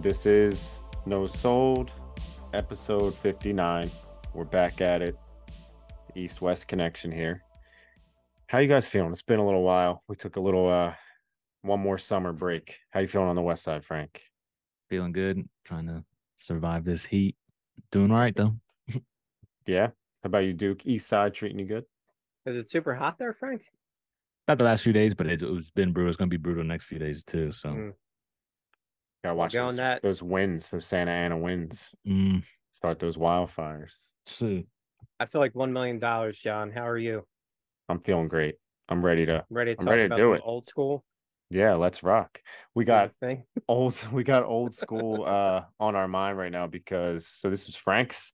So this is No Sold, episode 59. We're back at it. East West connection here. How you guys feeling? It's been a little while. We took a little uh one more summer break. How you feeling on the west side, Frank? Feeling good. Trying to survive this heat. Doing all right though. Yeah. How about you, Duke? East side treating you good? Is it super hot there, Frank? Not the last few days, but it, it's been brutal. It's gonna be brutal next few days too. So Mm. Gotta watch going those, that- those winds, those Santa Ana winds. mm, Start those wildfires. shoot. I feel like one million dollars, John. How are you? I'm feeling great. I'm ready to Ready to I'm talk ready to about do some it. old school yeah, let's rock. We got thing? old we got old school uh on our mind right now because so this was Frank's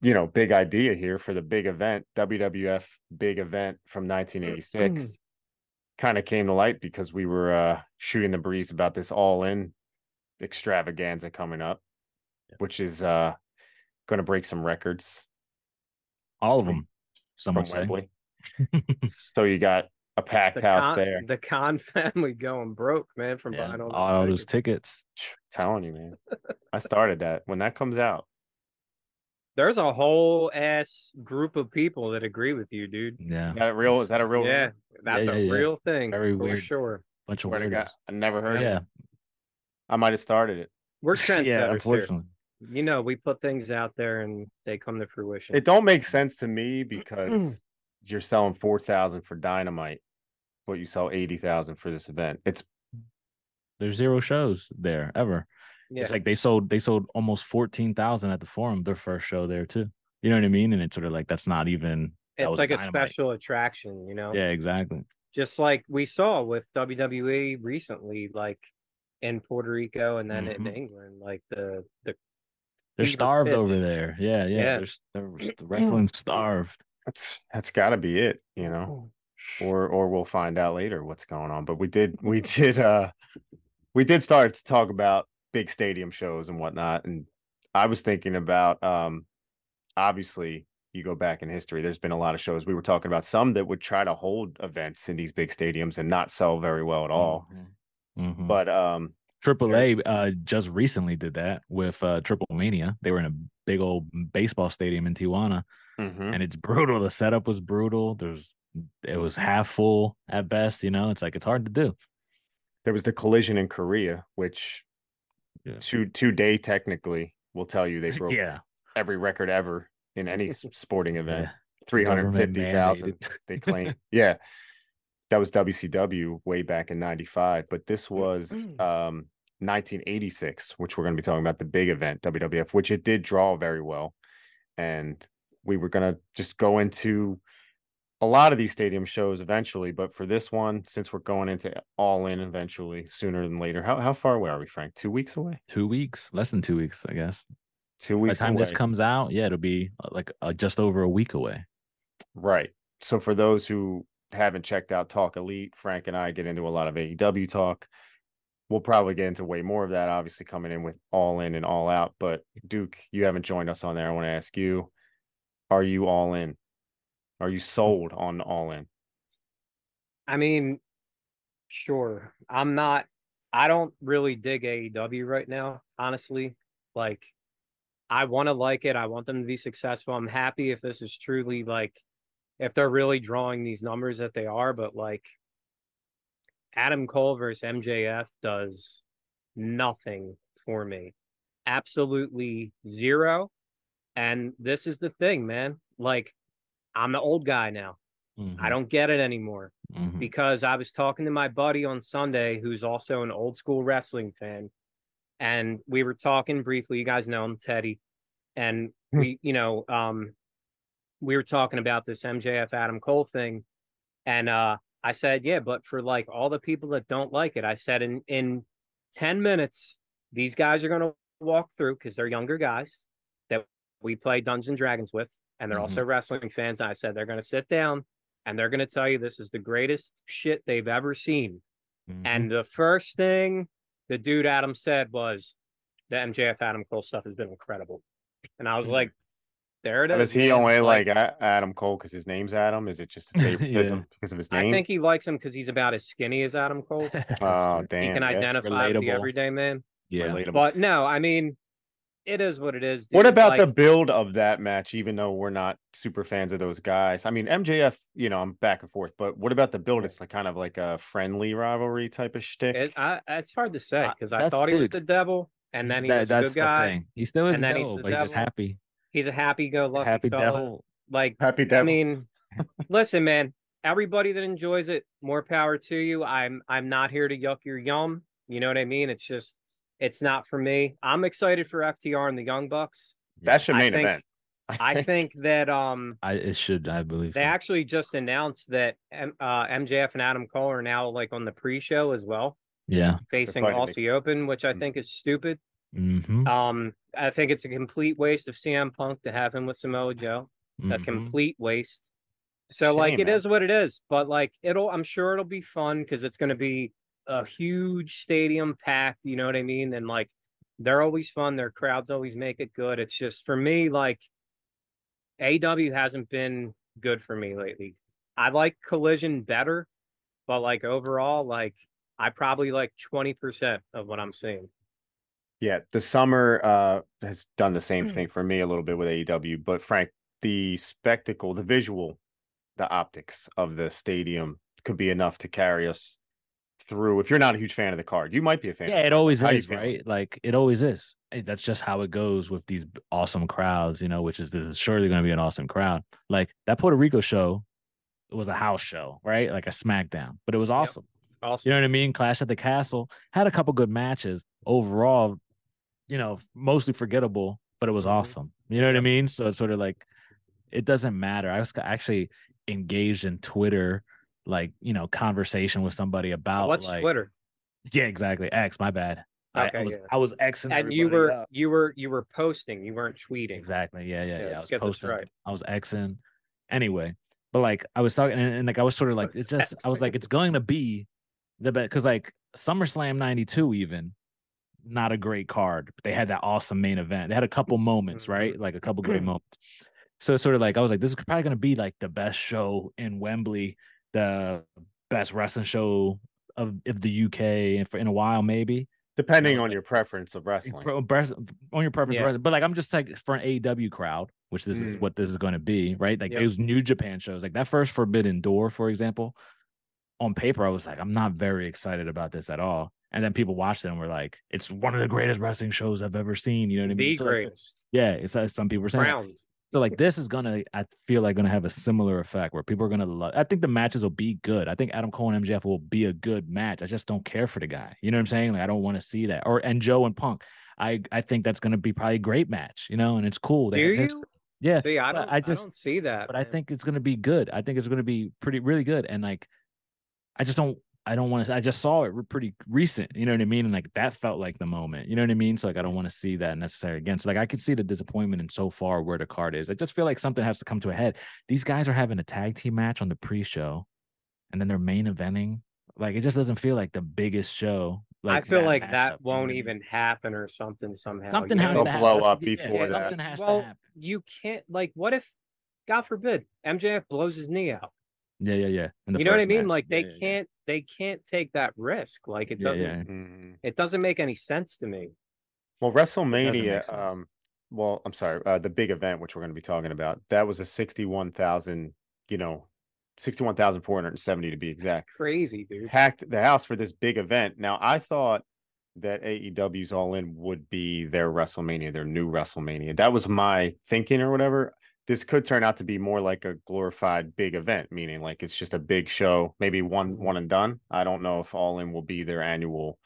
you know big idea here for the big event WWF big event from 1986 kind of came to light because we were uh shooting the breeze about this all in extravaganza coming up which is uh going to break some records All of them. Some from. Wembley so you got a packed The house con, there the con family going broke, man, from Yeah, buying all, all those tickets. telling you man I started that when that comes out There's a whole ass group of people that agree with you, dude. Yeah. is that real is that a real Yeah, that's yeah, a yeah. real thing. Very for weird. sure. Bunch of weirdos. I never heard Yeah. It. I might have started it. We're trendsetters Yeah, here. unfortunately. You know, we put things out there and they come to fruition. It don't make sense to me because you're selling four thousand for dynamite, but you sell eighty thousand for this event. It's There's zero shows there ever. yeah. It's like they sold they sold almost fourteen thousand at the forum, their first show there too. You know what I mean? And it's sort of like that's not even it's was like a Dynamite. special attraction, you know? Yeah, exactly. just like we saw with WWE recently, like in Puerto Rico and then in Mhm. England, like the the They're Fever starved over there. Yeah, yeah. Yeah. They're, they're the wrestling starved. that's that's got to be it, you know. Or or we'll find out later what's going on. But we did we did uh we did start to talk about big stadium shows and whatnot. And I was thinking about um obviously you go back in history, there's been a lot of shows. We were talking about some that would try to hold events in these big stadiums and not sell very well at all. Mhm. But um Triple A uh, just recently did that with uh, Triple Mania. They were in a big old baseball stadium in Tijuana, mhm. and it's brutal. The setup was brutal. There's it was half full at best. You know, it's like it's hard to do. there was the collision in Korea, which Yeah. to today technically will tell you they broke yeah, every record ever in any sporting event. yeah. Three hundred fifty thousand they claim. yeah. That was WCW way back in 95, but this was um 1986, which we're going to be talking about the big event WWF, which it did draw very well. And we were going to just go into a lot of these stadium shows eventually, but for this one, since we're going into all in eventually sooner than later, how how far away are we, Frank? Two weeks away? Two weeks, less than two weeks, I guess. Two weeks. By the time away. this comes out, yeah, it'll be uh, like uh, just over a week away. Right. So for those who haven't checked out Talk Elite, Frank and I get into a lot of AEW talk. We'll probably get into way more of that, obviously coming in with all in and all out. But Duke, you haven't joined us on there. I want to ask you, are you all in? Are you sold on all in? I mean, sure. I'm not I don't really dig AEW right now, honestly. Like I want to like it. I want them to be successful. I'm happy if this is truly like if they're really drawing these numbers that they are, but like Adam Cole versus MJF does nothing for me. Absolutely zero. And this is the thing, man. Like I'm the old guy now. I don't get it anymore Mhm. because I was talking to my buddy on Sunday who's also an old school wrestling fan. And we were talking briefly. You guys know him, Teddy. And we, you know, um, we were talking about this MJF Adam Cole thing. And uh I said, yeah, but for like all the people that don't like it, I said in in 10 minutes, these guys are gonna walk through because they're younger guys that we play Dungeons and Dragons with, and they're Mhm. also wrestling fans. And I said they're gonna sit down and they're going to tell you this is the greatest shit they've ever seen. Mhm. And the first thing the dude Adam said was, "The MJF Adam Cole stuff has been incredible," and I was Mhm. like, "There it is." Does he man. only like, A- Adam Cole because his name's Adam? Is it just a Yeah. favoritism because of his name? I think he likes him because he's about as skinny as Adam Cole. Oh he can yeah. identify with the everyday man. Yeah. relatable. But no, I mean, it is what it is. what dude. about the build of that match? Even though we're not super fans of those guys, I mean MJF. You know, I'm back and forth. But what about the build? It's like kind of like a friendly rivalry type of shtick. It, I, it's hard to say Uh, because I that's- thought he was the devil, and then he That- was a good guy. the thing. He still is and the then he's devil, the but he's just happy. He's a happy-go-lucky Happy fella. devil. Like Happy I mean, listen, man. Everybody that enjoys it, more power to you. I'm I'm not here to yuck your yum. You know what I mean? It's just it's not for me. I'm excited for FTR and the Young Bucks. That's your I main think- event. I think that um I it should I believe they so. actually just announced that M- uh, MJF and Adam Cole are now like on the pre-show as well, yeah. facing fighting Aussie Open, which I Mm. think is stupid. Mm-hmm. Um, I think it's a complete waste of CM Punk to have him with Samoa Joe. A mhm. complete waste. So like Shame, it man. is what it is, but like it'll I'm sure it'll be fun because it's gonna be a huge stadium packed, you know what I mean? And like they're always fun, their crowds always make it good. It's just for me, like AEW hasn't been good for me lately. I like collision better, but like overall, like I probably like 20% of what I'm seeing. Yeah, the summer uh has done the Mm. same thing for me a little bit with AEW, but Frank, the spectacle, the visual, the optics of the stadium could be enough to carry us through. If you're not a huge fan of the card, you might be a fan. Yeah, it always is, right? Like it always is. That's just how it goes with these awesome crowds, you know, which is this is surely going to be an awesome crowd. Like that Puerto Rico show it was a house show, right? Like a SmackDown, but it was awesome. Also, You know what I mean? Clash at the Castle had a couple good matches. Overall, you know, mostly forgettable, but it was Mhm. awesome. You know what I mean? So it's sort of like it doesn't matter. I was actually engaged in Twitter, like you know, conversation with somebody about what's like Twitter? yeah, exactly. X, my bad. I- I, was yeah. I was Xing And you were up. you were you were posting, you weren't tweeting. exactly. Yeah, yeah, Yeah, yeah. I was posting. right. I was Xing. Anyway, but like I was talking, and, and like I was sort of like was it just. I was like, it's going to be the best because like SummerSlam '92 even not a great card, but they had that awesome main event. They had a couple moments, right? Like a couple great moments. So it's sort of like I was like, this is probably going to be like the best show in Wembley, the best wrestling show of, of the UK and for in a while, maybe. Depending on your preference of wrestling. On your preference, Yeah. wrestling. but like I'm just like for an AEW crowd, which this is Mm. what this is going to be, right? Like Yep. those New Japan shows, like that first Forbidden Door, for example. On paper, I was like, I'm not very excited about this at all. And then people watched it and were like, it's one of the greatest wrestling shows I've ever seen. You know what I mean? The So, like, greatest. yeah, it's uh, some people were saying. Round. So like this is gonna, I feel like gonna have a similar effect where people are gonna love. I think the matches will be good. I think Adam Cole and MJF will be a good match. I just don't care for the guy. You know what I'm saying? Like I don't want to see that. Or and Joe and Punk. I I think that's gonna be probably a great match. You know, and it's cool. Do you? Yeah, See, I don't I I, just- don't see that. but I think it's gonna be good. I think it's gonna be pretty really good. And like, I just don't. I don't want to. I just saw it pretty recent. You know what I mean? And like that felt like the moment. You know what I mean? So like I don't want to see that necessarily again. So like I could see the disappointment in so far where the card is. I just feel like something has to come to a head. These guys are having a tag team match on the pre-show, and then they're main eventing. Like it just doesn't feel like the biggest show. Like I feel that like that know what I won't mean? even happen or something somehow. Something you has know? They'll to blow happen. up Yeah, before that. Something has well, to happen. you can't like what if God forbid MJF blows his knee out. Yeah, yeah, yeah. You know what I mean? match. Like Yeah, they yeah, yeah. can't they can't take that risk. Like it doesn't yeah. Mhm. it doesn't make any sense to me. Well, WrestleMania, um, well, I'm sorry, uh, the big event which we're going to be talking about, that was a 61,000, you know, 61,470 to be That's exact. crazy, dude. Packed the house for this big event. Now, I thought that AEW's All In would be their WrestleMania, their new WrestleMania. That was my thinking or whatever. This could turn out to be more like a glorified big event, meaning like it's just a big show, maybe one one and done. I don't know if All In will be their annual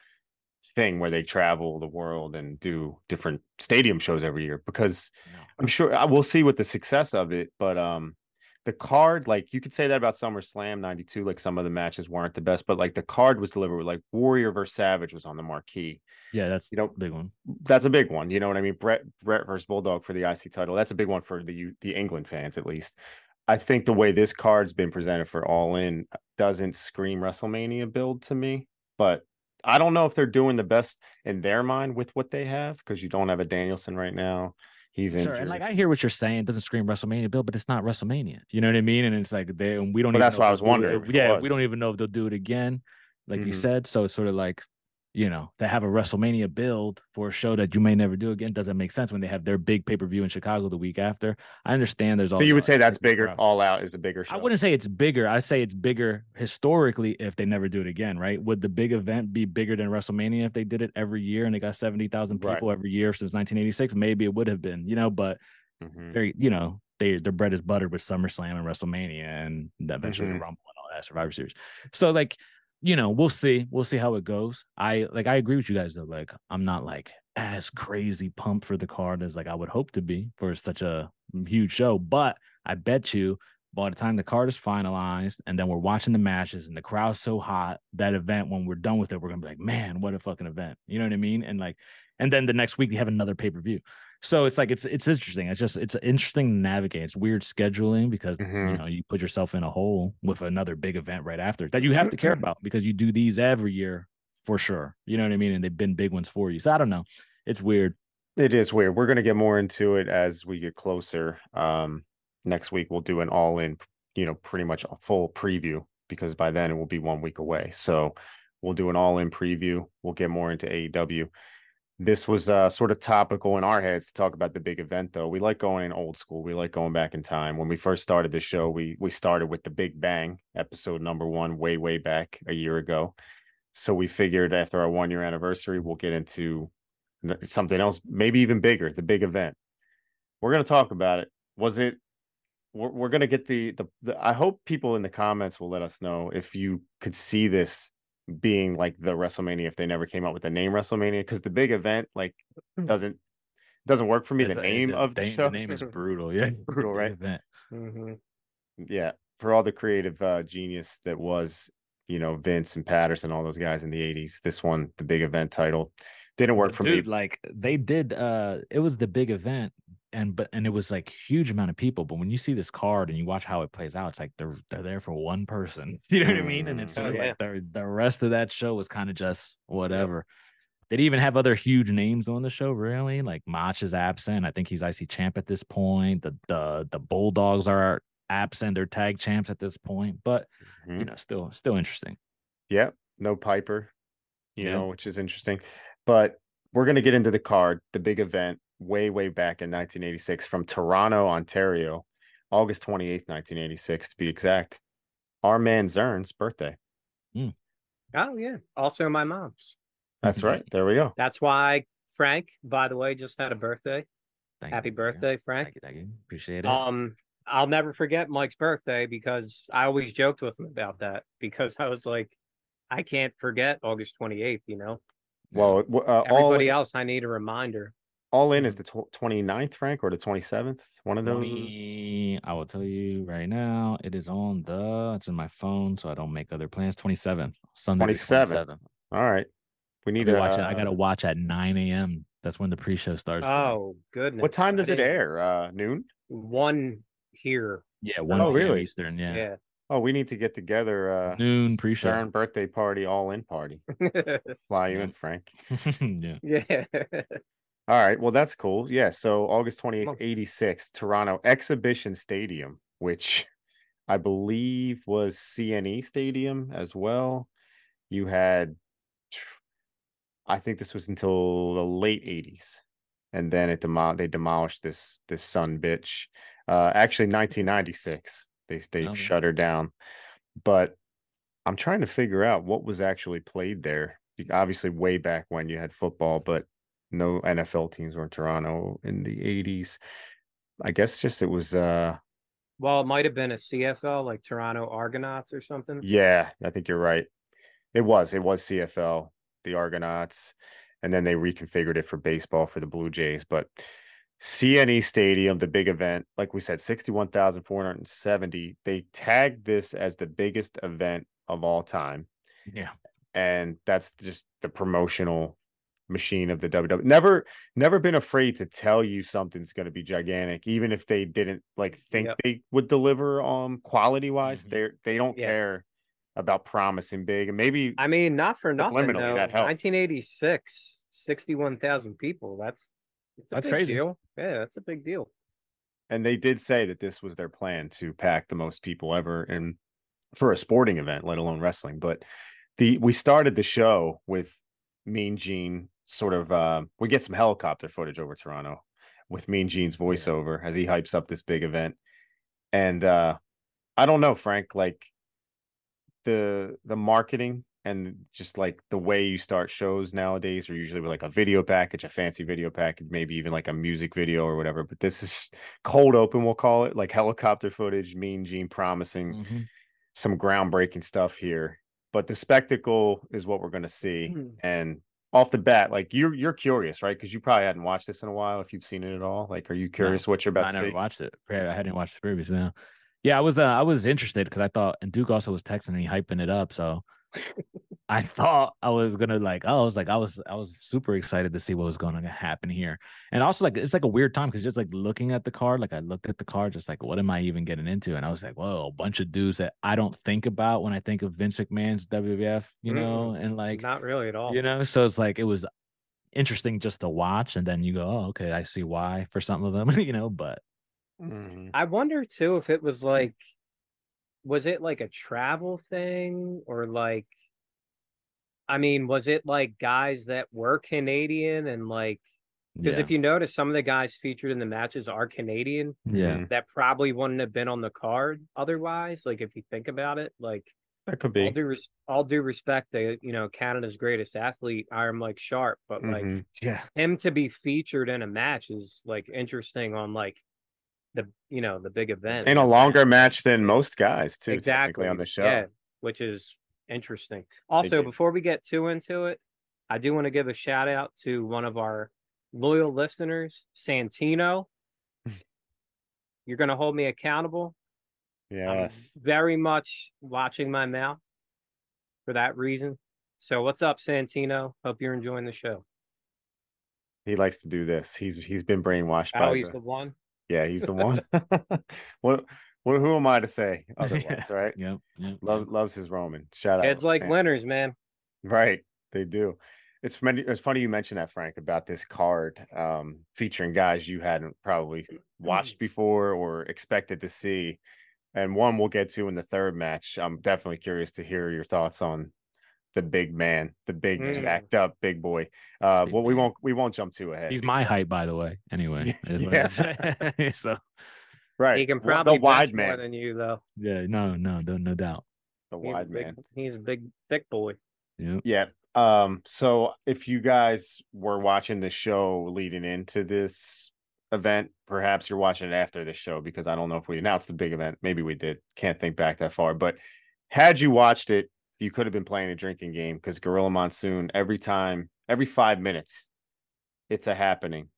thing where they travel the world and do different stadium shows every year because No. I'm sure I will see what the success of it, but um the card, like you could say that about SummerSlam 92, like some of the matches weren't the best, but like the card was delivered with like Warrior versus Savage was on the marquee. Yeah, that's You know, big one. that's a big one. You know what I mean? Bret Bret versus Bulldog for the IC title. That's a big one for the the England fans at least. I think the way this card's been presented for All In doesn't scream WrestleMania build to me, but I don't know if they're doing the best in their mind with what they have because you don't have a Danielson right now. He's Sure, injured. and like I hear what you're saying. It doesn't scream WrestleMania, Bill, but it's not WrestleMania. You know what I mean? And it's like they and we don't. Well, even that's know why if I was they'll do it- wondering it Yeah, was. we don't even know if they'll do it again, like you Mhm. said. So it's sort of like you know, to have a WrestleMania build for a show that you may never do again doesn't make sense when they have their big pay per view in Chicago the week after. I understand there's all. So you would say that's bigger. All Out is a bigger show. I wouldn't say it's bigger. I say it's bigger historically if they never do it again, right? Would the big event be bigger than WrestleMania if they did it every year and they got seventy thousand people right. every year since 1986? Maybe it would have been, you know, but mm-hmm. they you know, they their bread is buttered with SummerSlam and WrestleMania and eventually mm-hmm. the Rumble and all that Survivor Series. So like you know, we'll see. We'll see how it goes. I like I agree with you guys though. Like I'm not like as crazy pumped for the card as like I would hope to be for such a huge show. But I bet you by the time the card is finalized and then we're watching the matches and the crowd's so hot, that event when we're done with it, we're gonna be like, man, what a fucking event. You know what I mean? And like, and then the next week they have another pay-per-view. So it's like it's it's interesting. It's just it's interesting to navigate. It's weird scheduling because mm-hmm. you know you put yourself in a hole with another big event right after that you have to care about because you do these every year for sure. You know what I mean? And they've been big ones for you. So I don't know. It's weird. It is weird. We're gonna get more into it as we get closer. Um next week we'll do an all in, you know, pretty much a full preview because by then it will be one week away. So we'll do an all in preview. We'll get more into AEW this was uh, sort of topical in our heads to talk about the big event though. We like going in old school. We like going back in time. When we first started the show we we started with the big bang episode number one way way back a year ago. So we figured after our one year anniversary we'll get into something else maybe even bigger the big event. We're going to talk about it. Was it we're, we're going to get the, the the i hope people in the comments will let us know if you could see this being like the WrestleMania if they never came out with the name WrestleMania because the big event like hmm. doesn't doesn't work for me. It's the a, name a, of the, show. the name is brutal. Yeah, brutal, right? Mm-hmm. Yeah, for all the creative uh, genius that was you know Vince and Patterson, all those guys in the '80s. This one, the big event title, didn't work for Dude, me. Like they did, uh it was the big event, and but and it was like huge amount of people but when you see this card and you watch how it plays out it's like they're they're there for one person you know what i mean? And it's mm, oh, yeah. like the, the rest of that show was kind of just whatever. They didn't even have other huge names on the show really like mach is absent. I think he's ic champ at this point. The the the bulldogs are absent. They're tag champs at this point but mm-hmm. you know still still interesting. Yeah no piper you yeah. know which is interesting. But we're going to get into the card the big event way, way back in 1986 from Toronto, Ontario, August 28th, 1986 to be exact. Our man Zern's birthday. Mm. Oh, yeah. Also my mom's. That's right. There we go. That's why Frank, by the way, just had a birthday. Thank Happy you. birthday, Frank. Thank you, thank you. Appreciate it. Um, I'll never forget Mike's birthday because I always joked with him about that because I was like, I can't forget August 28th, you know? Well, uh, everybody all... else, I need a reminder all in is the tw- 29th, Frank, or the 27th? One of those. 20, I will tell you right now, it is on the, it's in my phone, so I don't make other plans. 27th, Sunday. 27th. 27th. All right. We need to watch it. I got to watch at 9 a.m. That's when the pre show starts. Oh, goodness. What time does it air? Uh, noon? One here. Yeah. One oh, really? Eastern. Yeah. Yeah. Oh, we need to get together. Uh, Noon pre-show. birthday party, all in party. Fly you in, Frank. yeah. Yeah. All right. Well, that's cool. Yeah. So August 28th, 86, Toronto Exhibition Stadium, which I believe was CNE Stadium as well. You had, I think this was until the late 80s. And then it demo- they demolished this this son bitch. Uh, actually, 1996, they they okay. shut her down. But I'm trying to figure out what was actually played there. Obviously, way back when you had football, but no NFL teams were in Toronto in the 80s. I guess just it was uh well, it might have been a CFL like Toronto Argonauts or something. Yeah, I think you're right. It was. It was CFL, the Argonauts, and then they reconfigured it for baseball for the Blue Jays, but CNE Stadium, the big event, like we said, 61,470. They tagged this as the biggest event of all time. Yeah. And that's just the promotional machine of the WWE. Never, never been afraid to tell you something's going to be gigantic, even if they didn't like think yep. they would deliver um quality wise. Mm-hmm. They they don't yeah. care about promising big and maybe. I mean, not for nothing. Though, that helps. 1986, 61,000 people. That's that's crazy. Deal. Yeah, that's a big deal. And they did say that this was their plan to pack the most people ever and for a sporting event, let alone wrestling. But the we started the show with Mean Gene sort of uh, we get some helicopter footage over Toronto with Mean Gene's voiceover yeah. as he hypes up this big event. And uh I don't know, Frank, like the the marketing and just like the way you start shows nowadays are usually with like a video package, a fancy video package, maybe even like a music video or whatever. But this is cold open, we'll call it, like helicopter footage, Mean Gene promising mm-hmm. some groundbreaking stuff here. But the spectacle is what we're going to see, mm-hmm. and off the bat, like you're you're curious, right? Because you probably hadn't watched this in a while. If you've seen it at all, like, are you curious no, what you're about? I never see? watched it. I hadn't watched the previous now. Yeah, I was. Uh, I was interested because I thought, and Duke also was texting me, hyping it up. So I thought I was gonna like, oh, I was like, I was, I was super excited to see what was going to happen here, and also like, it's like a weird time because just like looking at the card, like I looked at the card, just like, what am I even getting into? And I was like, whoa, a bunch of dudes that I don't think about when I think of Vince McMahon's WWF, you mm, know, and like, not really at all, you know. So it's like it was interesting just to watch, and then you go, oh, okay, I see why for some of them, you know, but. Mm. I wonder too if it was like was it like a travel thing or like I mean, was it like guys that were Canadian and like because yeah. if you notice some of the guys featured in the matches are Canadian. Yeah. That probably wouldn't have been on the card otherwise. Like if you think about it, like that could be all due, res- all due respect to you know Canada's greatest athlete, Iron Mike Sharpe, but like mm-hmm. yeah, him to be featured in a match is like interesting on like the you know the big event in a longer match than most guys too exactly on the show yeah which is interesting. Also before we get too into it i do want to give a shout out to one of our loyal listeners santino. You're going to hold me accountable. Yes. I'm very much watching my mouth for that reason. So what's up santino? Hope you're enjoying the show. He likes to do this. He's he's been brainwashed oh by he's the, the one? Yeah, he's the one. what, what, who am I to say otherwise, yeah. right? Yep. yep Love, loves his Roman. Shout Kids out. Kids like Santa. winners, man. Right. They do. It's funny. It's funny you mentioned that, Frank, about this card um, featuring guys you hadn't probably watched before or expected to see. And one we'll get to in the third match. I'm definitely curious to hear your thoughts on the big man, the big mm. jacked up big boy. Uh, big well, we won't we won't jump too ahead. He's my height, by the way. Anyway, yeah. so right, he can probably the wide man more than you, though. Yeah, no, no, no, no doubt. The he's wide big, man. He's a big, thick boy. Yeah. Yeah. Um. So if you guys were watching the show leading into this event, perhaps you're watching it after the show because I don't know if we announced the big event. Maybe we did. Can't think back that far, but had you watched it you could have been playing a drinking game because Gorilla Monsoon, every time, every five minutes, it's a happening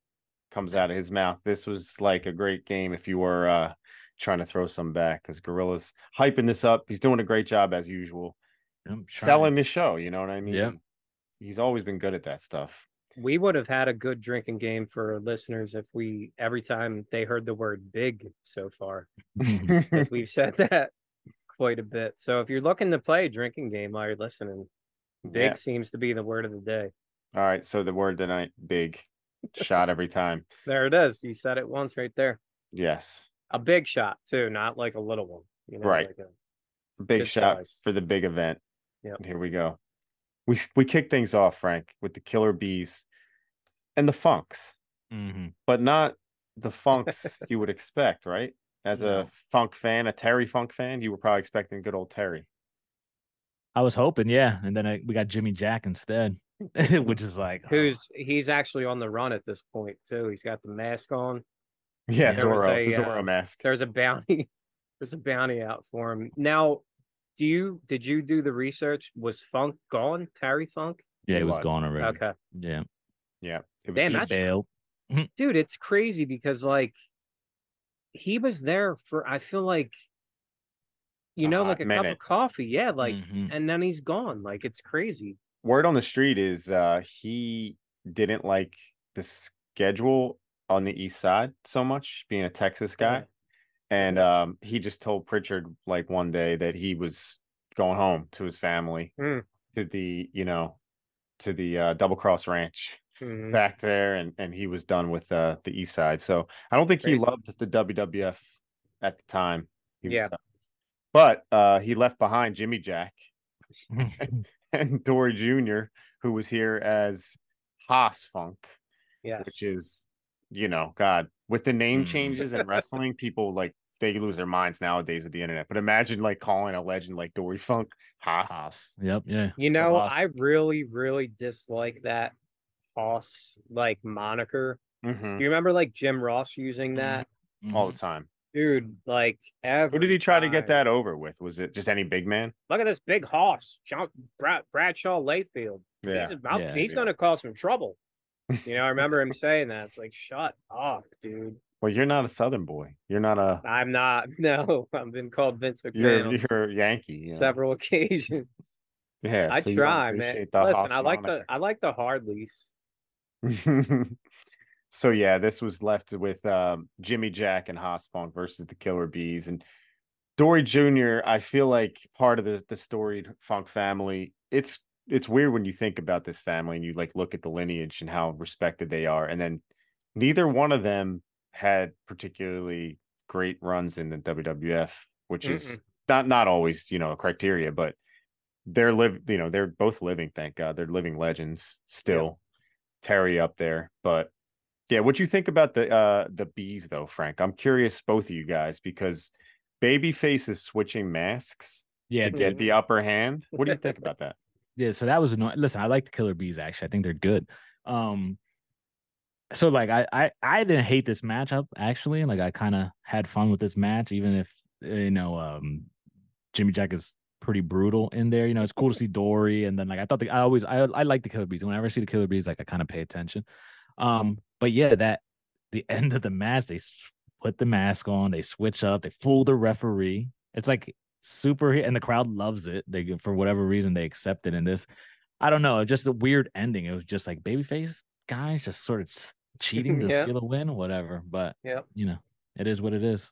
comes out of his mouth. This was like a great game if you were uh trying to throw some back because Gorilla's hyping this up. He's doing a great job as usual. Selling the show, you know what I mean? Yeah. He's always been good at that stuff. We would have had a good drinking game for listeners if we every time they heard the word big so far. Because we've said that quite a bit. So if you're looking to play a drinking game while you're listening, big yeah. seems to be the word of the day. All right. So the word tonight, big shot every time. There it is. You said it once right there. Yes. A big shot too, not like a little one. You know, right. Like big shot size. for the big event. Yeah. Here we go. We we kick things off, Frank, with the Killer Bees and the Funks, mm-hmm. but not the Funks you would expect, right? As no. a Funk fan, a Terry Funk fan, you were probably expecting good old Terry. I was hoping, yeah, and then I, we got Jimmy Jack instead, which is like who's oh. he's actually on the run at this point too. He's got the mask on. Yeah, Zorro, a, the Zorro uh, mask. There's a bounty. There's a bounty out for him now. Do you did you do the research? Was Funk gone? Terry Funk? Yeah, he, was, was, gone already. Okay. Yeah. Yeah. It was Damn, that's bail. dude. It's crazy because like he was there for I feel like you a know like a minute. cup of coffee, yeah, like mm-hmm. and then he's gone. Like it's crazy. Word on the street is uh he didn't like the schedule on the east side so much being a Texas guy. And um he just told Prichard like one day that he was going home to his family mm. to the, you know, to the uh, Double Cross Ranch mm-hmm. back there, and and he was done with uh, the East Side. So I don't think Crazy. he loved the WWF at the time. yeah, but uh, he left behind Jimmy Jack and Dory Jr., who was here as Hoss Funk, Yes. which is, you know, God, with the name Mm. changes in wrestling, people like they lose their minds nowadays with the internet. But imagine like calling a legend like Dory Funk Hoss. Hoss. Yep. Yeah. You know, loss. I really, really dislike that Hoss like moniker. Mhm, Do you remember like Jim Ross using Mhm. that? All Mhm. the time. Dude, like every Who did he try to get that over with? Was it just any big man? Look at this big Hoss, John, Brad, Bradshaw Layfield. Yeah. He's, about, Yeah, he's yeah. going to cause some trouble. You know, I remember him saying that. It's like, shut up, dude. Well, you're not a Southern boy. You're not a. I'm not. No, I've been called Vince McMahon You're you're a Yankee. you know? several occasions. Yeah, I so try, man. Listen, I like the. I like the hard lease. So yeah, this was left with um, Jimmy Jack and Hoss Funk versus the Killer Bees and Dory Jr. I feel like part of the the storied Funk family. It's it's weird when you think about this family and you like look at the lineage and how respected they are, and then neither one of them had particularly great runs in the WWF, which is not not always you know a criteria, but they're live you know they're both living. Thank God they're living legends still. Terry up there, but yeah, what do you think about the uh the bees though, Frank? I'm curious, both of you guys, because Babyface is switching masks Yeah. to get the upper hand. What do you think about that? Yeah, so that was annoying. Listen, I like the Killer Bees actually. I think they're good. Um so like I I I didn't hate this matchup actually. Like I kind of had fun with this match even if you know um Jimmy Jack is pretty brutal in there. You know, it's cool to see Dory and then like I thought the I always I I like the Killer Bees. Whenever I see the Killer Bees like I kind of pay attention. Um but yeah, that the end of the match they put the mask on, they switch up, they fool the referee. It's like super and the crowd loves it. They for whatever reason they accept it in this. I don't know, just a weird ending. It was just like babyface guys just sort of cheating to Yeah. steal a win, whatever. But yeah, you know, it is what it is.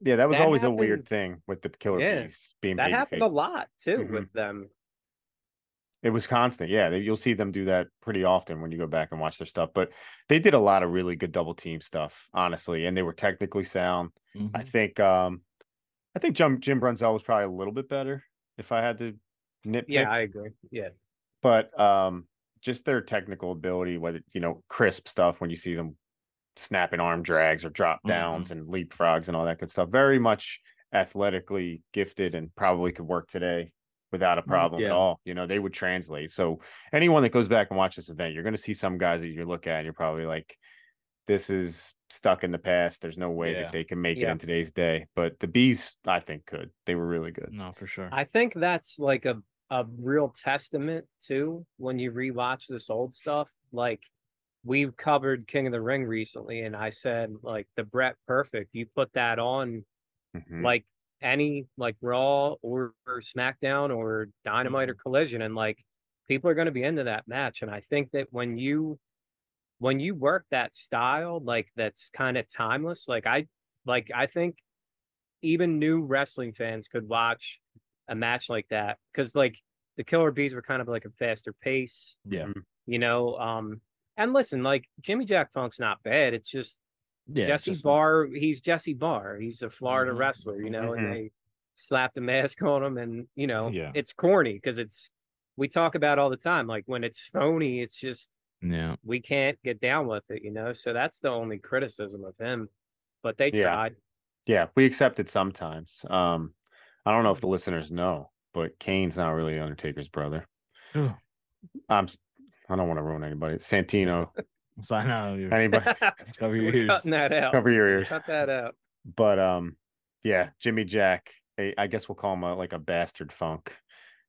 Yeah, that was That always a weird thing with the Killer Yeah, Bees being That baby happened a lot too Mhm. with them. It was constant. Yeah, they- you'll see them do that pretty often when you go back and watch their stuff. But they did a lot of really good double team stuff, honestly, and they were technically sound. I Mhm. think um I think Jim Jim Brunzell was probably a little bit better if I had to nitpick. Yeah, I agree. Yeah. but um just their technical ability, whether you know, crisp stuff when you see them snapping arm drags or drop downs and leapfrogs and all that good stuff. Very much athletically gifted and probably could work today without a problem at all. You know, they would translate. So anyone that goes back and watch this event, you're gonna see some guys that you look at and you're probably like, this is stuck in the past. There's no way Yeah. that they can make it Yeah. in today's day. But the bees, I think, could. They were really good. No, for sure. I think that's like a a real testament too when you rewatch this old stuff. Like we've covered King of the Ring recently, and I said like the Bret Perfect. You put that on Mhm. like any like Raw or, or SmackDown or Dynamite or Collision, and like people are going to be into that match. And I think that when you when you work that style, like that's kind of timeless. Like I like I think even new wrestling fans could watch a match like that because like the Killer Bees were kind of like a faster pace, yeah. you know. Um, and listen, like Jimmy Jack Funk's not bad. It's just Yeah. Jesse just- Barr, he's Jesse Barr. He's a Florida Mhm. wrestler, you know, Mhm. and they slapped a mask on him, and you know, Yeah. it's corny because it's we talk about all the time. Like when it's phony, it's just Yeah. we can't get down with it, you know. So that's the only criticism of him. But they Yeah. tried. Yeah, we accept it sometimes. Um, I don't know if the listeners know, but Kane's not really Undertaker's brother. I'm. I don't want to ruin anybody. Santino. So I know you're Anybody cover your ears. cutting that out. cover your ears. Cut that out. But um, yeah, Jimmy Jack. I I guess we'll call him a, like a bastard funk.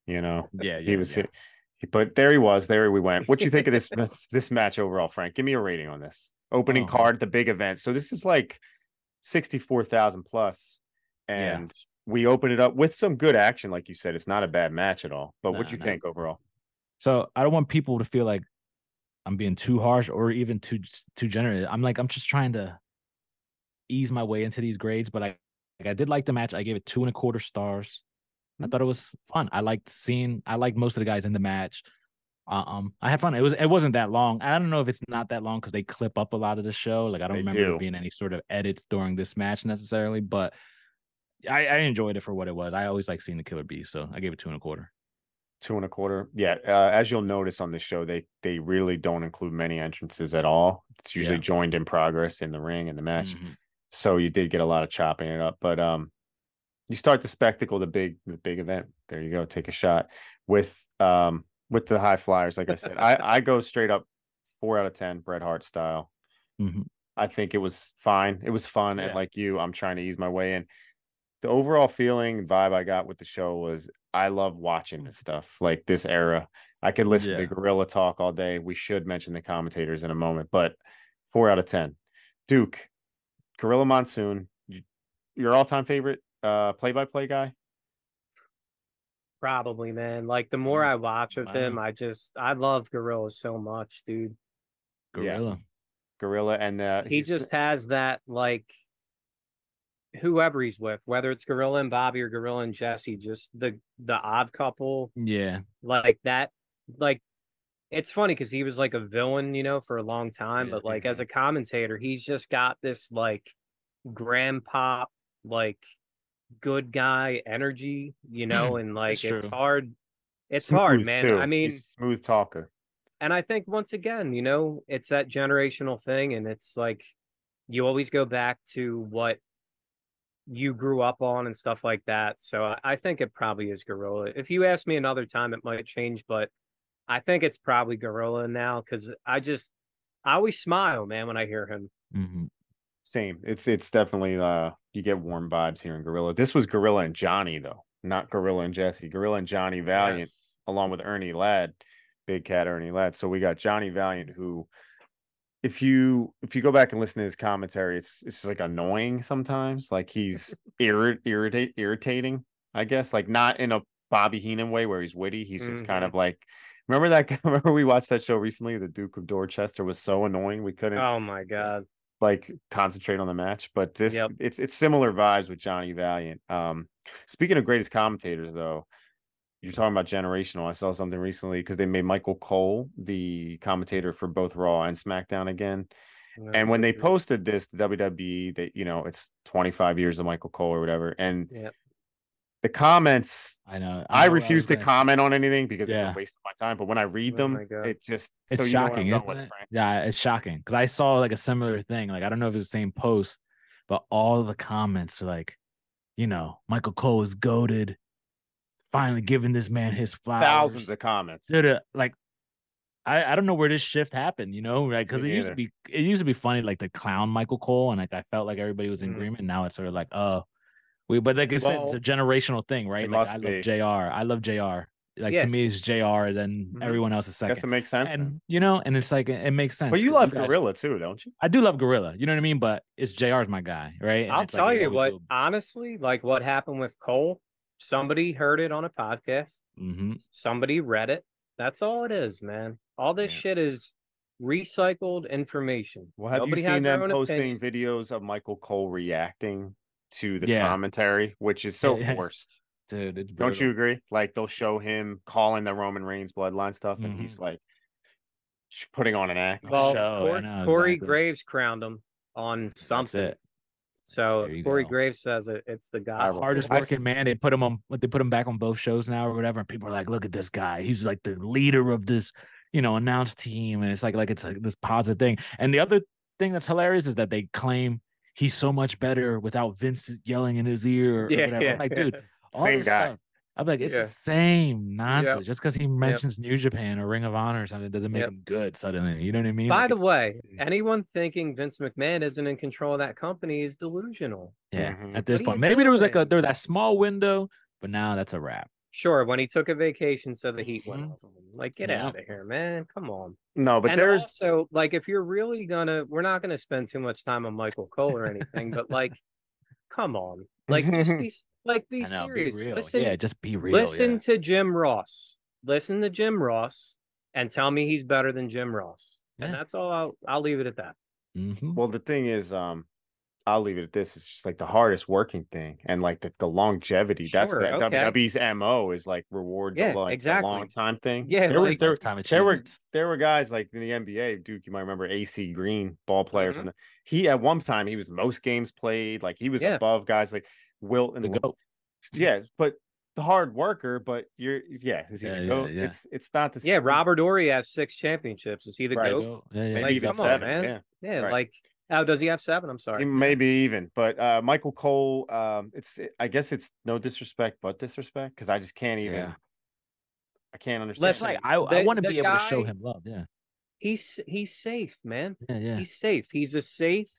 You know, Yeah, he was. yeah. He, but there he was. There we went. What you think of this this match overall, Frank? Give me a rating on this opening Oh. card, the big event. So this is like sixty four thousand plus, Yeah. and we open it up with some good action, like you said. It's not a bad match at all. But what Nah, you nah. think overall? So I don't want people to feel like I'm being too harsh or even too too generous. I'm like I'm just trying to ease my way into these grades, but I like I did like the match. I gave it two and a quarter stars. I Mhm. thought it was fun. I liked seeing. I liked most of the guys in the match. Uh, Um, I had fun. It was. It wasn't that long. I don't know if it's not that long because they clip up a lot of the show. Like I don't They remember do. there being any sort of edits during this match necessarily, but I, I enjoyed it for what it was. I always like seeing the Killer Bee, so I gave it two and a quarter. Two and a quarter. Yeah. Uh, as you'll notice on the show, they they really don't include many entrances at all. It's usually Yeah. joined in progress in the ring and the match. Mhm. So you did get a lot of chopping it up. But um you start the spectacle, the big the big event. There you go. Take a shot with um with the high flyers. Like I said, I I go straight up four out of ten, Bret Hart style. Mhm. I think it was fine. It was fun. And like you, I'm trying to ease my way in. The overall feeling vibe I got with the show was I love watching this stuff, like this era. I could listen Yeah. to Gorilla talk all day. We should mention the commentators in a moment, but four out of 10. Duke, Gorilla Monsoon, your all time favorite uh play by play guy? Probably, man. Like the more Mm, I watch of him. I just I love Gorilla so much, dude. Yeah. Gorilla. Gorilla and uh He just has that like whoever he's with, whether it's Gorilla and Bobby or Gorilla and Jesse, just the the odd couple, Yeah. like that. Like it's funny because he was like a villain, you know, for a long time, Yeah. but like as a commentator, he's just got this like grandpa like good guy energy, you know, and like it's hard. It's hard, man. too. I mean, He's smooth talker. and I think once again, you know, it's that generational thing, and it's like you always go back to what you grew up on and stuff like that. So I, I think it probably is Gorilla. If you ask me another time, it might change, but I think it's probably Gorilla now because I just I always smile, man, when I hear him. Mhm. Same. It's it's definitely uh you get warm vibes here in Gorilla. This was Gorilla and Johnny though, not Gorilla and Jesse. Gorilla and Johnny Valiant, Yes. along with Ernie Ladd, Big Cat Ernie Ladd. So we got Johnny Valiant who if you if you go back and listen to his commentary, it's it's like annoying sometimes. Like he's irrit irritate irritating, I guess. Like not in a Bobby Heenan way where he's witty. He's just kind Mhm. of like remember that remember we watched that show recently, the Duke of Dorchester was so annoying we couldn't Oh my god. like concentrate on the match. But this Yep. it's it's similar vibes with Johnny Valiant. Um speaking of greatest commentators though, you're talking about generational. I saw something recently because they made Michael Cole the commentator for both Raw and SmackDown again. And when they posted this, the WWE, that you know, it's 25 years of Michael Cole or whatever. And Yep. the comments, I know. I, know refuse was to comment on anything because it's a waste of my time. But when I read Oh them, it just It's so you know shocking, isn't it? Frank. Yeah, it's shocking because I saw like a similar thing. Like I don't know if it's the same post, but all the comments are like, you know, Michael Cole is goaded, finally giving this man his flowers. Thousands of comments. Dude, like I, I don't know where this shift happened, you know, like because it used to be it used to be funny like the clown Michael Cole, and like I felt like everybody was in Mm. agreement. Now it's sort of like, oh, we but like I said, it's a generational thing, right? Like I be. love Jr. I love Jr. Like Yeah. to me, it's Jr. Then Mhm. everyone else is second. Guess it makes sense. then. and you know, and it's like it makes sense. But you love guys- Gorilla too, don't you? I do love Gorilla. You know what I mean? But it's JR's my guy, right? And I'll it's like, tell you what, honestly, like what happened with Cole, somebody heard it on a podcast, Mhm. somebody read it. That's all it is, man. All this Yeah. shit is recycled information. Well, have Nobody you seen them posting opinion. videos of Michael Cole reacting to the Yeah. commentary, which is so Yeah. forced? dude. It's Don't you agree? Like they'll show him calling the Roman Reigns bloodline stuff, and Mhm. he's like putting on an act. Well, show, know, Corey exactly. Graves crowned him on something. It. So Corey go. Graves says it. It's the guy. Hardest working man. They put him on. They put him back on both shows now or whatever. And people are like, "Look at this guy. He's like the leader of this, you know, announced team." And it's like, like it's like this positive thing. And the other thing that's hilarious is that they claim he's so much better without Vince yelling in his ear or Yeah, whatever. yeah, like, yeah. dude, all Same this guy. stuff. I'm like, it's Yeah. the same nonsense. Just because he Yep. mentions New Japan or Ring of Honor or something doesn't make Yep. him good suddenly. You know what I mean? By Like, the way, anyone thinking Vince McMahon isn't in control of that company is delusional. yeah. Mhm. At this What point, maybe there was like a there was that small window, but now that's a wrap. Sure, when he took a vacation, so the heat went Mhm. off. him. Like, get Yeah. out of here, man! Come on. No, but and there's also, like, if you're really gonna, we're not gonna spend too much time on Michael Cole or anything, but like, come on, like, just be, s- like, be I know, be serious. real. Listen, yeah, just be real. listen yeah. to Jim Ross. Listen to Jim Ross, and tell me he's better than Jim Ross. And that's all. I'll, I'll leave it at that. Mhm. well, the thing is, um, I'll leave it at this. It's just like the hardest working thing, and like the, the longevity. That's Sure, the okay. WWE's mo is like reward Yeah, the, like, the exactly. long time thing. Yeah, there was there, Lifetime there were there were guys like in the NBA, Duke. You might remember AC Green, ball player Mhm. from the. He at one time he was most games played. Like he was Yeah. above guys like Wilt and the Le- goat. yeah, but the hard worker, but you're yeah, is he Yeah, the goat? yeah. It's it's not the Yeah, Robert Horry has six championships. Is he the Right. goat? Yeah, yeah. maybe like, even come on, seven. man. Yeah. Yeah, Right. like oh, does he have seven? I'm sorry. Maybe even, but uh Michael Cole, um, it's I guess it's no disrespect, but disrespect because I just can't even. Yeah. I can't understand. It's Listen, like I, I want to the be able to show him love. Yeah. He's he's safe, man. Yeah. Yeah. He's safe. He's a safe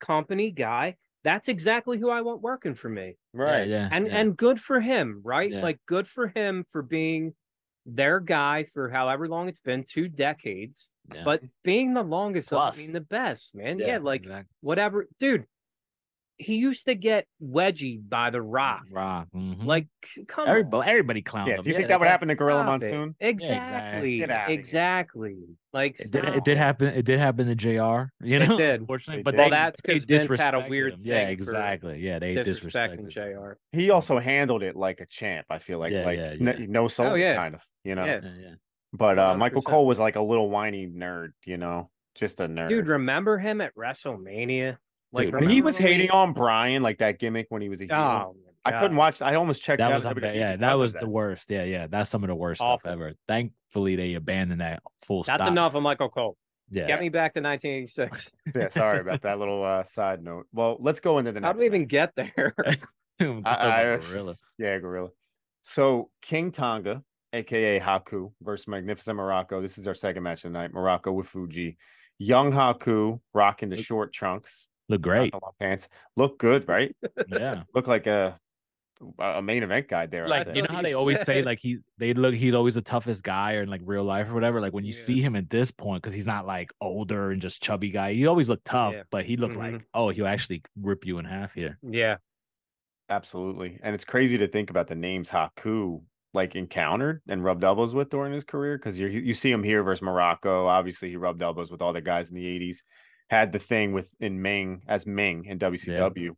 company guy. That's exactly who I want working for me. right? Yeah. And yeah. and good for him, right? Yeah. Like good for him for being their guy for however long it's been, two decades. yeah. But being the longest Plus. doesn't mean the best, man. Yeah, like exactly. whatever, dude. He used to get wedgie by the Rock. Rock. mhm. Like, c- come on. everybody, everybody clowned Yeah. him. Do you think they that would happen to Gorilla Stop it. Monsoon? Exactly. Get outta exactly. Like It did, it did happen. It did happen to Jr. You It know, did. unfortunately. It But did. they, Well, that's because Vince had a weird him. Yeah, thing for exactly. Yeah, they disrespected. disrespecting. Jr. He also handled it like a champ. I feel like Yeah, like yeah, yeah. no soul, Oh, yeah. kind of. You know. Yeah. Yeah, yeah. But uh, Michael Cole was like a little whiny nerd. You know, just a nerd. Dude, remember him at WrestleMania? Like Dude, when he was hating on Bryan, like that gimmick when he was a heel. Oh, I my couldn't watch. I almost checked That out. was yeah, that was the worst. Yeah, yeah. That's some of the worst Awful. stuff ever. Thankfully, they abandoned that full That's stop. That's enough of Michael Cole. Yeah. Get me back to 1986. Yeah, sorry about that little uh, side note. Well, let's go into the How next. do we even get there? I- I- gorilla. Yeah, gorilla. So King Tonga, aka Haku, versus Magnificent Morocco. This is our second match of the night. Morocco with Fuji. Young Haku rocking the short trunks, Look great. the long pants. Look good, right? Yeah. Look like a a main event guy there. like you know how they always say like he they look he's always the toughest guy or in like real life or whatever. Like when you Yeah. see him at this point, because he's not like older and just chubby guy. He always looked tough, Yeah. but he looked Mhm. like oh he'll actually rip you in half here. yeah. Absolutely. And it's crazy to think about the names Haku like encountered and rubbed elbows with during his career because you you see him here versus Morocco. Obviously, he rubbed elbows with all the guys in the 80s. Had the thing with in Meng as Meng in WCW.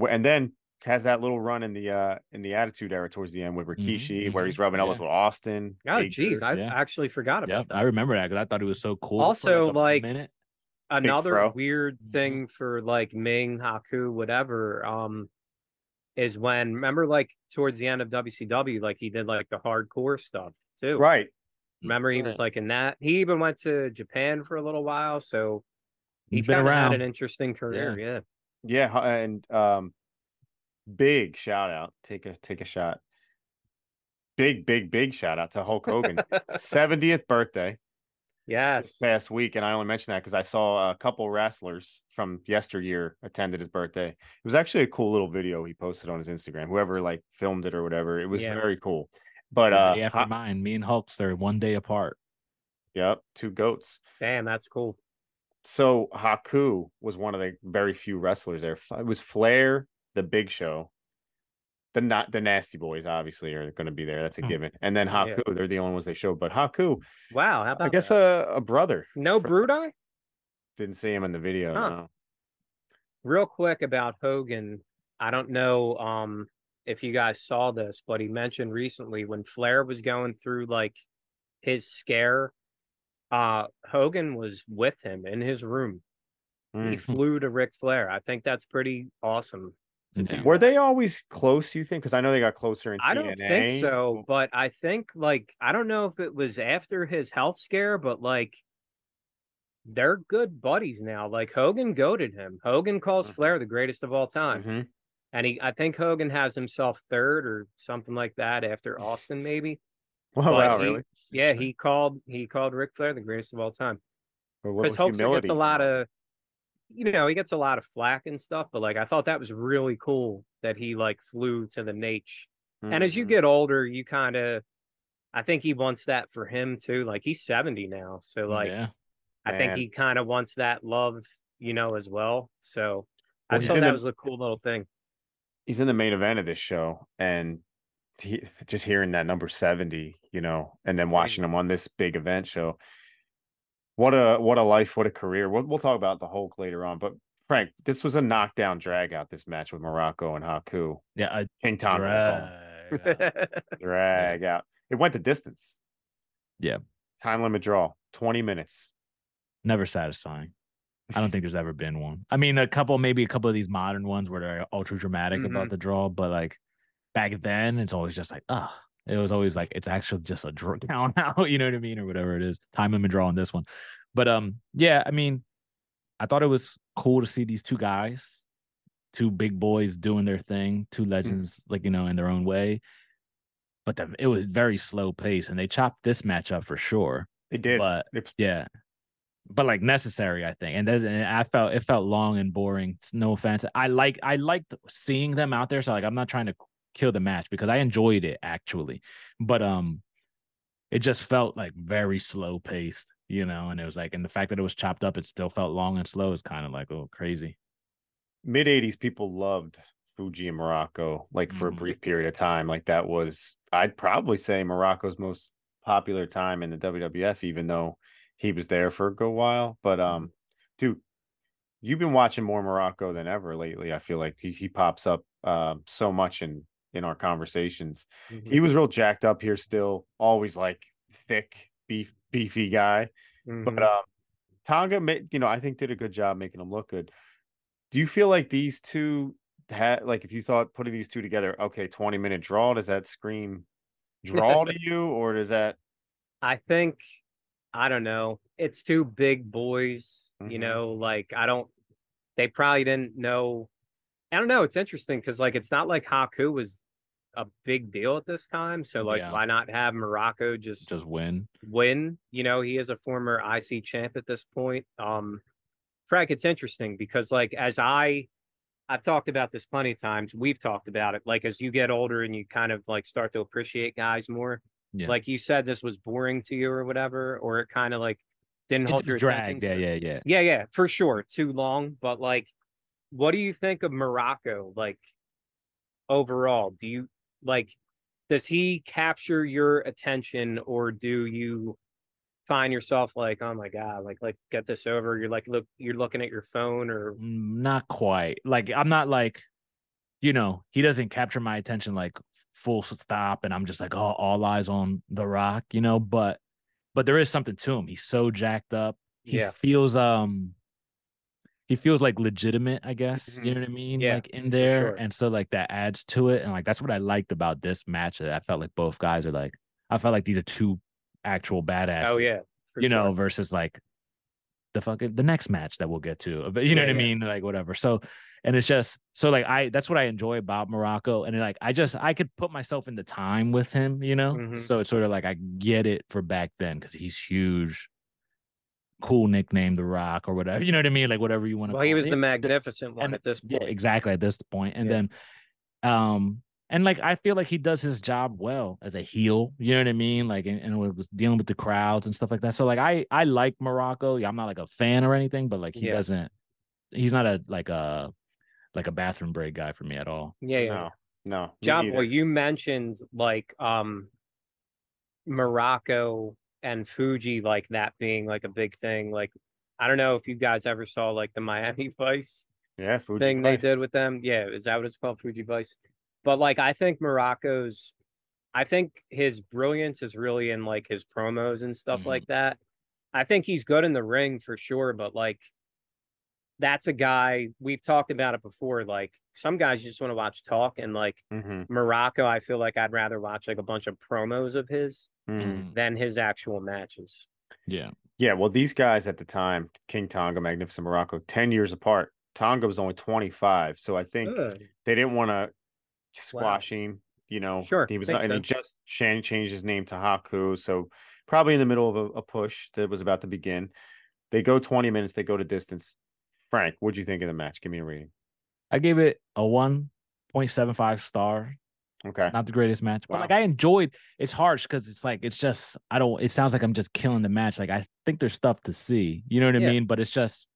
Wh- And then has that little run in the uh in the attitude era towards the end with Rikishi, where mhm, he's rubbing elbows yeah. with Austin. Oh, jeez. I yeah. actually forgot Yeah, about that. I remember that because I thought it was so cool. for, Also, a like, minute. Another fro. weird Mhm. thing for like Meng, Haku, whatever, um, is when remember like towards the end of WCW, like he did like the hardcore stuff too. Right. Remember he was like in that. He even went to Japan for a little while, so He's he's been around. Had an interesting career. Yeah. Yeah, hu- and um big shout out. Take a take a shot. Big, big, big shout out to Hulk Hogan. 70th birthday. this Yes. past week, and I only mention that because I saw a couple wrestlers from yesteryear attended his birthday. It was actually a cool little video he posted on his Instagram. Whoever like filmed it or whatever, it was Yeah. very cool. But uh, day after Ha- mine, me and Hulkster one day apart. yep, two goats. Damn, that's cool. So Haku was one of the very few wrestlers there. It was Flair, the Big Show, the not the Nasty Boys, obviously are going to be there. That's a Hmm. given. And then Yeah. Haku, they're the only ones they showed. But Haku, Wow. How about I guess that? a, a brother. no Brudai? Didn't see him in the video. Huh. no. real quick about Hogan. I don't know um if you guys saw this, but he mentioned recently when Flair was going through like his scare, uh Hogan was with him in his room. He Mm. flew to Ric Flair. I think that's pretty awesome. Yeah. Were they always close? You think? Because I know they got closer in I don't think so, but I think like I don't know if it was after his health scare, but like they're good buddies now. Like Hogan goaded him. Hogan calls Mhm. Flair the greatest of all time. Mhm. And he, I think Hogan has himself third or something like that after Austin, maybe. Wow, But wow, he- really? Yeah, he called he called Ric Flair the greatest of all time A because little Hoaxer gets a lot of, you know, he gets a lot of flack and stuff. But like, I thought that was really cool that he like flew to the Nate. And as you Mhm. get older, you kind of, I think he wants that for him too. Like he's seventy now, so like yeah. I think he kind of wants that love, you know, as well. So I Well, just he's thought that the- was a cool little thing. he's in the main event of this show, and he, just hearing that number seventy, you know, and then watching him on this big event show. What a what a life, what a career. We'll we'll talk about the Hulk later on, but Frank, this was a knockdown drag out. This match with Morocco and Haku, Yeah, a King Tonga, we'll call him. drag. drag out. It went the distance. Yeah. Time limit draw, 20 minutes. Never satisfying. I don't think there's ever been one. I mean, a couple, maybe a couple of these modern ones where they're ultra dramatic Mhm. about the draw, but like back then it's always just like, ah, it was always like it's actually just a draw count out, you know what I mean, or whatever it is. Time limit draw on this one. But um, yeah, I mean, I thought it was cool to see these two guys, two big boys doing their thing, two Mm. legends, like you know, in their own way. But the, it was very slow pace, and they chopped this match up for sure. They did. But It's- yeah, but like necessary, I think. And, and I felt it felt long and boring. It's no offense. I like I liked seeing them out there. So like I'm not trying to kill the match because I enjoyed it actually. But um it just felt like very slow paced, you know, and it was like and the fact that it was chopped up, it still felt long and slow is kind of like oh crazy. mid 80s people loved Fuji and Morocco like for Mhm. a brief period of time like that was I'd probably say Morocco's most popular time in the WWF even though he was there for a good while but Mm-hmm. um dude you've been watching more Morocco than ever lately I feel like he, he pops up um so much in in our conversations Mhm. he was real jacked up here still always like thick beef beefy guy Mhm. but um, Tonga, you know, I think did a good job making him look good. Do you feel like these two had like if you thought putting these two together, okay, twenty minute draw, does that scream draw to you, or does that? I think I don't know. It's two big boys, you Mhm. know, like I don't they probably didn't know I don't know, it's interesting because like it's not like Haku was a big deal at this time. So like Yeah. why not have Morocco just, Just win. win? You know, he is a former IC champ at this point. Um Frank, it's interesting because like as I I've talked about this plenty of times. We've talked about it. Like as you get older and you kind of like start to appreciate guys more. Yeah. Like you said, this was boring to you or whatever, or it kind of like didn't It hold your dragged. attention. Yeah, yeah, yeah. yeah, yeah, for sure. Too long, but like, what do you think of Morocco? Like overall, do you like? Does he capture your attention, or do you find yourself like, oh my god, like like get this over? You're like look, you're looking at your phone, or Mm, not quite. Like I'm not like, you know, he doesn't capture my attention like full stop, and I'm just like, oh, all eyes on the Rock, you know. But but there is something to him. He's so jacked up. He Yeah. feels um, he feels like legitimate. I guess you Mhm. know what I mean. Yeah, like in there, sure. and so like that adds to it, and like that's what I liked about this match. That I felt like both guys are like, I felt like these are two actual badasses oh yeah, you know, versus like the fucking the next match that we'll get to. But you know Yeah, what I mean? Like whatever. So and it's just so like I that's what I enjoy about Morocco. And like I just I could put myself in the time with him, you know? Mhm. So it's sort of like I get it for back then because he's huge. Cool nickname, The Rock, or whatever. You know what I mean? Like whatever you want to call it. Well, he was the magnificent one and- at this point. yeah, point. exactly at this point. And Yeah. then um and like I feel like he does his job well as a heel, you know what I mean? Like and, and with, with dealing with the crowds and stuff like that. So like I I like Morocco. Yeah, I'm not like a fan or anything, but like he Yeah. doesn't he's not a like a like a bathroom break guy for me at all. Yeah, yeah. No, no. John neither. Boy, you mentioned like um Morocco and Fuji, like that being like a big thing. Like, I don't know if you guys ever saw like the Miami Vice yeah, Fuji thing they did with them. Yeah, is that what it's called? Fuji Vice. But like, I think Morocco's, I think his brilliance is really in like his promos and stuff Mhm. like that. I think he's good in the ring for sure, but like, that's a guy we've talked about it before. Like, some guys just want to watch talk, and like Mhm, Morocco, I feel like I'd rather watch like a bunch of promos of his. Mm, than his actual matches. Yeah. Yeah, well, these guys at the time, King Tonga, Magnificent Morocco, 10 years apart. Tonga was only 25. So I think they didn't want to squash him. You know, Sure, he was makes not, and he just chan- changed his name to Haku. So probably in the middle of a, a push that was about to begin. They go 20 minutes, they go to distance. Frank, what'd you think of the match? Give me a rating. I gave it a 1.75 star. Okay. Not the greatest match, but Wow. like I enjoyed. It's harsh because it's like it's just I don't. It sounds like I'm just killing the match. Like I think there's stuff to see. You know what I Yeah. mean? But it's just,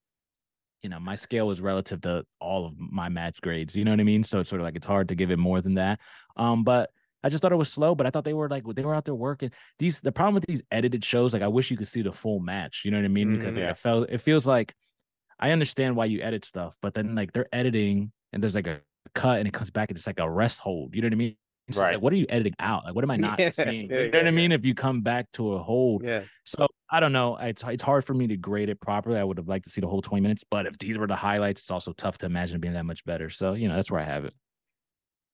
you know, my scale was relative to all of my match grades. You know what I mean? So it's sort of like it's hard to give it more than that. Um, but I just thought it was slow. But I thought they were like they were out there working. These the problem with these edited shows. Like I wish you could see the full match. You know what I mean? Because Mhm. like, Yeah. I felt it feels like I understand why you edit stuff, but then like they're editing and there's like a cut and it comes back and it's like a rest hold. You know what I mean? So Right. like, what are you editing out? Like, what am I not Yeah, seeing? yeah, You know what yeah, I mean? If you come back to a hold. Yeah. So I don't know. It's it's hard for me to grade it properly. I would have liked to see the whole 20 minutes, but if these were the highlights, it's also tough to imagine being that much better. So, you know, that's where I have it.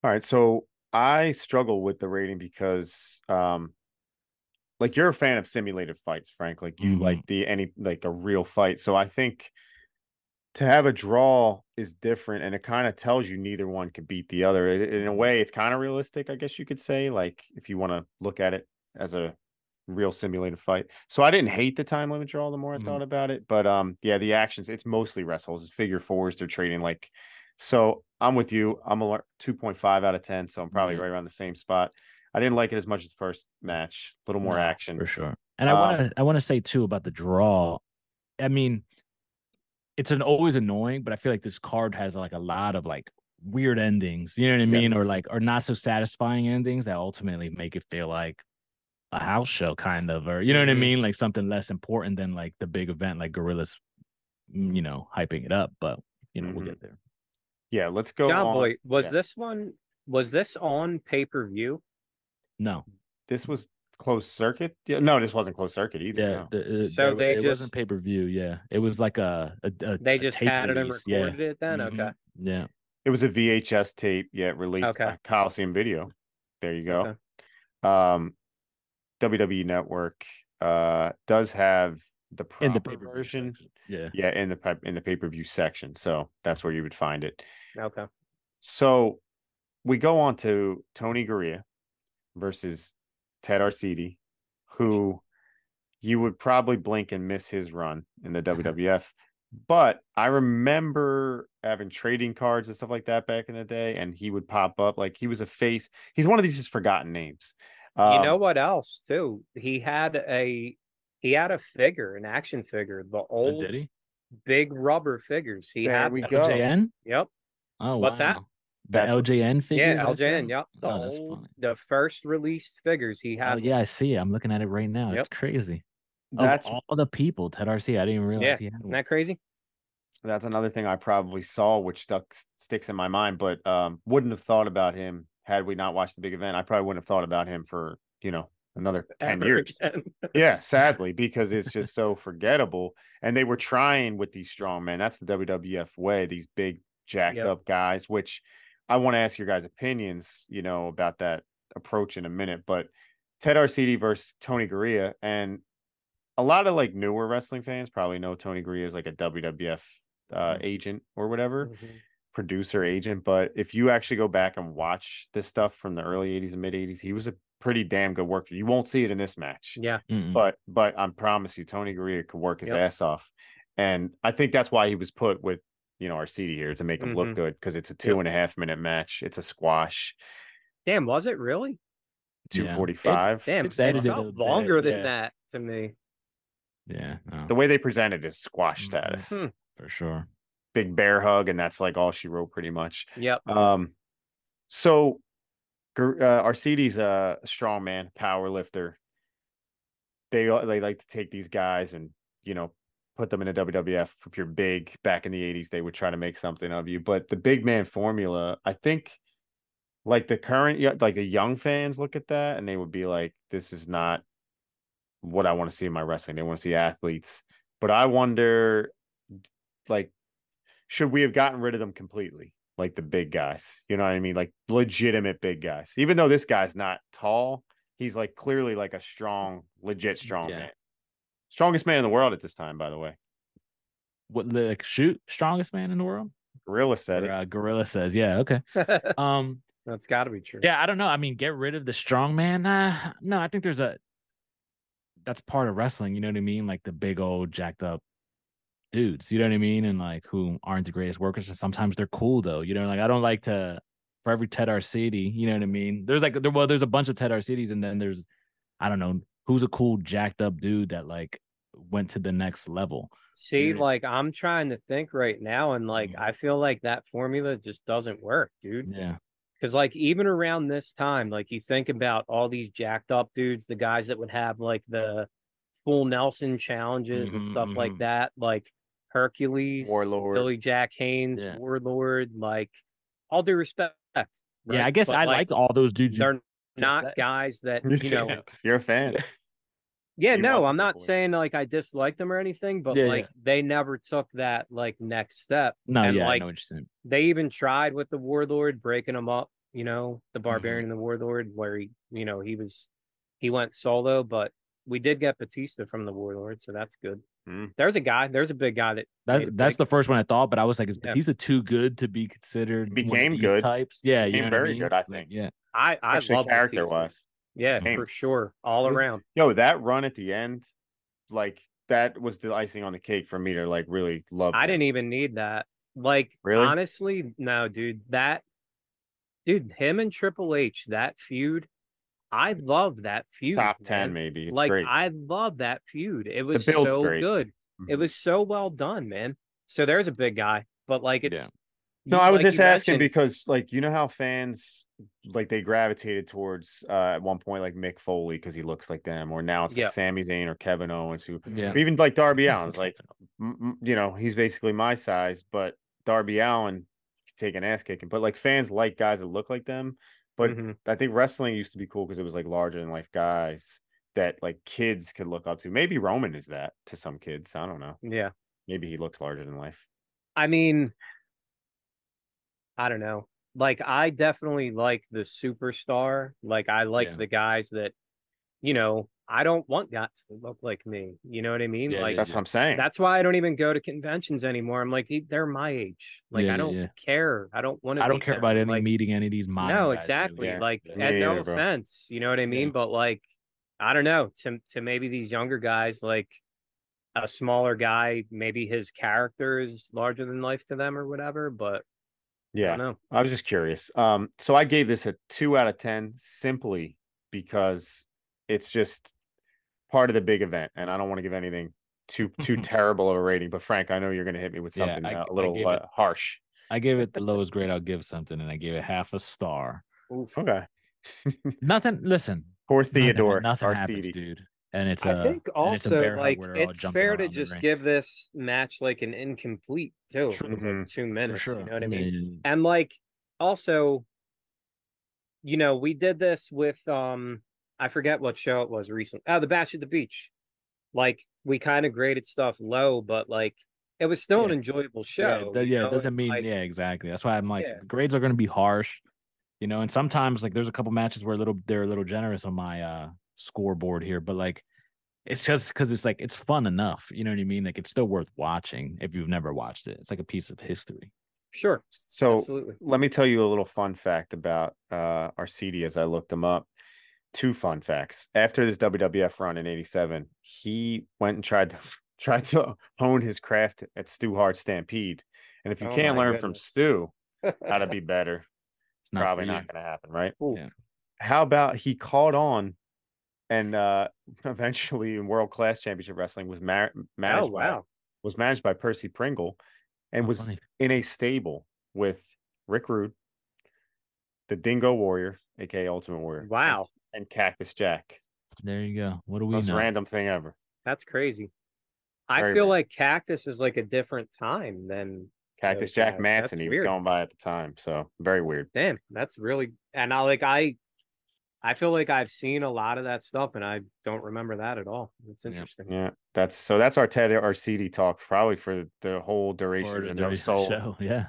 All right. So I struggle with the rating because um like you're a fan of simulated fights, Frank. Like you Mhm. like the any like a real fight. So I think to have a draw is different and it kind of tells you neither one could beat the other. In a way, it's kind of realistic, I guess you could say, like if you want to look at it as a real simulated fight. So I didn't hate the time limit draw the more I Mhm. thought about it. But um yeah, the actions, it's mostly wrestles, it's figure fours, they're trading like so I'm with you. I'm a 2.5 out of 10, so I'm probably Yeah. right around the same spot. I didn't like it as much as the first match. A little more No, action. for sure. And I Um, want to I want to say too about the draw. I mean, it's an always annoying, but I feel like this card has like a lot of like weird endings. You know what I mean? Or like or not so satisfying endings that ultimately make it feel like a house show kind of or you know what I Mhm. mean? Like something less important than like the big event like Gorillas mm, you know, hyping it up, but you know, we'll Mhm. get there. Yeah, let's go John on. Boy, was yeah. this one was this on pay per view? No. This was closed circuit. Yeah, no, this wasn't closed circuit either. Yeah, no. the, uh, So there- they it wasn't just- pay per view. Yeah, it was like a, a, a They a just tape had it and release, yeah. recorded it then. Mhm. Okay. Yeah, It was a VHS tape, yeah, released Okay. by Coliseum Video. There you go. Okay. Um WWE Network uh does have the in the proper pay per version. version. Yeah, Yeah, in the pay- in the pay-per-view section. So that's where you would find it. Okay. So we go on to Tony Garea versus Ted Arcidi, who you would probably blink and miss his run in the WWF. But I remember having trading cards and stuff like that back in the day, and he would pop up like he was a face. He's one of these just forgotten names. you know Um, what else too? He had a he had a figure, an action figure, the Oh, old did he? big rubber figures. He There had we go. LJN. Yep. Oh, What's that? Wow. The That's what- LJN figures. Yeah, I? LJN. Yep. The Oh, that's old, the first released figures he had. Oh yeah, I see. it. I'm looking at it right now. Yep. It's crazy. that's of all the people, Ted Arcidi. I didn't even realize Yeah, he had Isn't that crazy? that's another thing I probably saw, which stuck sticks in my mind, but um, wouldn't have thought about him had we not watched the big event. I probably wouldn't have thought about him for you know another ten Ever years. yeah, sadly, because it's just so forgettable. And they were trying with these strong men. That's the WWF way. These big jacked Yep. up guys. Which I want to ask your guys' opinions, you know, about that approach in a minute. But Ted Arcidi versus Tony Garea, and a lot of like newer wrestling fans probably know Tony Garea is like a WWF uh, Mhm. agent or whatever Mhm. producer agent but if you actually go back and watch this stuff from the early 80s and mid 80s he was a pretty damn good worker you won't see it in this match Yeah. Mm-mm. but but i promise you tony Garea could work his Yep. ass off and i think that's why he was put with you know Arcidi here to make him look Mhm. good because it's a two and a half minute match it's a squash Damn, was it really? 245. Yeah. Damn, It's it edited a felt bit, longer than yeah. that to me. yeah, no, the way they presented is squash Mhm. status Hmm. for sure. big bear hug and that's like all she wrote pretty much Yep. Um, so Gur- uh, Arcidi's a strong man, power lifter. They uh, they like to take these guys and you know put them in a WWF. If you're big back in the '80s, they would try to make something of you. But the big man formula, I think, like the current, like the young fans look at that and they would be like, "This is not what I want to see in my wrestling. They want to see athletes." But I wonder, like, should we have gotten rid of them completely? Like the big guys, you know what I mean? Like legitimate big guys. Even though this guy's not tall, he's like clearly like a strong, legit strong Yeah. man. Strongest man in the world at this time, by the way. What like shoot strongest man in the world? Gorilla said Or, it. uh, Gorilla says, yeah, okay. Um, That's got to be true. yeah, I don't know. I mean, get rid of the strong man. Uh, no, I think there's a that's part of wrestling. You know what I mean? Like the big old jacked up dudes. You know what I mean? And like who aren't the greatest workers, and sometimes they're cool though. You know, like I don't like to for every Ted Arcidi. You know what I mean? There's like there, well, there's a bunch of Ted Arcidis, and then there's I don't know who's a cool jacked up dude that like went to the next level. See, Yeah. like I'm trying to think right now, and like Mhm. I feel like that formula just doesn't work, dude. Yeah. Because like even around this time, like you think about all these jacked up dudes, the guys that would have like the full Nelson challenges and Mhm, stuff like mhm. that, like Hercules, Warlord. Billy Jack Haynes, Yeah. Warlord, like all due respect. Yeah. I guess But, I like, all those dudes. you they're just not said. guys that You know You're a fan. Yeah, You no, I'm not boys. saying like I dislike them or anything, but Yeah, like yeah. they never took that like next step. No, and yeah, I like know what you're saying. they even tried with the warlord breaking them up you know, the Mm-hmm. Barbarian and the Warlord, where he, you know, he was he went solo, but we did get Batista from the Warlord, so that's good. Mm. There's a guy, there's a big guy that That's that's the first one I thought, but I was like, is Yeah. Batista too good to be considered? one of became these good. types. Yeah, you Became know what I very mean? good, I think. Yeah, I I Actually, love character Batista. wise. Yeah, Same. for sure, all This- around. Yo, that run at the end, like that was the icing on the cake for me to like really love. I him. didn't even need that. Like Really? honestly, no, dude. That dude, him and Triple H, that feud, I love that feud. top ten man. maybe. It's like great. I love that feud. It was so great. good. It Mhm. was so well done, man. So there's a big guy, but like it's Yeah. No, I was like just asking mentioned- because, like, you know how fans like they gravitated towards uh at one point like Mick Foley because he looks like them, or now it's Yeah. like Sami Zayn or Kevin Owens, who yeah. even like Darby Allen's like, m- m- you know, he's basically my size, but Darby Allin can take an ass kicking. But like fans like guys that look like them. But Mhm. I think wrestling used to be cool because it was like larger than life guys that like kids could look up to. Maybe Roman is that to some kids. I don't know. yeah. Maybe he looks larger than life. I mean, I don't know. Like I definitely like the superstar. Like I like Yeah. the guys that, you know, I don't want guys that look like me. You know what I mean? Yeah, like That's what I'm saying. that's why I don't even go to conventions anymore. I'm like, "They- they're my age. Like Yeah, I don't yeah. care. I don't want to. I don't care about any like, meeting any of these modern No, guys, really. exactly. Yeah. Like, Yeah. and Me no neither, bro. offense, you know what I mean? Yeah. But like, I don't know. To to maybe these younger guys, like a smaller guy, maybe his character is larger than life to them or whatever. But I yeah. don't know. I was just curious. Um, so I gave this a two out of ten simply because it's just part of the big event, and I don't want to give anything too too terrible of a rating. But Frank, I know you're going to hit me with something I- uh, I a little gave uh, it- harsh. I gave it the lowest grade I'll give something, and I gave it half a star. Oof. Okay. Nothing. Listen, Poor Theodore nothing happens, dude. And it's I a, think and it's also like where they're all it's fair to just give this match like an incomplete too. It was Mhm. like two minutes. You know what I mean? mean? and like also you know we did this with um i forget what show it was recently oh the Bash at the Beach like we kind of graded stuff low but like it was still an enjoyable show it do- yeah, it know, doesn't mean like, yeah, exactly. That's why I'm like Yeah. grades are going to be harsh, you know. And sometimes like there's a couple matches where a little they're a little generous on my uh scoreboard here, but like it's just because it's like it's fun enough, you know what I mean? Like it's still worth watching if you've never watched it. It's like a piece of history. sure So absolutely let me tell you a little fun fact about uh Arcidi as I looked them up. Two fun facts. After this WWF run in 87, he went and tried to tried to hone his craft at Stu Hart Stampede. And if you Oh can't my learn from. Stu how to be better, It's not probably not going to happen, right? Yeah. How about he caught on and uh eventually in World Class Championship Wrestling was mar- managed oh by wow was managed by Percy Pringle and Oh, was funny. in a stable with Rick Rude, the Dingo Warrior, aka Ultimate Warrior. Wow. And, Cactus Jack. There you go. What do we Most know? random thing ever. that's crazy i Very feel random. like cactus is like a different time than Cactus Those Jack guys, Manson, that's he weird. was going by at the time. So very weird. damn that's really and i like i i feel like i've seen a lot of that stuff and i don't remember that at all it's interesting Yeah. That's so that's our Ted Arcidi talk probably for the whole Or duration the of No Soul. of the show. Yeah.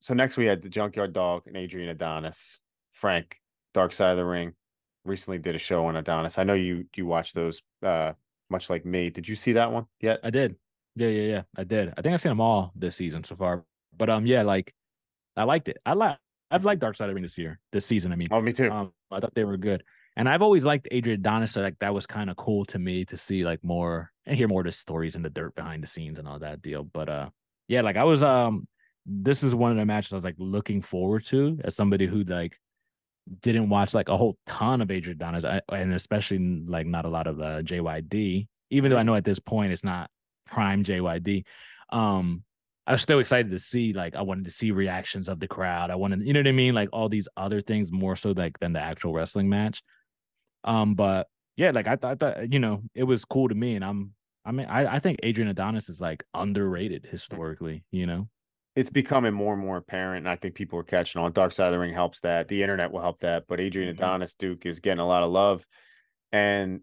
So next we had the Junkyard Dog and Adrian Adonis. Frank, Dark Side of the Ring, recently did a show on Adonis. I know you you watched those uh much like me. Did you see that one yet? I did. Yeah, yeah, yeah. I did. I think I've seen them all this season so far. But um, yeah, like I liked it. I like I've liked Dark Side of Ring this year, this season. I mean, Oh, me too. um, I thought they were good, and I've always liked Adrian Adonis. So like that was kind of cool to me to see like more and hear more of the stories and the dirt behind the scenes and all that deal. But uh, yeah, like I was um, this is one of the matches I was like looking forward to as somebody who like didn't watch like a whole ton of Adrian Adonis, and especially like not a lot of uh, JYD. Even though I know at this point it's not prime JYD. Um, I was still excited to see like I wanted to see reactions of the crowd. I wanted, you know what I mean, like all these other things more so like than the actual wrestling match. Um, but yeah, like I thought that you know it was cool to me, and I'm I mean I I think Adrian Adonis is like underrated historically. You know, it's becoming more and more apparent, and I think people are catching on. Dark Side of the Ring helps that. The internet will help that. But Adrian Mhm. Adonis Duke is getting a lot of love, and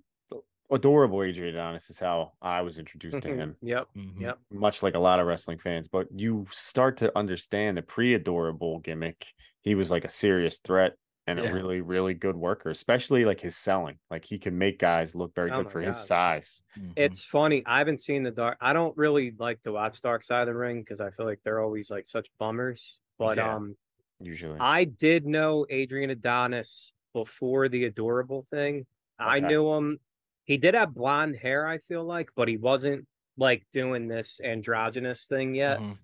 adorable Adrian Adonis is how I was introduced to him. yep Mhm. Yep. Much like a lot of wrestling fans, but you start to understand the pre-adorable gimmick. He was like a serious threat and Yeah. a really, really good worker, especially like his selling. Like he can make guys look very Oh good my for his God. size. Mhm. It's funny. I haven't seen the dark. I don't really like to watch Dark Side of the Ring because I feel like they're always like such bummers. But Yeah. um, Usually, I did know Adrian Adonis before the adorable thing. I knew him. He did have blonde hair, I feel like, but he wasn't like doing this androgynous thing yet. Mhm.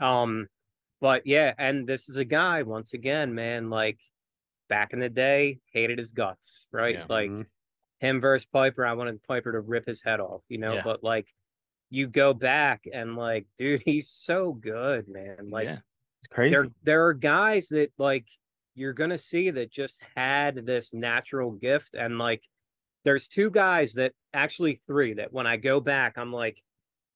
Um, but yeah, and this is a guy once again, man. Like back in the day, hated his guts, right? Yeah. Like Mhm. him versus Piper. I wanted Piper to rip his head off, you know. Yeah. But like, you go back and like, dude, he's so good, man. Like yeah. it's crazy. there there are guys that like you're gonna see that just had this natural gift and like there's two guys that actually three that when I go back I'm like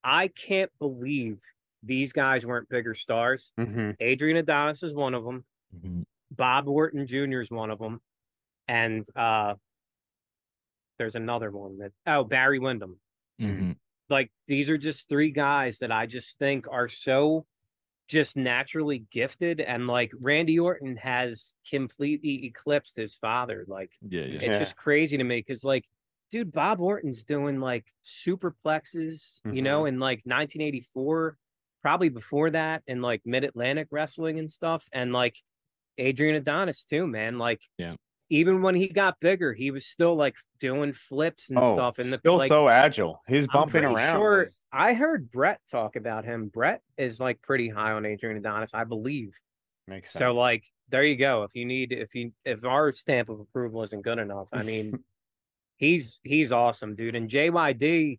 I can't believe these guys weren't bigger stars. hmm Adrian Adonis is one of them. Mhm. Bob Orton Jr. is one of them, and uh there's another one that oh Barry Windham. Mhm. Like these are just three guys that I just think are so just naturally gifted and like Randy Orton has completely eclipsed his father. Like Yeah, yeah. it's Yeah. just crazy to me because like dude Bob Orton's doing like superplexes, you know, in like 1984, probably before that in like mid-Atlantic wrestling and stuff and like Adrian Adonis too, man. Like Yeah. even when he got bigger, he was still like doing flips and Oh, stuff and the still like so agile. I'm bumping around. Sure, I heard Bret talk about him. Bret is like pretty high on Adrian Adonis, I believe. makes sense. So like there you go. If you need if you if our stamp of approval isn't good enough, I mean he's he's awesome, dude. And JYD,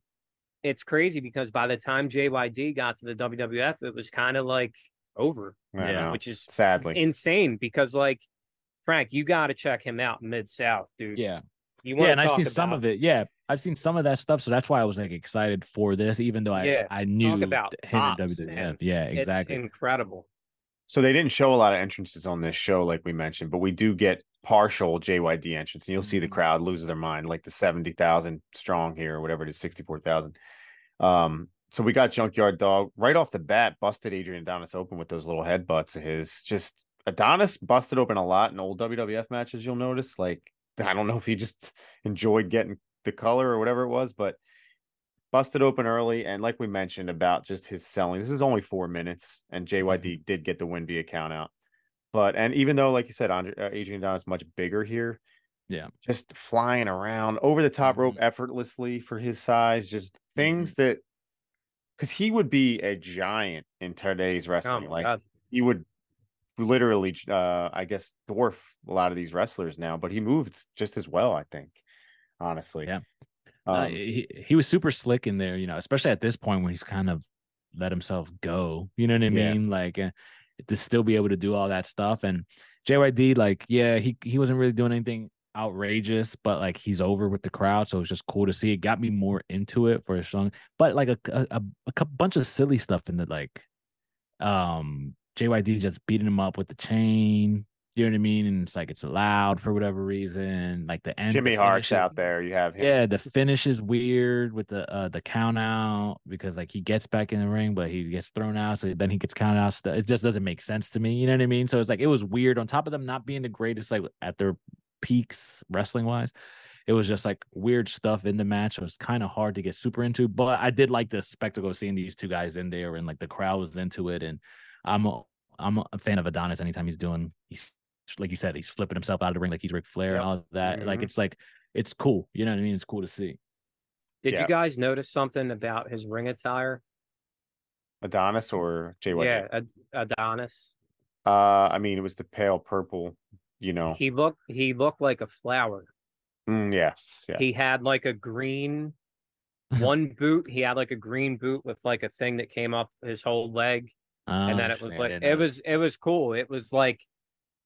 it's crazy because by the time JYD got to the WWF, it was kind of like over, Yeah, know. which is sadly, insane because like Frank, you got to check him out mid South, dude. Yeah. You Yeah, want and to I've talk seen about, some of it. Yeah, I've seen some of that stuff, so that's why I was like excited for this, even though I Yeah, I knew about him and pops, WWF. man. Yeah, It's exactly. incredible. so they didn't show a lot of entrances on this show, like we mentioned, but we do get partial JYD entrance, and you'll see the Mhm. crowd lose their mind, like the seventy thousand strong here, or whatever it is, sixty four thousand. Um, so we got Junkyard Dog right off the bat, busted Adrian Adonis open with those little headbutts of his. Just Adonis busted open a lot in old WWF matches. You'll notice, like I don't know if he just enjoyed getting the color or whatever it was, but busted open early. And like we mentioned about just his selling, this is only four minutes, and JYD did get the win via count out. But and even though, like you said, Andre, uh, Adrian Adonis much bigger here, Yeah. just flying around over the top rope Mhm. effortlessly for his size, just things that because he would be a giant in today's Oh wrestling. my like god. he would literally, uh, I guess, dwarf a lot of these wrestlers now. But he moved just as well, I think. Honestly, Yeah. Um, Uh, he he was super slick in there, you know, especially at this point when he's kind of let himself go. You know what I Yeah. mean? Like uh, to still be able to do all that stuff. And JYD, like, yeah, he he wasn't really doing anything outrageous, but like he's over with the crowd, so it's just cool to see. It got me more into it for a song, but like a a, a, bunch of silly stuff in the like, um, JYD just beating him up with the chain. You know what I mean? And it's like it's loud for whatever reason. Like the end. Jimmy Hart's out there. You have him. yeah, the finish is weird with the uh the count out because like he gets back in the ring, but he gets thrown out, so then he gets counted out. It just doesn't make sense to me. You know what I mean? So it's like it was weird. On top of them not being the greatest, like at their peaks wrestling wise, it was just like weird stuff in the match. It was kind of hard to get super into, but I did like the spectacle of seeing these two guys in there, and like the crowd was into it. And I'm a, I'm a fan of Adonis anytime he's doing he's like you said, he's flipping himself out of the ring like he's Ric Flair Yep. and all that. Like Mhm. it's like it's cool. You know what I mean? It's cool to see. Did Yeah. you guys notice something about his ring attire? Adonis or JYD. Yeah, Ad- Adonis. Uh, I mean, it was the pale purple. You know. He looked he looked like a flower. Mm, yes. Yes. He had like a green one boot. He had like a green boot with like a thing that came up his whole leg, and then it was Oh, interesting. I like it notice. was it was cool. It was like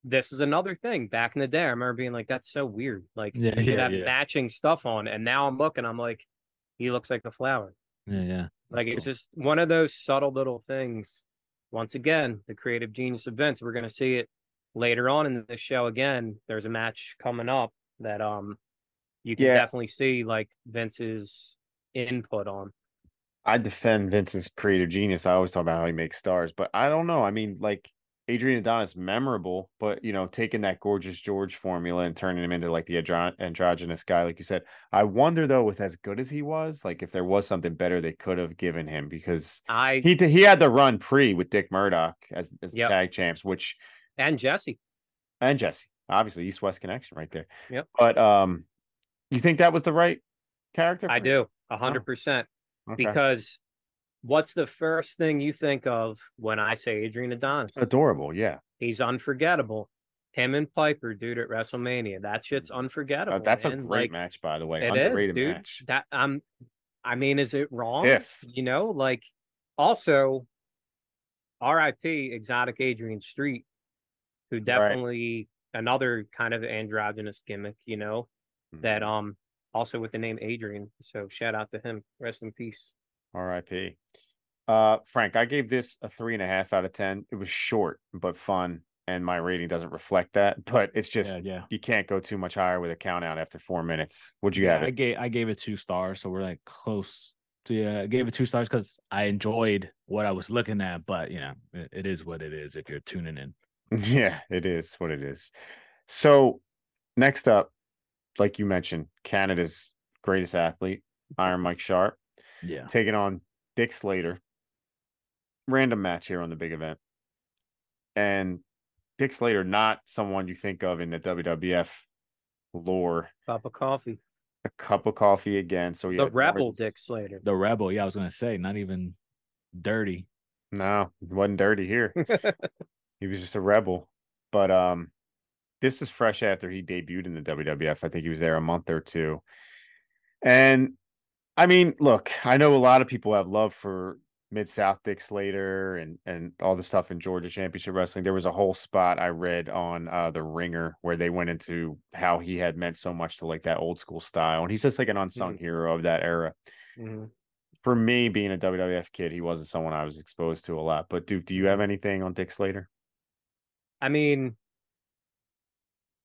this is another thing. Back in the day, I remember being like, "That's so weird." Like Yeah, you yeah, have yeah. matching stuff on, and now I'm looking. I'm like, he looks like a flower. yeah, yeah. Like That's it's just one of those subtle little things. Once again, the creative genius events. We're gonna see it later on in the show again. There's a match coming up that um you can Yeah. definitely see like Vince's input on. I defend Vince's creative genius. I always talk about how he makes stars, but I don't know. I mean, like Adrian Adonis memorable, but you know, taking that gorgeous George formula and turning him into like the andro- androgynous guy, like you said. I wonder though, with as good as he was, like if there was something better they could have given him because I he he had the run pre with Dick Murdoch as, as the Yep. tag champs, which and Jesse. and Jesse, obviously East West connection right there. Yep. But um, you think that was the right character? I do a hundred percent Okay. because what's the first thing you think of when I say Adrian Adonis? adorable, yeah. He's unforgettable. Him and Piper, dude, at WrestleMania. That shit's unforgettable. Uh, that's a great Like, match, by the way. It is, Underrated dude. match. That I'm. I mean, is it wrong? If you know, like also, R.I.P. Exotic Adrian Street, who definitely another kind of androgynous gimmick. You know that Mm-hmm. um also with the name Adrian. So shout out to him. Rest in peace. R.I.P. Uh, Frank, I gave this a three and a half out of ten. It was short but fun, and my rating doesn't reflect that. But it's just yeah, yeah. you can't go too much higher with a count out after four minutes. Would you yeah, have I gave I gave it two stars, so we're like close to yeah. I gave it two stars because I enjoyed what I was looking at, but you know, it, it is what it is if you're tuning in. Yeah, it is what it is. So next up, like you mentioned, Canada's greatest athlete, Iron Mike Sharpe, Yeah. taking on Dick Slater. Random match here on the big event. And Dick Slater, not someone you think of in the WWF lore. Cup of coffee. A cup of coffee again. So yeah, the rebel Dick Slater. The rebel, yeah, I was gonna say, not even dirty. No, it wasn't dirty here. he was just a rebel. But um, this is fresh after he debuted in the WWF. I think he was there a month or two. And I mean, look, I know a lot of people have love for Mid South Dick Slater and and all the stuff in Georgia Championship Wrestling. There was a whole spot I read on uh the Ringer where they went into how he had meant so much to like that old school style, and he's just like an unsung hero of that era. Mhm. For me, being a WWF kid, he wasn't someone I was exposed to a lot. But Duke, do you have anything on Dick Slater? I mean,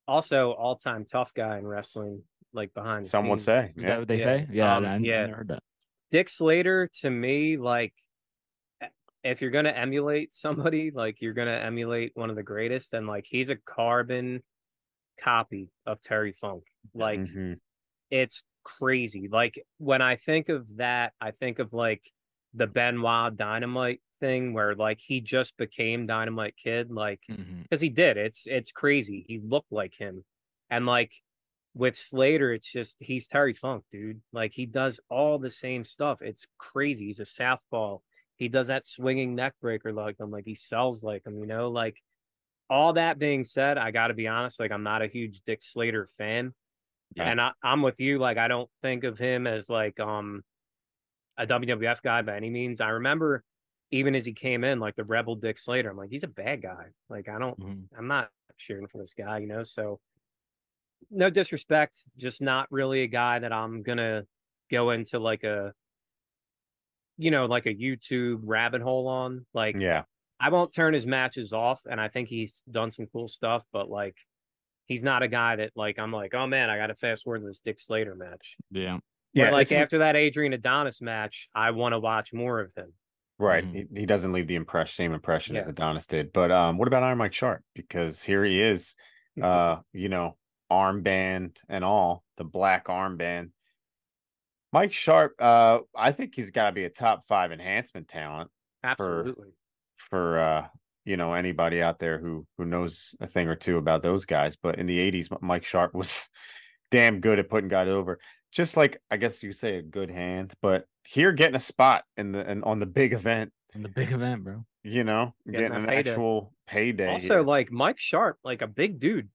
also all time tough guy in wrestling, like behind the Some would scenes. say, Is yeah. that what they Yeah, say? Yeah, um, I, I yeah. never heard that. Dick Slater to me, like if you're gonna emulate somebody, like you're gonna emulate one of the greatest, and like he's a carbon copy of Terry Funk. Like Mhm. it's crazy. Like when I think of that, I think of like the Benoit Dynamite thing where like he just became Dynamite Kid, like because he did. It's it's crazy. He looked like him, and like with Slater, it's just he's Terry Funk, dude. Like he does all the same stuff. It's crazy. He's a southpaw. He does that swinging neck breaker like him. Like he sells like him. You know, like all that being said, I got to be honest. Like I'm not a huge Dick Slater fan, Yeah. and I, I'm with you. Like I don't think of him as like um a WWF guy by any means. I remember even as he came in, like the Rebel Dick Slater. I'm like, he's a bad guy. Like I don't. Mhm. I'm not cheering for this guy, you know. So, no disrespect, just not really a guy that I'm gonna go into like a, you know, like a YouTube rabbit hole on. Like, Yeah. I won't turn his matches off, and I think he's done some cool stuff, but like, he's not a guy that like I'm like, oh man, I got to fast forward to this Dick Slater match. Yeah. Yeah. like after that Adrian Adonis match, I want to watch more of him. Right. Mhm. He, he doesn't leave the impression same impression as Adonis did. But um, what about Iron Mike Sharpe? Because here he is, uh, you know, armband and all, the black armband. Mike Sharpe, uh, I think he's got to be a top five enhancement talent Absolutely. for uh, you know, anybody out there who who knows a thing or two about those guys. But in the '80s, Mike Sharpe was damn good at putting guys over. Just like I guess you say a good hand, but here getting a spot in the and on the big event In the big event, bro. you know, Getting getting, an payday. actual payday. also, here. like Mike Sharpe, like a big dude,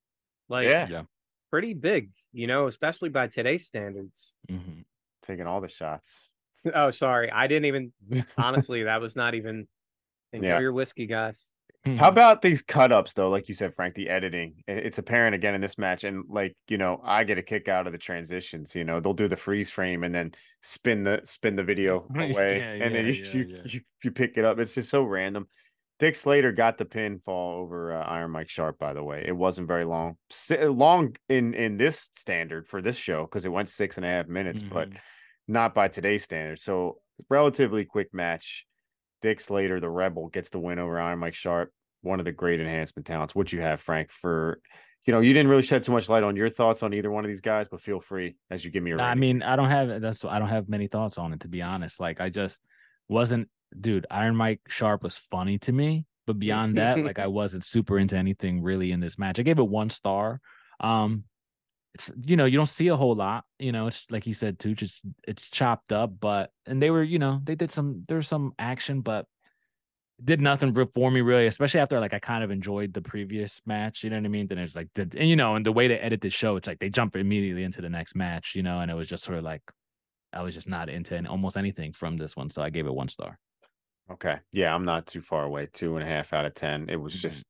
like yeah, Yeah. pretty big, you know, especially by today's standards. hmm taking all the shots. Oh, sorry, I didn't even. Honestly, that was not even. Enjoy Yeah. your whiskey, guys. How about these cut ups though? Like you said, Frank, the editing. It's apparent again in this match, and like you know, I get a kick out of the transitions. You know, they'll do the freeze frame and then spin the spin the video away, Yeah, and then yeah, you, yeah, you, you you pick it up. It's just so random. Dick Slater got the pinfall over uh, Iron Mike Sharpe. By the way, it wasn't very long. Long in in this standard for this show because it went six and a half minutes, but Mhm. not by today's standards. So relatively quick match. Dick Slater, the Rebel, gets the win over Iron Mike Sharpe. One of the great enhancement talents. What you have, Frank, for you know, you didn't really shed too much light on your thoughts on either one of these guys, but feel free as you give me your. I mean, I don't have that's I don't have many thoughts on it to be honest. Like I just wasn't, dude. Iron Mike Sharpe was funny to me, but beyond that, like I wasn't super into anything really in this match. I gave it one star. Um, it's you know you don't see a whole lot. You know, it's like you said too, just it's chopped up, but and they were you know they did some there's some action, but did nothing for me really, especially after like I kind of enjoyed the previous match. You know what I mean? Then it's like, did, and you know, and the way they edit the show, it's like they jump immediately into the next match, you know, and it was just sort of like I was just not into almost anything from this one, so I gave it one star. Okay, yeah, I'm not too far away. Two and a half out of ten. It was mm-hmm. just,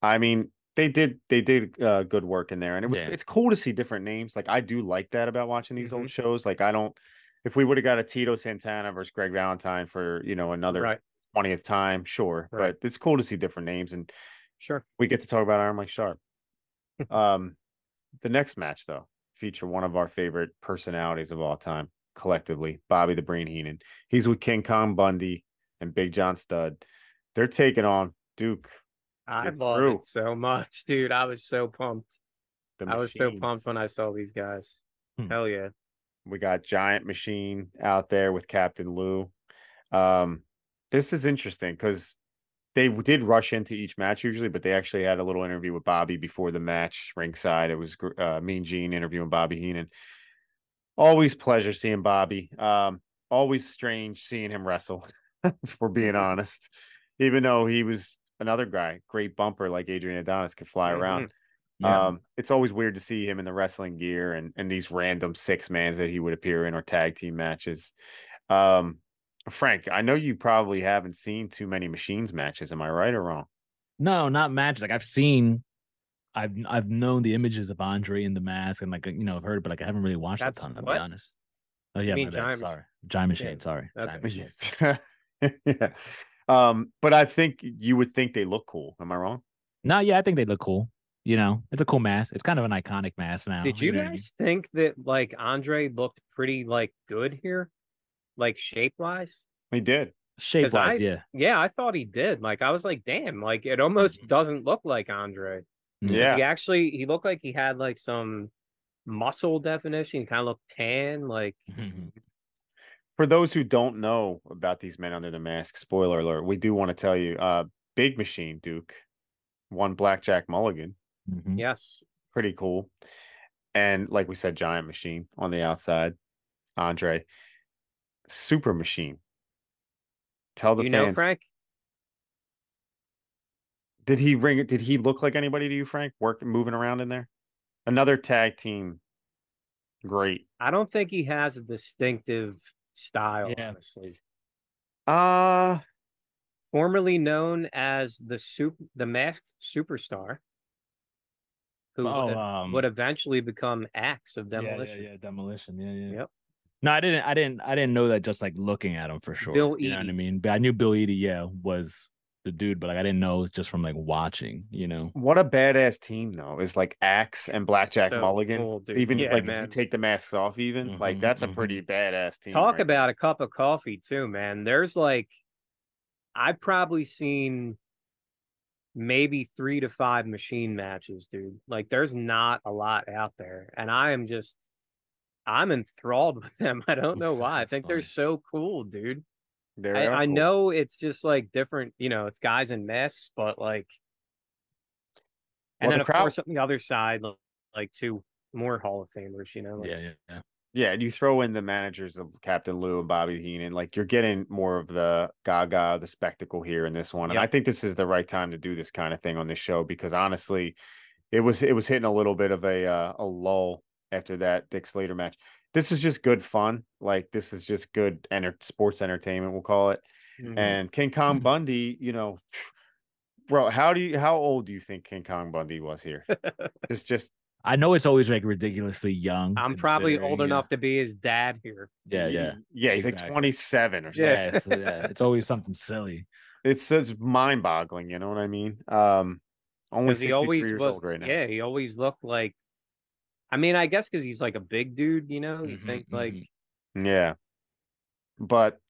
I mean, they did they did uh, good work in there, and it was yeah. it's cool to see different names. Like I do like that about watching these mm-hmm. old shows. Like I don't. If we would have got a Tito Santana versus Greg Valentine for you know another right 20th time, sure. Right. But it's cool to see different names and sure. We get to talk about Iron Mike Sharpe. um the next match though feature one of our favorite personalities of all time collectively, Bobby the Brain Heenan. He's with King Kong Bundy and Big John Studd. They're taking on Duke. I love it so much, dude. I was so pumped. I was so pumped when I saw these guys. Hmm. Hell yeah. We got Giant Machine out there with Captain Lou. Um, this is interesting because they did rush into each match usually, but they actually had a little interview with Bobby before the match ringside. It was uh, Mean Gene interviewing Bobby Heenan. Always pleasure seeing Bobby. Um, always strange seeing him wrestle, for being honest. Even though he was another guy, great bumper like Adrian Adonis could fly mm-hmm. around. Yeah. Um, it's always weird to see him in the wrestling gear and, and these random six mans that he would appear in or tag team matches. Um, Frank, I know you probably haven't seen too many machines matches. Am I right or wrong? No, not matches. Like I've seen, I've I've known the images of Andre in the mask and like you know I've heard, but like I haven't really watched That's a ton. To be honest. Oh yeah, my bad. Giant sorry, Giant Machine. Yeah. Sorry, okay. Giant Machine. yeah. Um, but I think you would think they look cool. Am I wrong? No, yeah, I think they look cool. You know, it's a cool mask. It's kind of an iconic mask now. Did you, you guys I mean? think that like Andre looked pretty like good here? Like shape wise? He did. Shape wise, yeah. Yeah, I thought he did. Like I was like, damn, like it almost mm-hmm. doesn't look like Andre. Yeah. He actually he looked like he had like some muscle definition, kind of looked tan, like for those who don't know about these men under the mask, spoiler alert, we do want to tell you, uh Big Machine Duke won Blackjack Mulligan. Mm-hmm. Yes. Pretty cool. And like we said, Giant Machine on the outside. Andre super machine. Tell the you fans. know Frank. Did he ring it? Did he look like anybody to you, Frank? Working, moving around in there. Another tag team. Great. I don't think he has a distinctive style. Yeah. Honestly. Uh formerly known as the soup, the masked superstar, who oh, would, um, would, eventually become Axe of Demolition. Yeah, yeah, yeah, Demolition. Yeah, yeah. Yep. No, I didn't. I didn't. I didn't know that just like looking at him for sure. Bill you know what I mean? But I knew Bill Eadie, yeah, was the dude, but like I didn't know just from like watching. You know, what a badass team though is like Axe and Blackjack so Mulligan. Cool, even yeah, like man. if you take the masks off, even mm-hmm, like that's mm-hmm. a pretty badass team. Talk right about there. a cup of coffee too, man. There's like, I've probably seen maybe three to five machine matches, dude. Like, there's not a lot out there, and I am just I'm enthralled with them. I don't know why. I think funny. they're so cool, dude. I, cool. I, know it's just like different, you know, it's guys in mess, but like, and well, then the of crowd... course on the other side, like two more Hall of Famers, you know. Like... yeah, yeah, yeah. Yeah, and you throw in the managers of Captain Lou and Bobby Heenan, like you're getting more of the gaga, the spectacle here in this one. And yep. I think this is the right time to do this kind of thing on this show because honestly, it was it was hitting a little bit of a uh, a lull after that Dick Slater match. This is just good fun. Like this is just good enter- sports entertainment, we'll call it. Mm-hmm. And King Kong mm-hmm. Bundy, you know, bro, how do you how old do you think King Kong Bundy was here? it's just I know it's always like ridiculously young. I'm probably old yeah. enough to be his dad here. Yeah, yeah. Yeah, he's exactly. like 27 or something. Yeah, so, yeah. it's always something silly. It's it's mind boggling, you know what I mean? Um only he always years was, old right now. Yeah, he always looked like I mean, I guess because he's like a big dude, you know. You mm-hmm, think like, mm-hmm. yeah, but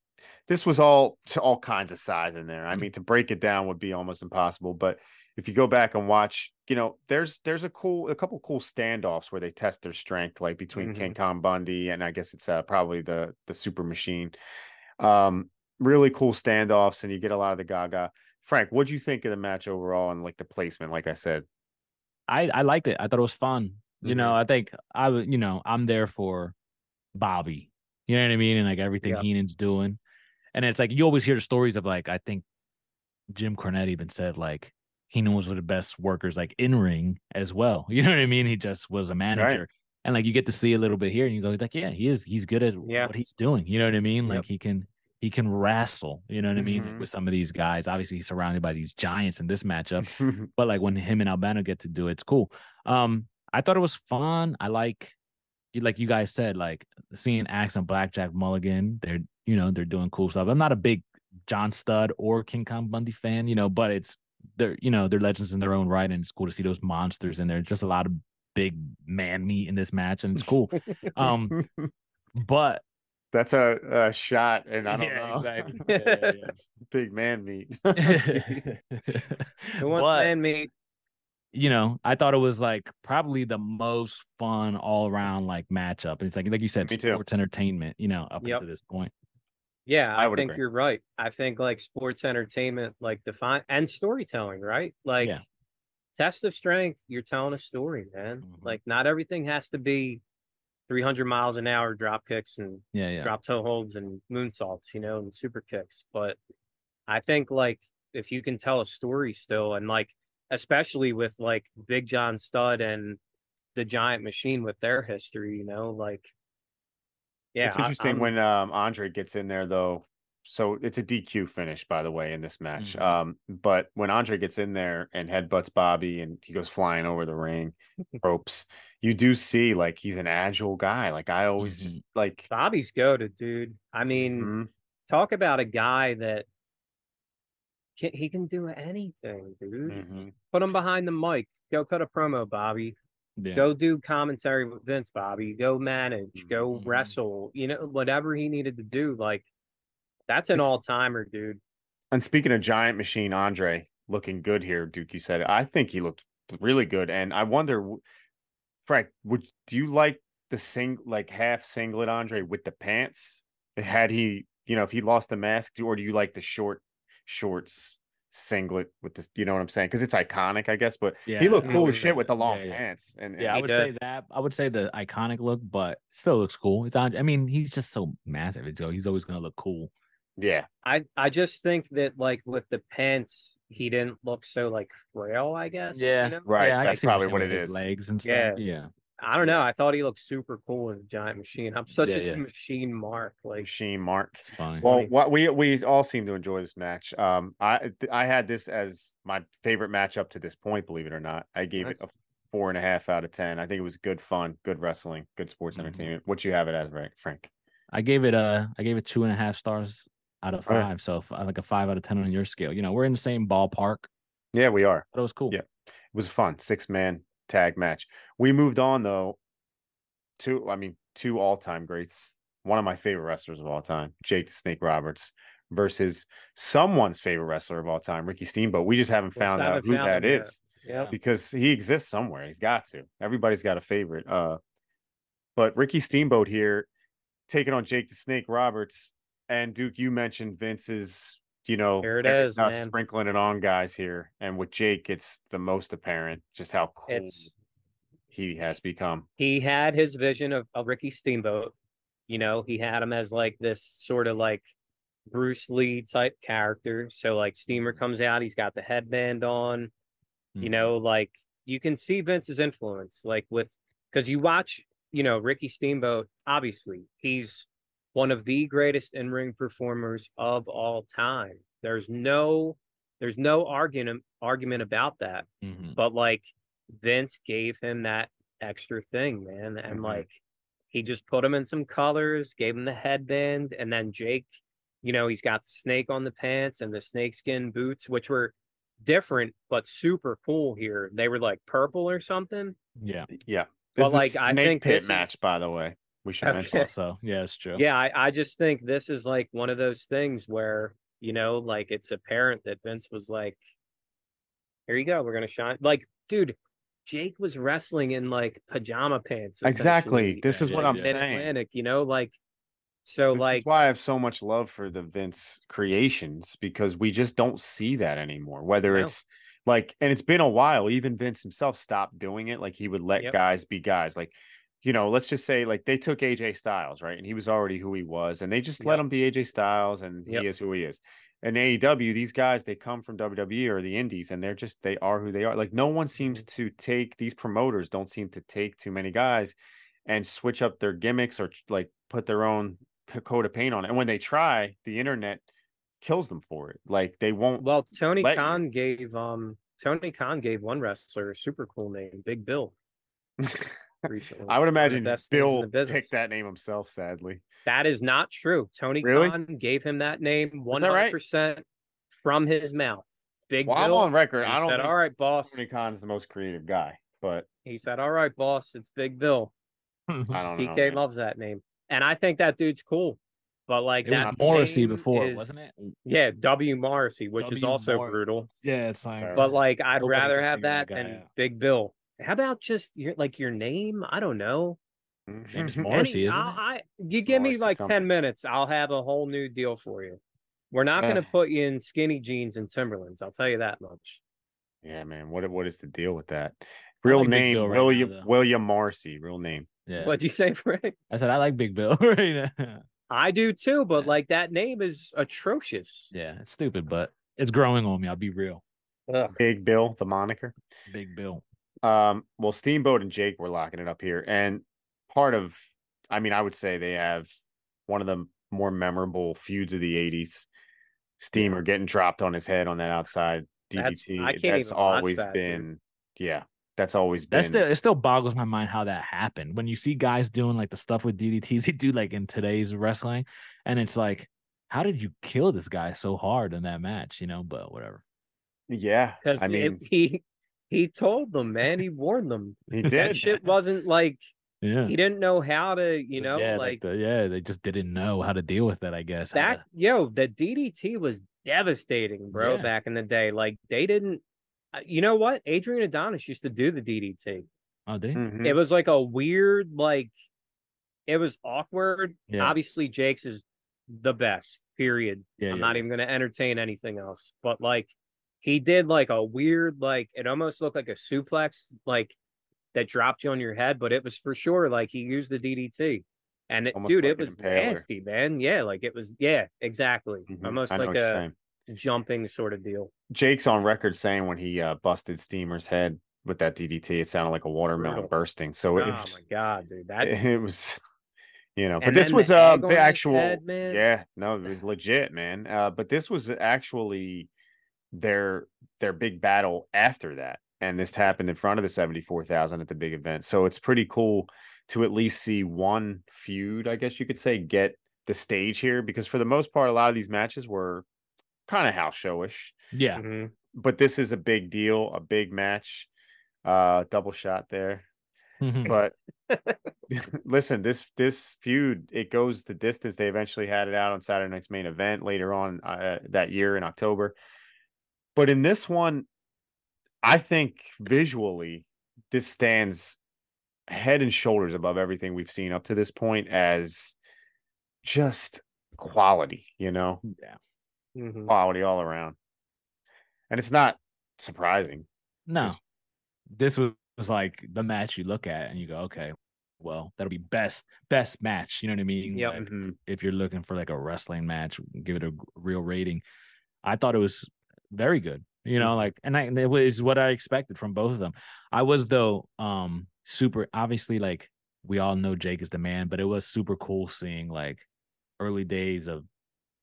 this was all to all kinds of size in there. I Mm. mean, to break it down would be almost impossible. But if you go back and watch, you know, there's there's a cool a couple cool standoffs where they test their strength, like between King Kong Bundy and I guess it's uh, probably the the Super Machine. Um, really cool standoffs, and you get a lot of the Gaga. Frank, what'd you think of the match overall and like the placement? Like I said, I I liked it. I thought it was fun. You know, Mm-hmm. I think I would. You know, I'm there for Bobby. You know what I mean? And like everything Yeah. Heenan's doing, and it's like you always hear the stories of like I think Jim Cornette even said like Heenan was one of the best workers like in ring as well. You know what I mean? He just was a manager. And like you get to see a little bit here, and you go like, yeah, he is. He's good at Yeah. what he's doing. You know what I mean? Yep. Like he can he can wrestle. You know what I mean? Mhm. With some of these guys, obviously he's surrounded by these giants in this matchup but like when him and Albano get to do it, it's cool. Um, I thought it was fun. I like, like you guys said, like seeing Axe and Blackjack Mulligan. They're you know they're doing cool stuff. I'm not a big John Stud or King Kong Bundy fan, you know, but it's they're you know they're legends in their own right, and it's cool to see those monsters in there. Just a lot of big man meat in this match, and it's cool. um, but That's a, a shot, and I don't Yeah, know. exactly. Yeah, yeah, Big man meat. Who wants But- man meat? You know, I thought it was like probably the most fun all around like matchup. It's like like you said, Me too. sports entertainment, you know, up Yep. to this point. Yeah, I I, would think agree. you're right. I think like sports entertainment, like define and storytelling, right? Like Yeah. test of strength, you're telling a story, man. Mhm. Like not everything has to be 300 miles an hour drop kicks and Yeah, yeah. drop toe holds and moonsaults, you know, and super kicks. But I think like if you can tell a story still, and like especially with like Big John Studd and the Giant Machine with their history, you know, like yeah, it's interesting I'm- when um Andre gets in there though. So it's a DQ finish, by the way, in this match. Mhm. Um, but when Andre gets in there and headbutts Bobby and he goes flying over the ring ropes, you do see like he's an agile guy. Like I always Mhm. just like Bobby's goaded, dude. I mean, mhm. talk about a guy that can, he can do anything, dude. Mhm. Put him behind the mic. Go cut a promo, Bobby. yeah. Go do commentary with Vince, Bobby. Go manage. Go Mhm. wrestle. You know, whatever he needed to do. Like, that's an It's- all timer, dude. And speaking of giant machine, Andre looking good here. Duke, you said it. I think he looked really good, and I wonder, w- Frank, would do you like the sing like half singlet Andre with the pants? Had he, you know, if he lost the mask, or do you like the short shorts singlet with this? You know what I'm saying? Because it's iconic, I guess. But yeah. he looked cool as shit with the long Yeah, yeah. pants. And, and Yeah, I would did. say that. I would say the iconic look, but still looks cool. It's on. I mean, he's just so massive. It's so he's always gonna look cool. yeah, I I just think that like with the pants, he didn't look so like frail. I guess. Yeah. You know? right. Yeah, That's probably what with it his is. Legs and Yeah. Yeah. I don't know. I thought he looked super cool as a giant machine. I'm such Yeah, a yeah. machine mark. Like, Machine Mark. It's fine. Well, what we we all seem to enjoy this match. Um, I I had this as my favorite match up to this point. Believe it or not, I gave it a four and a half out of ten. I think it was good fun, good wrestling, good sports Mhm. entertainment. What you have it as, right, Frank? I gave it a I gave it two and a half stars out of yeah. five. So if, like a five out of ten on your scale. You know, we're in the same ballpark. Yeah, we are. But it was cool. Yeah. It was fun, six man tag match. We moved on though to, I mean, two all time greats. One of my favorite wrestlers of all time, Jake the Snake Roberts, versus someone's favorite wrestler of all time, Ricky Steamboat. We just haven't found out who found that him is. yeah. because he exists somewhere. He's got to. Everybody's got a favorite. Uh, but Ricky Steamboat here taking on Jake the Snake Roberts and Duke. You mentioned Vince's, you know, There it very man. sprinkling it on guys here, and with Jake, it's the most apparent just how cool It's he has become. he had his vision of, of Ricky Steamboat. You know, he had him as like this sort of like Bruce Lee type character. So like Steamer comes out, he's got the headband on. You Mhm. know, like you can see Vince's influence, like with because you watch, you know, Ricky Steamboat. Obviously, he's one of the greatest in ring performers of all time. There's no, there's no argument argument about that Mhm. but like Vince gave him that extra thing, man. And Mhm. like he just put him in some colors, gave him the headband, and then Jake, you know, he's got the snake on the pants and the snakeskin boots, which were different but super cool here. They were like purple or something. Yeah. Yeah. But, This is like, a I snake think pit this match, is- by the way. We should mention. Also, yeah, it's true. Yeah, I, I just think this is like one of those things where, you know, like it's apparent that Vince was like, here you go, we're gonna shine. Like, dude, Jake was wrestling in like pajama pants. Exactly. This is what I'm saying. Mid-Atlantic, you know, like so This like is why I have so much love for the Vince creations because we just don't see that anymore. Whether No. it's like, and it's been a while. Even Vince himself stopped doing it. Like he would let Yep. guys be guys. Like, you know, let's just say like they took AJ Styles, right? And he was already who he was, and they just let him be AJ Styles, and Yep. he is who he is. And AEW, these guys, they come from WWE or the Indies, and they're just they are who they are. Like no one seems Mm-hmm. to take these promoters don't seem to take too many guys and switch up their gimmicks or like put their own coat of paint on it. And when they try, the internet kills them for it. Like they won't. well, Tony let you. Khan gave um Tony Khan gave one wrestler a super cool name, Big Bill, recently. I would One the imagine best Bill the business. picked that name himself. Sadly, That is not true. Tony Really? Khan gave him that name one that right? hundred percent from his mouth. Big well, I'm Bill. on record. I don't said, think "All right, boss." Tony Khan is the most creative guy, but He said, "All right, boss. It's Big Bill." I don't know. TK man. loves that name, and I think that dude's cool. But like it that Morrissey name before, is- wasn't it? Yeah, W Morrissey, which is also Mor- brutal. Yeah, it's like. But like, I'd Nobody rather have that that guy than out. Big Bill. How about just your like your name? I don't know. Name is Mhm. Morrissey, Any- isn't I'll- it? I, you It's give me like something. ten minutes, I'll have a whole new deal for you. We're not going to put you in skinny jeans and Timberlands. I'll tell you that much. Yeah, man. What what is the deal with that? Real like name right William though. William Marcy. Real name. Yeah. What'd you say, Frank? I said I like Big Bill right now. I do too, but Yeah. like that name is atrocious. Yeah, it's stupid, but it's growing on me. I'll be real. Ugh. Big Bill, the moniker. Big Bill. Um, well, Steamboat and Jake were locking it up here, and part of, I mean, I would say they have one of the more memorable feuds of the '80s. Steamer getting dropped on his head on that outside That's- DDT. I can't that's always that, dude. been, yeah, that's always been. That's still it still boggles my mind how that happened. When you see guys doing like the stuff with DDTs they do like in today's wrestling, and it's like, how did you kill this guy so hard in that match? You know, but whatever. yeah, Because I mean, he he told them, man, he warned them. he did. That did. shit wasn't like Yeah. he didn't know how to, you know, yeah, like the, yeah, they just didn't know how to deal with it. I guess that. to- Yo, the DDT was devastating, bro. Yeah. Back in the day, like they didn't. uh, You know what? Adrian Adonis used to do the DDT. oh, did he? Mhm. It was like a weird, like it was awkward. Yeah. Obviously, Jake's is the best. Period. Yeah, I'm yeah, not even going to entertain anything else. But like, he did like a weird, like it almost looked like a suplex, like that dropped you on your head. But it was for sure like he used the DDT, and it, dude, like it was impaler. nasty, man. Yeah, like it was. Yeah, exactly. Mhm. Almost I like a jumping sort of deal. Jake's on record saying when he uh, busted Steamer's head with that DDT, it sounded like a watermelon Brutal. bursting. So Oh it, my was, god, dude, that it was, you know, but And this was the uh the actual, head, man. yeah, no, it was legit, man. Uh, but this was actually their their big battle after that, and this happened in front of the seventy four thousand at the big event. So it's pretty cool to at least see one feud, I guess you could say, get the stage here because for the most part, a lot of these matches were kind of house showish Yeah. Mhm. but this is a big deal, a big match. Uh double shot there. Mhm. But listen, this this feud, it goes the distance. They eventually had it out on Saturday night's main event later on uh, that year in October. But in this one, I think visually this stands head and shoulders above everything we've seen up to this point as just quality, you know, yeah. Mhm. quality all around. And it's not surprising. No, this was, was like the match you look at and you go, okay, well, that'll be best best match. You know what I mean? Yep. Like, Mhm. if you're looking for like a wrestling match, give it a real rating. I thought it was very good. You know, like, and I, and it was what I expected from both of them. I was though, um, super obviously like we all know Jake is the man, but it was super cool seeing like early days of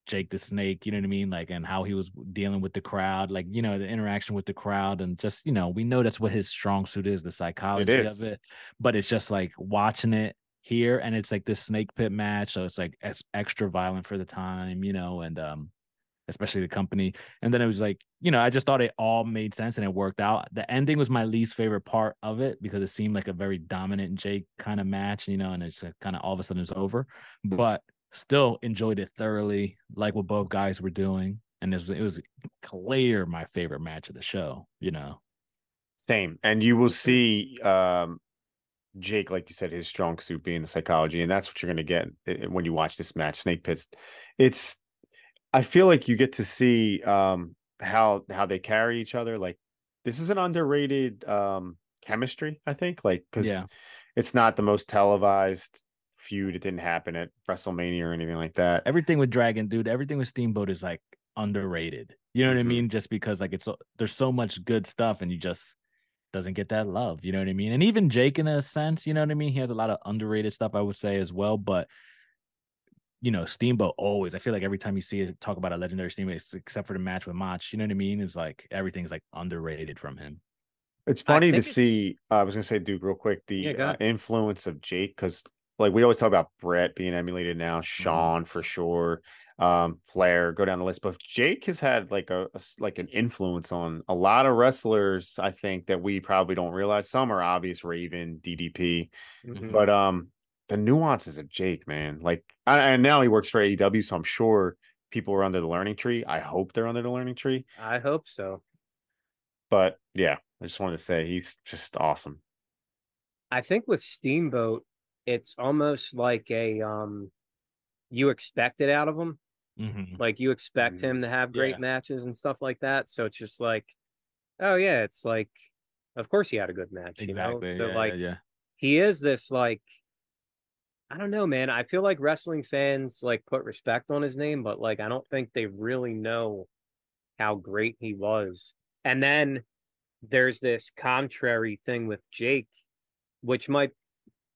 Jake the Snake, you know what I mean? Like, and how he was dealing with the crowd, like, you know, the interaction with the crowd, and just, you know, we know that's what his strong suit is the psychology is. of it. But it's just like watching it here, and it's like this snake pit match. So it's like ex- extra violent for the time, you know, and, um, especially the company. And then it was like, you know, I just thought it all made sense and it worked out. The ending was my least favorite part of it because it seemed like a very dominant Jake kind of match, you know, and it's kind of all of a sudden it's over. But still enjoyed it thoroughly, like what both guys were doing. And it was, it was clear my favorite match of the show, you know. Same. And you will see um Jake, like you said, his strong suit being the psychology, and that's what you're going to get eh, when you watch this match, Snake Pits. It's, I feel like you get to see um how how they carry each other. Like this is an underrated um chemistry, I think. Like because Yeah. it's not the most televised feud. It didn't happen at WrestleMania or anything like that. Everything with Dragon, dude, everything with Steamboat is like underrated. You know what I Mhm. mean? Just because like it's there's so much good stuff and you just doesn't get that love. You know what I mean? And even Jake, in a sense, you know what I mean? He has a lot of underrated stuff, I would say as well. But you know, Steamboat always. I feel like every time you see it talk about a legendary Steamboat, it's- except for the match with Mach, you know what I mean? It's like everything's like underrated from him. It's funny to it's- see. uh, I was gonna say, Duke, real quick, the Yeah, uh, influence of Jake, because like we always talk about Bret being emulated Mm-hmm. now, Shawn for sure, um, Flair, go down the list. But Jake has had like a like an influence on a lot of wrestlers. I think that we probably don't realize. Some are obvious, Raven, DDP, Mhm. but um, the nuances of Jake, man, like, I- and now he works for AEW, so I'm sure people are under the learning tree. I hope they're under the learning tree. I hope so. But yeah, I just wanted to say he's just awesome. I think with Steamboat, it's almost like a um you expect it out of him. Mhm. Like you expect Mhm. him to have great Yeah. matches and stuff like that. So it's just like, oh yeah, it's like of course he had a good match, you Exactly. know. So yeah, like yeah, yeah. he is this like I don't know, man. I feel like wrestling fans like put respect on his name, but like I don't think they really know how great he was. And then there's this contrary thing with Jake, which might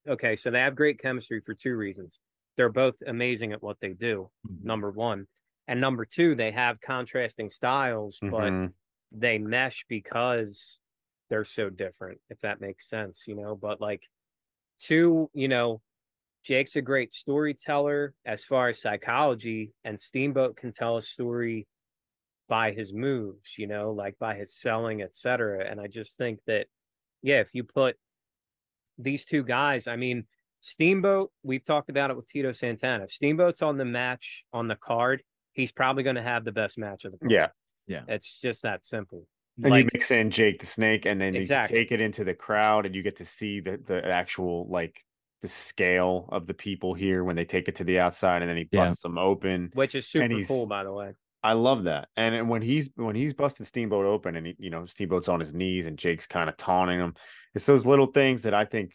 okay, so they have great chemistry for two reasons. They're both amazing at what they do, Mhm. number one. And number two, they have contrasting styles, but Mhm. they mesh because they're so different, if that makes sense, you know. But like two, you know, Jake's a great storyteller as far as psychology, and Steamboat can tell a story by his moves, you know, like by his selling, etc. And I just think that, yeah, if you put these two guys, I mean, Steamboat, we've talked about it with Tito Santana. If Steamboat's on the match on the card, he's probably going to have the best match of the card. yeah. Yeah, it's just that simple. And like, you mix in Jake the Snake, and then Exactly. you take it into the crowd, and you get to see the the actual like the scale of the people here when they take it to the outside, and then he Yeah. busts them open. which is super cool, by the way. I love that. And, and when he's when he's busting Steamboat open, and he, you know Steamboat's on his knees, and Jake's kind of taunting him. It's those little things that I think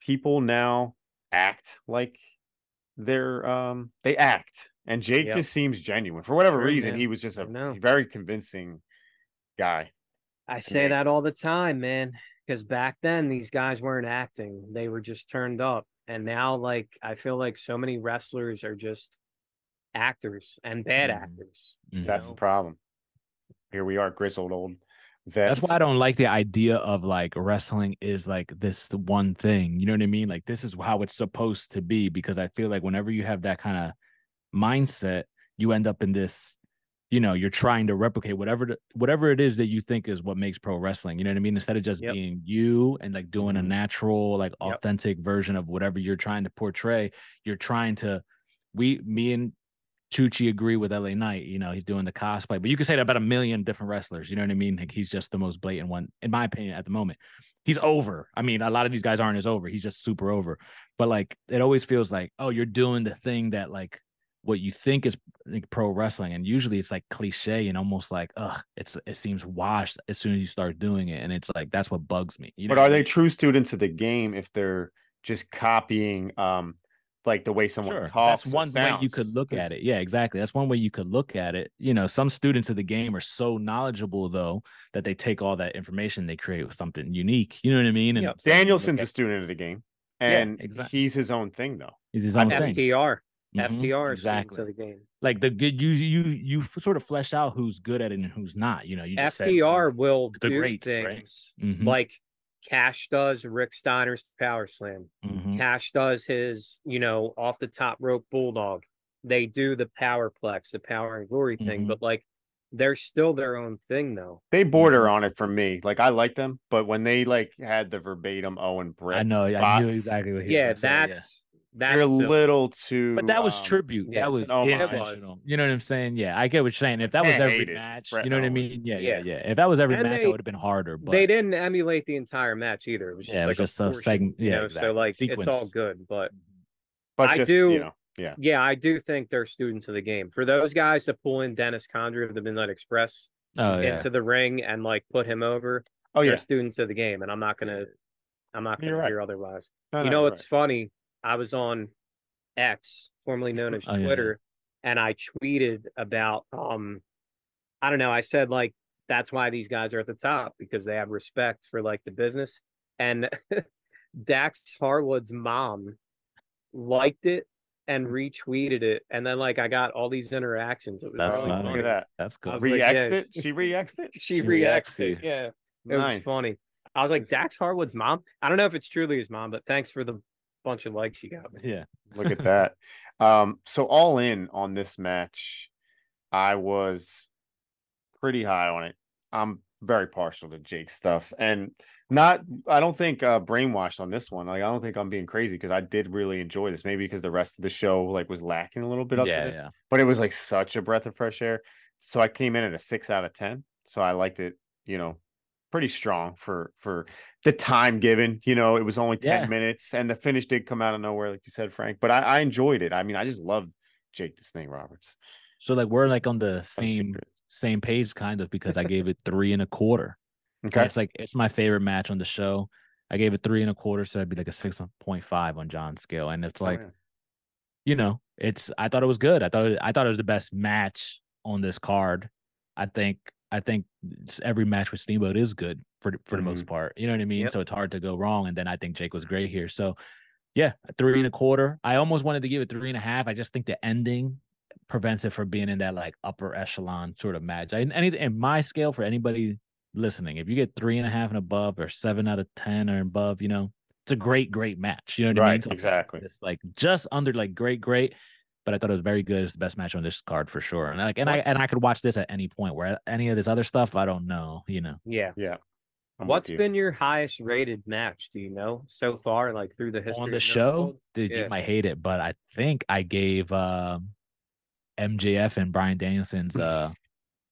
people now act like they're um they act, and Jake Yep. just seems genuine for whatever True, reason. man. He was just a know. very convincing guy. I say me. that all the time, man. Because back then these guys weren't acting; they were just turned up. And now, like, I feel like so many wrestlers are just actors and bad Mhm. actors. That's the problem. Here we are, grizzled old vets. That's why I don't like the idea of like wrestling is like this one thing. You know what I mean? Like this is how it's supposed to be because I feel like whenever you have that kind of mindset, you end up in this, you know, you're trying to replicate whatever the, whatever it is that you think is what makes pro wrestling. You know what I mean? Instead of just Yep. being you and like doing a Mhm. natural, like Yep. authentic version of whatever you're trying to portray, you're trying to we me and Chuchi agree with LA Knight. You know, he's doing the cosplay, but you can say that about a million different wrestlers. You know what I mean? Like he's just the most blatant one, in my opinion, at the moment. He's over. I mean, a lot of these guys aren't as over. He's just super over. But like, it always feels like, oh, you're doing the thing that like what you think is like pro wrestling, and usually it's like cliche and almost like, ugh, it's it seems washed as soon as you start doing it, and it's like that's what bugs me. You know but what are they true students of the game if they're just copying um like the way someone Sure, talks? that's or one way you could look at it. Yeah, exactly. That's one way you could look at it. You know, some students of the game are so knowledgeable though that they take all that information, they create something unique. You know what I mean? And Yep. it's like, Danielson's a student of the game, Yeah, and he's his own thing though. he's his own thing. FTR, Mhm, FTR exactly. exactly the game. Like the good you you you sort of flesh out who's good at it and who's not. You know, you just said, FTR will the do greats, right? things Mhm, like Cash does Rick Steiner's Power Slam. mhm. Cash does his, you know, off the top rope bulldog. they do the powerplex, the power and glory thing, Mhm. but like they're still their own thing though. They border on it for me. Like I like them, but when they like had the verbatim Owen Brett, I know. spots, I knew exactly what he was Yeah, gonna say, yeah. that's that's they're a silly. little too. But that was um, tribute. yeah, that was an homage. It was. intentional. You know what I'm saying? Yeah, I get what you're saying. If that was can't every hate it. It's match, you know what I mean? Yeah, yeah, Yeah. yeah. If that was every And match, they- it would have been harder. But they didn't emulate the entire match either. It was just Yeah, it like was just a a portion, segment- you yeah, know, exactly. so like it's all good. But But I just, do- you know, yeah. yeah, I do think they're students of the game. For those guys to pull in Dennis Condrey of the Midnight Express oh yeah, into the ring and like put him over, Oh they're yeah. students of the game, and I'm not gonna, I'm not You're gonna right. hear otherwise. No, you know you're what's funny? I was on X, formerly known as Oh, yeah, yeah. Twitter, and I tweeted about um I don't know, I said like that's why these guys are at the top because they have respect for like the business. And Dax Harwood's mom liked it and retweeted it. And then like I got all these interactions. It was That's really funny. Look at that. that's I cool. was like, Reacts yeah, it. She reacts it. She, She reacts reacts to it. Yeah. It Nice. was funny. I was like, Dax Harwood's mom. I don't know if it's truly his mom, but thanks for the bunch of likes you got. Yeah, Look at that. Um, so all in on this match, I was pretty high on it. I'm very partial to Jake stuff, and not. I don't think uh, brainwashed on this one. Like I don't think I'm being crazy because I did really enjoy this. Maybe because the rest of the show like was lacking a little bit up yeah, to this, yeah. but it was like such a breath of fresh air. So I came in at a six out of ten. So I liked it. You know, pretty strong for for the time given. You know, it was only ten Yeah. minutes, and the finish did come out of nowhere, like you said, Frank. But I, I enjoyed it. I mean, I just loved Jake the Snake Roberts. So like we're like on the same same page kind of because I gave it three and a quarter. And Okay. It's like it's my favorite match on the show. I gave it three and a quarter, so that'd be like a six point five on John's scale. And it's Oh, like, yeah. you know, it's I thought it was good. I thought it, I thought it was the best match on this card. I think I think every match with Steamboat is good for the- for the most mm-hmm. part. You know what I mean? Yep. So it's hard to go wrong. And then I think Jake was great here. So yeah, three and a mm-hmm. quarter. I almost wanted to give it three and a half. I just think the ending prevents it from being in that like upper echelon sort of match. I, anything in my scale for anybody listening, if you get three and a half and above or seven out of ten or above, you know, it's a great, great match. You know what I mean? Right, So exactly. It's like just under like great, great. But I thought it was very good. It's the best match on this card for sure. And like, and I and I could watch this at any point. Where any of this other stuff, I don't know. You know, Yeah. Yeah. I'm What's you. been your highest rated match? Do you know so far, like through the history on the No show, Sold? dude, Yeah. you might hate it, but I think I gave um MJF and Bryan Danielson's uh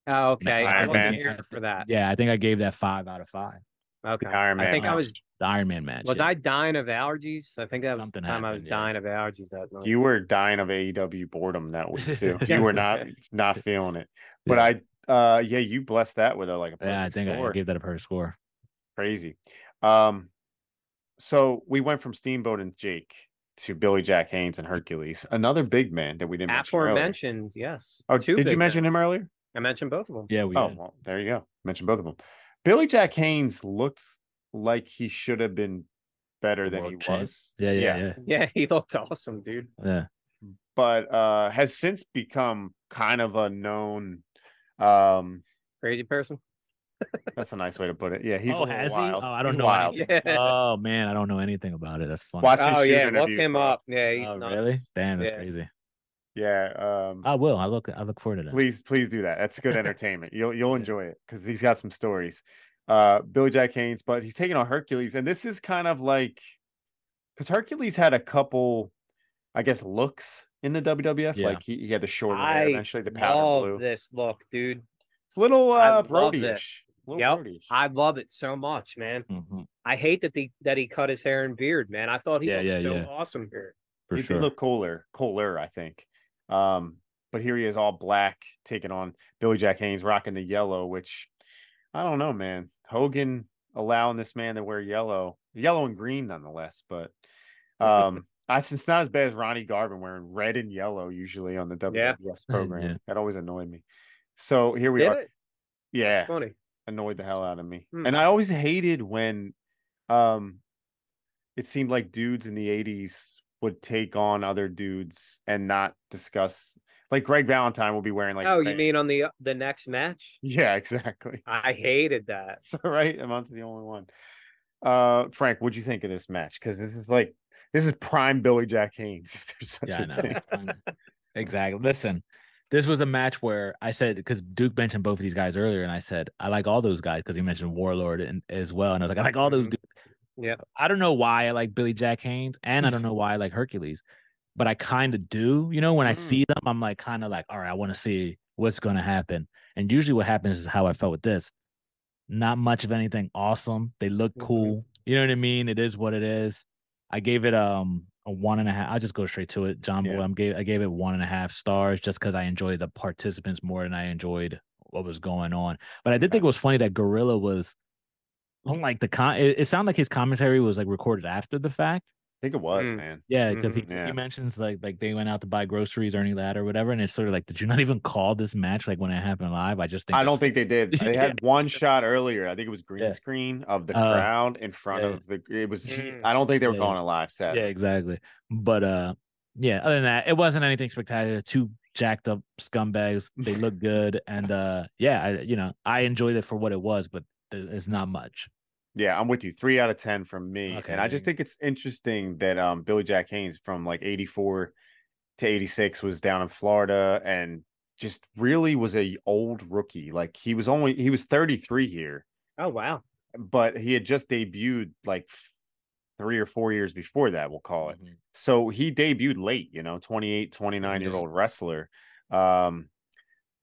Oh, okay. I Iron wasn't here for that. yeah, I think I gave that five out of five. Okay. I Man think I was The Iron Man match. was yeah. I dying of allergies? I think that was Something the time I was yeah. dying of allergies that night. You were dying of AEW boredom that week too. you were not not feeling it. But Yeah. I uh yeah, you blessed that with a like a perfect Yeah, I think score. I gave that a perfect score. Crazy. Um so we went from Steamboat and Jake to Billy Jack Haynes and Hercules, another big man that we didn't mention. earlier. Aforementioned, yes. Oh, Two did you mention men. him earlier? I mentioned both of them. Yeah, we Oh, did. well, there you go. Mentioned both of them. Billy Jack Haynes looked like he should have been better than world he champ. was. Yeah, yeah, Yes. Yeah, he looked awesome, dude. yeah. But uh has since become kind of a known um Crazy person. that's a nice way to put it. Yeah, he's a oh, little has wild. he? Oh, I don't He's know. wild. anything. Yeah. Oh man, I don't know anything about it. That's funny. Watch his Oh shoot yeah, look him bro. up. Yeah, he's oh, nuts. really? Damn, that's Yeah. crazy. Yeah. Um I will. I look. I look forward to that. please, please do that. That's good entertainment. You'll you'll enjoy it because he's got some stories. Uh Billy Jack Haynes, but he's taking on Hercules, and this is kind of like because Hercules had a couple, I guess, looks in the WWF. Yeah. Like he, he had the short hair, eventually the powder love blue. this look, dude. It's a little I uh love Brody-ish. Yep. Brody-ish. I love it so much, man. Mhm, I hate that he that he cut his hair and beard, man. I thought he Yeah, looked yeah, so yeah. awesome here. For he sure. did look cooler, cooler, I think. Um, but here he is all black, taking on Billy Jack Haynes, rocking the yellow, which I don't know, man. Hogan allowing this man to wear yellow, yellow and green nonetheless, but um I it's not as bad as Ronnie Garvin wearing red and yellow usually on the Yeah. Program. Yeah. That always annoyed me. So here we Did are. it? Yeah It's funny. annoyed the hell out of me. Hmm. And I always hated when um it seemed like dudes in the 80s would take on other dudes and not discuss like Greg Valentine will be wearing like oh, you mean on the the next match? yeah, exactly. I hated that. So right, I'm not the only one. Uh Frank, what'd you think of this match? Because this is like this is prime Billy Jack Haynes, if there's such Yeah, I a know. thing. Exactly. Listen, this was a match where I said because Duke mentioned both of these guys earlier, and I said I like all those guys because he mentioned Warlord and, as well, and I was like I like all those. Mhm. dudes. Yeah. I don't know why I like Billy Jack Haynes, and I don't know why I like Hercules, but I kind of do. You know, when I Mm. see them, I'm like kind of like, all right, I want to see what's going to happen. And usually, what happens is how I felt with this. Not much of anything awesome. They look Mhm. cool. You know what I mean? It is what it is. I gave it um a one and a half. I'll just go straight to it, John Yeah. Boy. I'm gave I gave it one and a half stars just because I enjoyed the participants more than I enjoyed what was going on. But I did think it was funny that Gorilla was like the con. It, it sounded like his commentary was like recorded after the fact. I think it was, Mm. man. Yeah, because he, Mhm. Yeah. he mentions like like they went out to buy groceries, or Ernie Ladd or whatever, and it's sort of like, did you not even call this match like when it happened live? I just think I don't think they did. They Yeah. had one shot earlier. I think it was green Yeah. screen of the Uh, crowd in front yeah. of the. It was. Mm. I don't think they were Yeah. calling a live set. Yeah, exactly. But uh yeah, other than that, it wasn't anything spectacular. Two jacked up scumbags. They look good. And uh yeah, I you know, I enjoyed it for what it was, but it's not much. Yeah, I'm with you. Three out of ten from me, Okay, and I just think it's interesting that um Billy Jack Haynes from like '84 to '86 was down in Florida and just really was a old rookie. Like he was only he was 33 here, Oh wow. but he had just debuted like three or four years before that. We'll call it. Mhm. So he debuted late, you know, 28, 29 year old wrestler, um,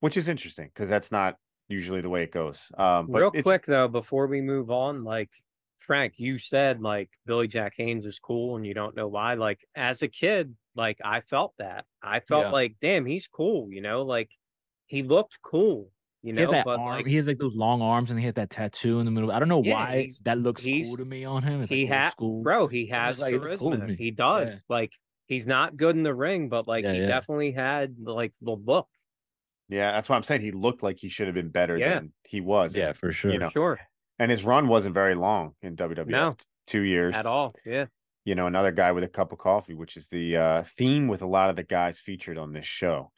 which is interesting because that's not usually the way it goes. Um, but Real quick though, before we move on, like Frank, you said like Billy Jack Haynes is cool and you don't know why. Like as a kid, like I felt that. I felt Yeah. like, damn, he's cool, you know, like he looked cool, you He has know, that but arm, like he has like those long arms and he has that tattoo in the middle. I don't know Yeah, why that looks cool to me on him. It's he like old had bro, he has like, it looked cool charisma. He does. Like he's not good in the ring, but like Yeah, he yeah. definitely had like the look. Yeah, that's why I'm saying he looked like he should have been better Yeah. than he was. Yeah, and, for sure. know, Sure. and his run wasn't very long in WWF. No. two years At all. Yeah. you know, another guy with a cup of coffee, which is the uh, theme with a lot of the guys featured on this show.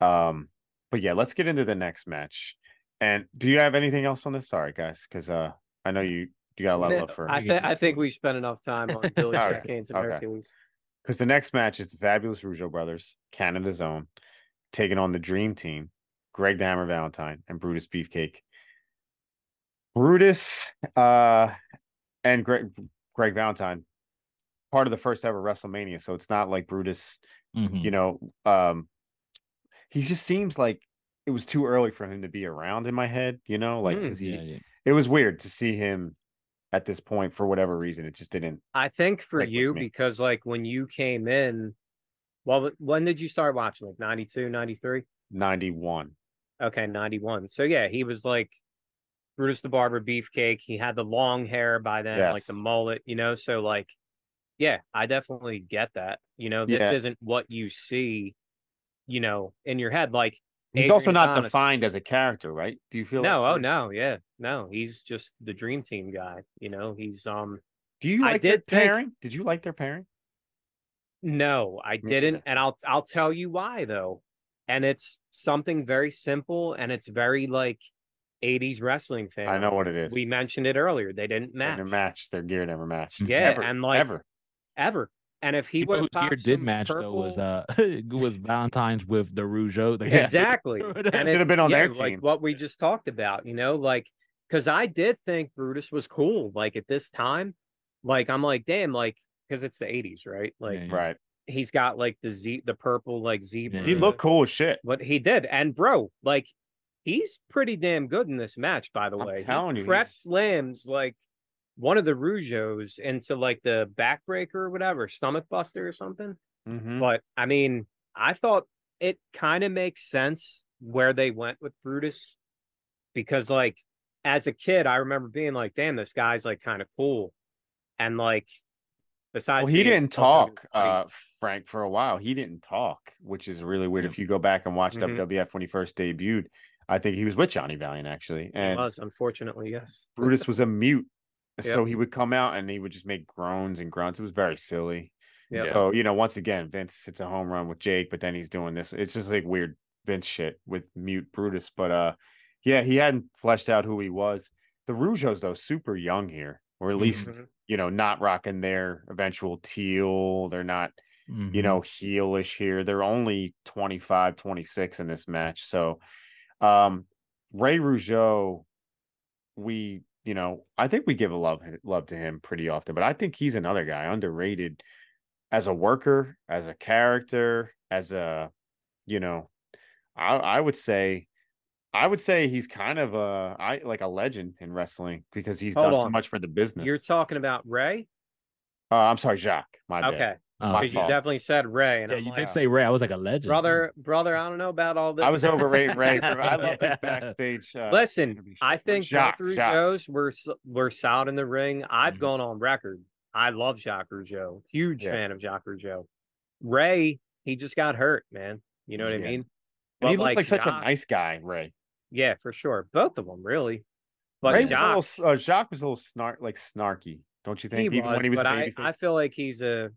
Um, but yeah, let's get into the next match. And do you have anything else on this? Sorry, guys, because uh, I know you you got a lot of love for I You think I think we spent enough time on Billy Jack right, Haynes and okay. Hercules. because the next match is the Fabulous Rougeau brothers, Canada's own, taking on the Dream Team, Greg the Hammer Valentine and Brutus Beefcake. Brutus uh, and Greg Greg Valentine, part of the first ever WrestleMania, so it's not like Brutus Mhm. you know um he just seems like it was too early for him to be around in my head you know like Mm, he yeah, yeah. it was weird to see him at this point for whatever reason it just didn't I think for you, because like when you came in, well, when did you start watching? Like 92, 93? 91 Okay, 91. So yeah, he was like Brutus the Barber Beefcake. He had the long hair by then, like the mullet, you know? So like, yeah, I definitely get that. You know, this Yeah. isn't what you see, you know, in your head. Like, he's also not Adonis- defined as a character right do you feel no, like oh no, yeah, no, he's just the dream team guy. You know, he's um do you I like their did think- pairing did you like their pairing No, I didn't, and I'll I'll tell you why though. And it's something very simple, and it's very like '80s wrestling fan. i know what it is We mentioned it earlier. They didn't They match never matched their gear never matched Yeah, ever, and, like, ever ever. And if he You would gear did match though was uh was Valentine's with the Rougeau. The exactly, and it could have been on yeah, their like team. what we just talked about. You know, like because I did think Brutus was cool. Like at this time, like I'm like, damn, like because it's the '80s, right? Like Yeah, yeah. right he's got like the z the purple like zebra. he looked cool as shit What he did, and bro, like he's pretty damn good in this match. By the I'm way, telling he you, press he's- slams like one of the Rougeaus into like the backbreaker or whatever, stomach buster or something. Mhm. But I mean, I thought it kind of makes sense where they went with Brutus because, like, as a kid, I remember being like, "Damn, this guy's like kind of cool," and like, besides, well he didn't talk uh frank for a while he didn't talk which is really weird Yeah. if you go back and watch Mhm. wwf when he first debuted i think he was with johnny valiant actually He and was unfortunately yes. brutus was a mute Yep. so he would come out and he would just make groans and grunts it was very silly Yep. so you know once again vince hits a home run with jake but then he's doing this it's just like weird vince shit with mute brutus but uh yeah he hadn't fleshed out who he was the rougeaus though super young here or at least Mhm. You know, not rocking their eventual teal. They're not, Mhm. you know, heelish here. They're only 25, 26 in this match. So um Ray Rougeau, we, you know, I think we give a love love to him pretty often, but I think he's another guy underrated as a worker, as a character, as a, you know, I I would say I would say he's kind of a I like a legend in wrestling because he's Hold done so much for the business. You're talking about Ray? uh, I'm sorry, Jacques. My bad. Okay. My Because you fault. definitely said Ray. And yeah, I'm you like, did say Ray. I was like a legend. brother, brother, I don't know about all this. I was overrating Ray. For, I love this backstage. Uh, Listen, interview I shit. think Jacques, both Jacques. Rougeaus were s- were solid in the ring. I've Mhm. gone on record. I love Jacques Rougeau. Huge Yeah. fan of Jacques Rougeau. Ray, he just got hurt, man. You know what Yeah. I mean? And he But, looked like, such Jacques- a nice guy, Ray. Yeah, for sure. Both of them, really. But Ray was a Jacques, little, uh, Jacques was a little snark, like snarky, don't you think? he Even was, when he was but a I, babyface. I feel like he's a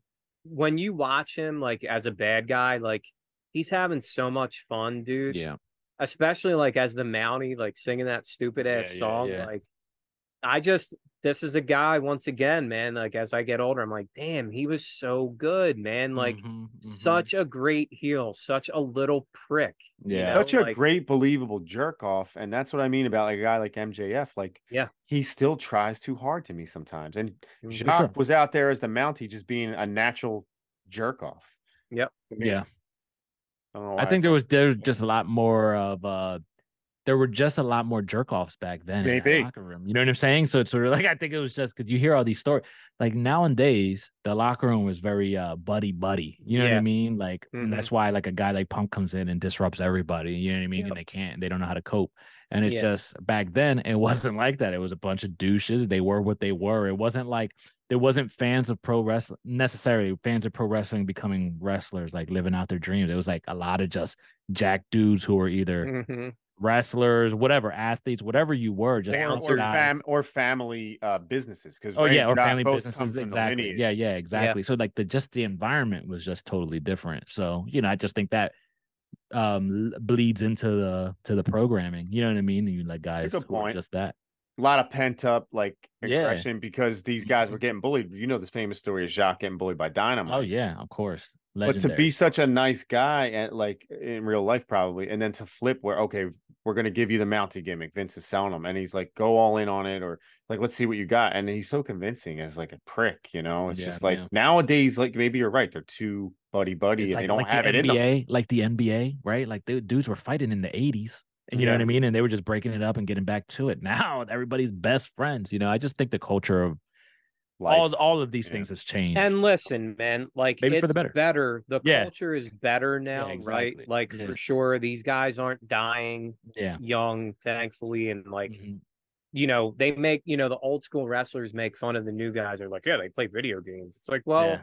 when you watch him like as a bad guy, like he's having so much fun, dude. Yeah. Especially like as the Mountie, like singing that stupid ass Yeah, yeah, song. yeah. Like I just this is a guy once again, man. Like as I get older, I'm like, damn, he was so good, man. Like Mhm, mhm. such a great heel, such a little prick. you Yeah. know? such a like- great, believable jerk off, and that's what I mean about like a guy like MJF. Like, Yeah. he still tries too hard to me sometimes. And. Jacques was out there as the Mountie, just being a natural jerk off. Yep. to me. Yeah. I, don't know I why think there was there was just a lot more of uh there were just a lot more jerk offs back then in that Maybe. locker room. You know what I'm saying? So it's sort of like I think it was just because you hear all these stories. Like nowadays, the locker room was very uh buddy buddy. You know what I mean? Like Mhm. that's why like a guy like Punk comes in and disrupts everybody. You know what I mean? Yep. And they can't, they don't know how to cope. And it's Yeah. just back then it wasn't like that. It was a bunch of douches. They were what they were. It wasn't like there wasn't fans of pro wrestling necessarily fans of pro wrestling becoming wrestlers, like living out their dreams. It was like a lot of just jack dudes who were either Mhm. Wrestlers, whatever, athletes, whatever you were, just or, or, fam- or family uh, businesses. Because Oh yeah, or family businesses, exactly. Yeah, yeah, exactly. So like the just the environment was just totally different. So you know, I just think that um bleeds into the to the programming. You know what I mean? You like guys good who point. just that. A lot of pent up like Yeah. aggression because these guys were getting bullied. You know this famous story of Jacques getting bullied by Dynamite. Oh yeah, of course. but to be such a nice guy and like in real life probably and then to flip where okay we're going to give you the mountie gimmick vince is selling them and he's like go all in on it or like let's see what you got and he's so convincing as like a prick you know it's Yeah, just like yeah. nowadays like maybe you're right they're too buddy buddy It's and they don't like have the it NBA, like the NBA, right? Like the dudes were fighting in the 80s. And you know what I mean? And they were just breaking it up and getting back to it. Now everybody's best friends. You know, I just think the culture of Life. all of these Yeah. things has changed. And listen, man, like Maybe it's for the better. The Yeah. culture is better now, exactly. right? Like Yeah. for sure, these guys aren't dying yeah. young, thankfully, and like Mhm. you know they make you know the old school wrestlers make fun of the new guys. They're like, yeah, they play video games. It's like, well, Yeah.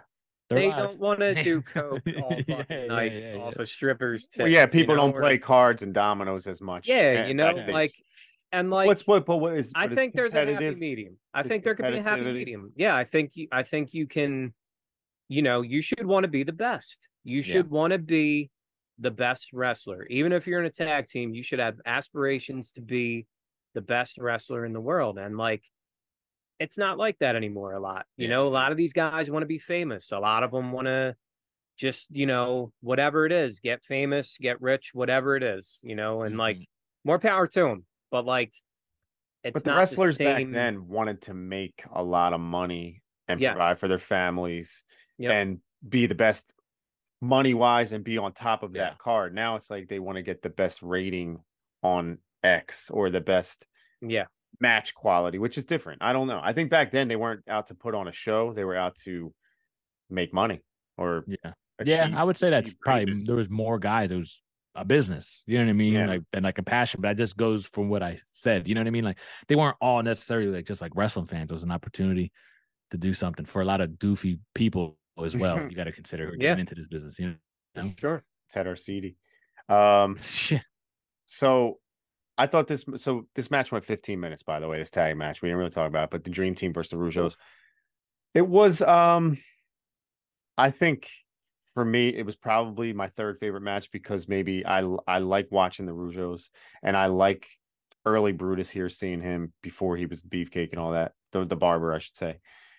They're alive. don't want to do coke all fucking Yeah, yeah, night yeah, off yeah. of strippers. well, yeah tits, you people know, don't or- play cards and dominoes as much Yeah, you know, backstage. like and like what's what but what is I but think there's a happy medium. I think there could be a happy medium. Yeah, I think you, I think you can, you know, you should want to be the best. You Yeah. should want to be the best wrestler. Even if you're in a tag team, you should have aspirations to be the best wrestler in the world. And like, it's not like that anymore. A lot, you Yeah. know, a lot of these guys want to be famous. A lot of them want to just, you know, whatever it is, get famous, get rich, whatever it is, you know, and like Mhm. more power to them. But like, it's but the not wrestlers the back then wanted to make a lot of money and Yes. provide for their families Yep. and be the best money wise and be on top of Yeah. that card. Now it's like they want to get the best rating on X or the best Yeah. match quality, which is different. I don't know. I think back then they weren't out to put on a show; they were out to make money or Yeah. yeah, I would say that's achieve probably there was more guys. It was a business, you know what I mean? Yeah. Like and like a passion. But that just goes from what I said. You know what I mean? Like they weren't all necessarily like just like wrestling fans. It was an opportunity to do something for a lot of goofy people as well. you got to consider who Yeah. getting into this business. You know? Sure. Ted Arcidi. Um, So I thought this so this match went 15 minutes, by the way, this tag match. We didn't really talk about it, but the Dream Team versus the Rougeaus. It was um I think for me, it was probably my third favorite match because maybe I I like watching the Rougeaus and I like early Brutus here, seeing him before he was beefcake and all that. The the barber, I should say.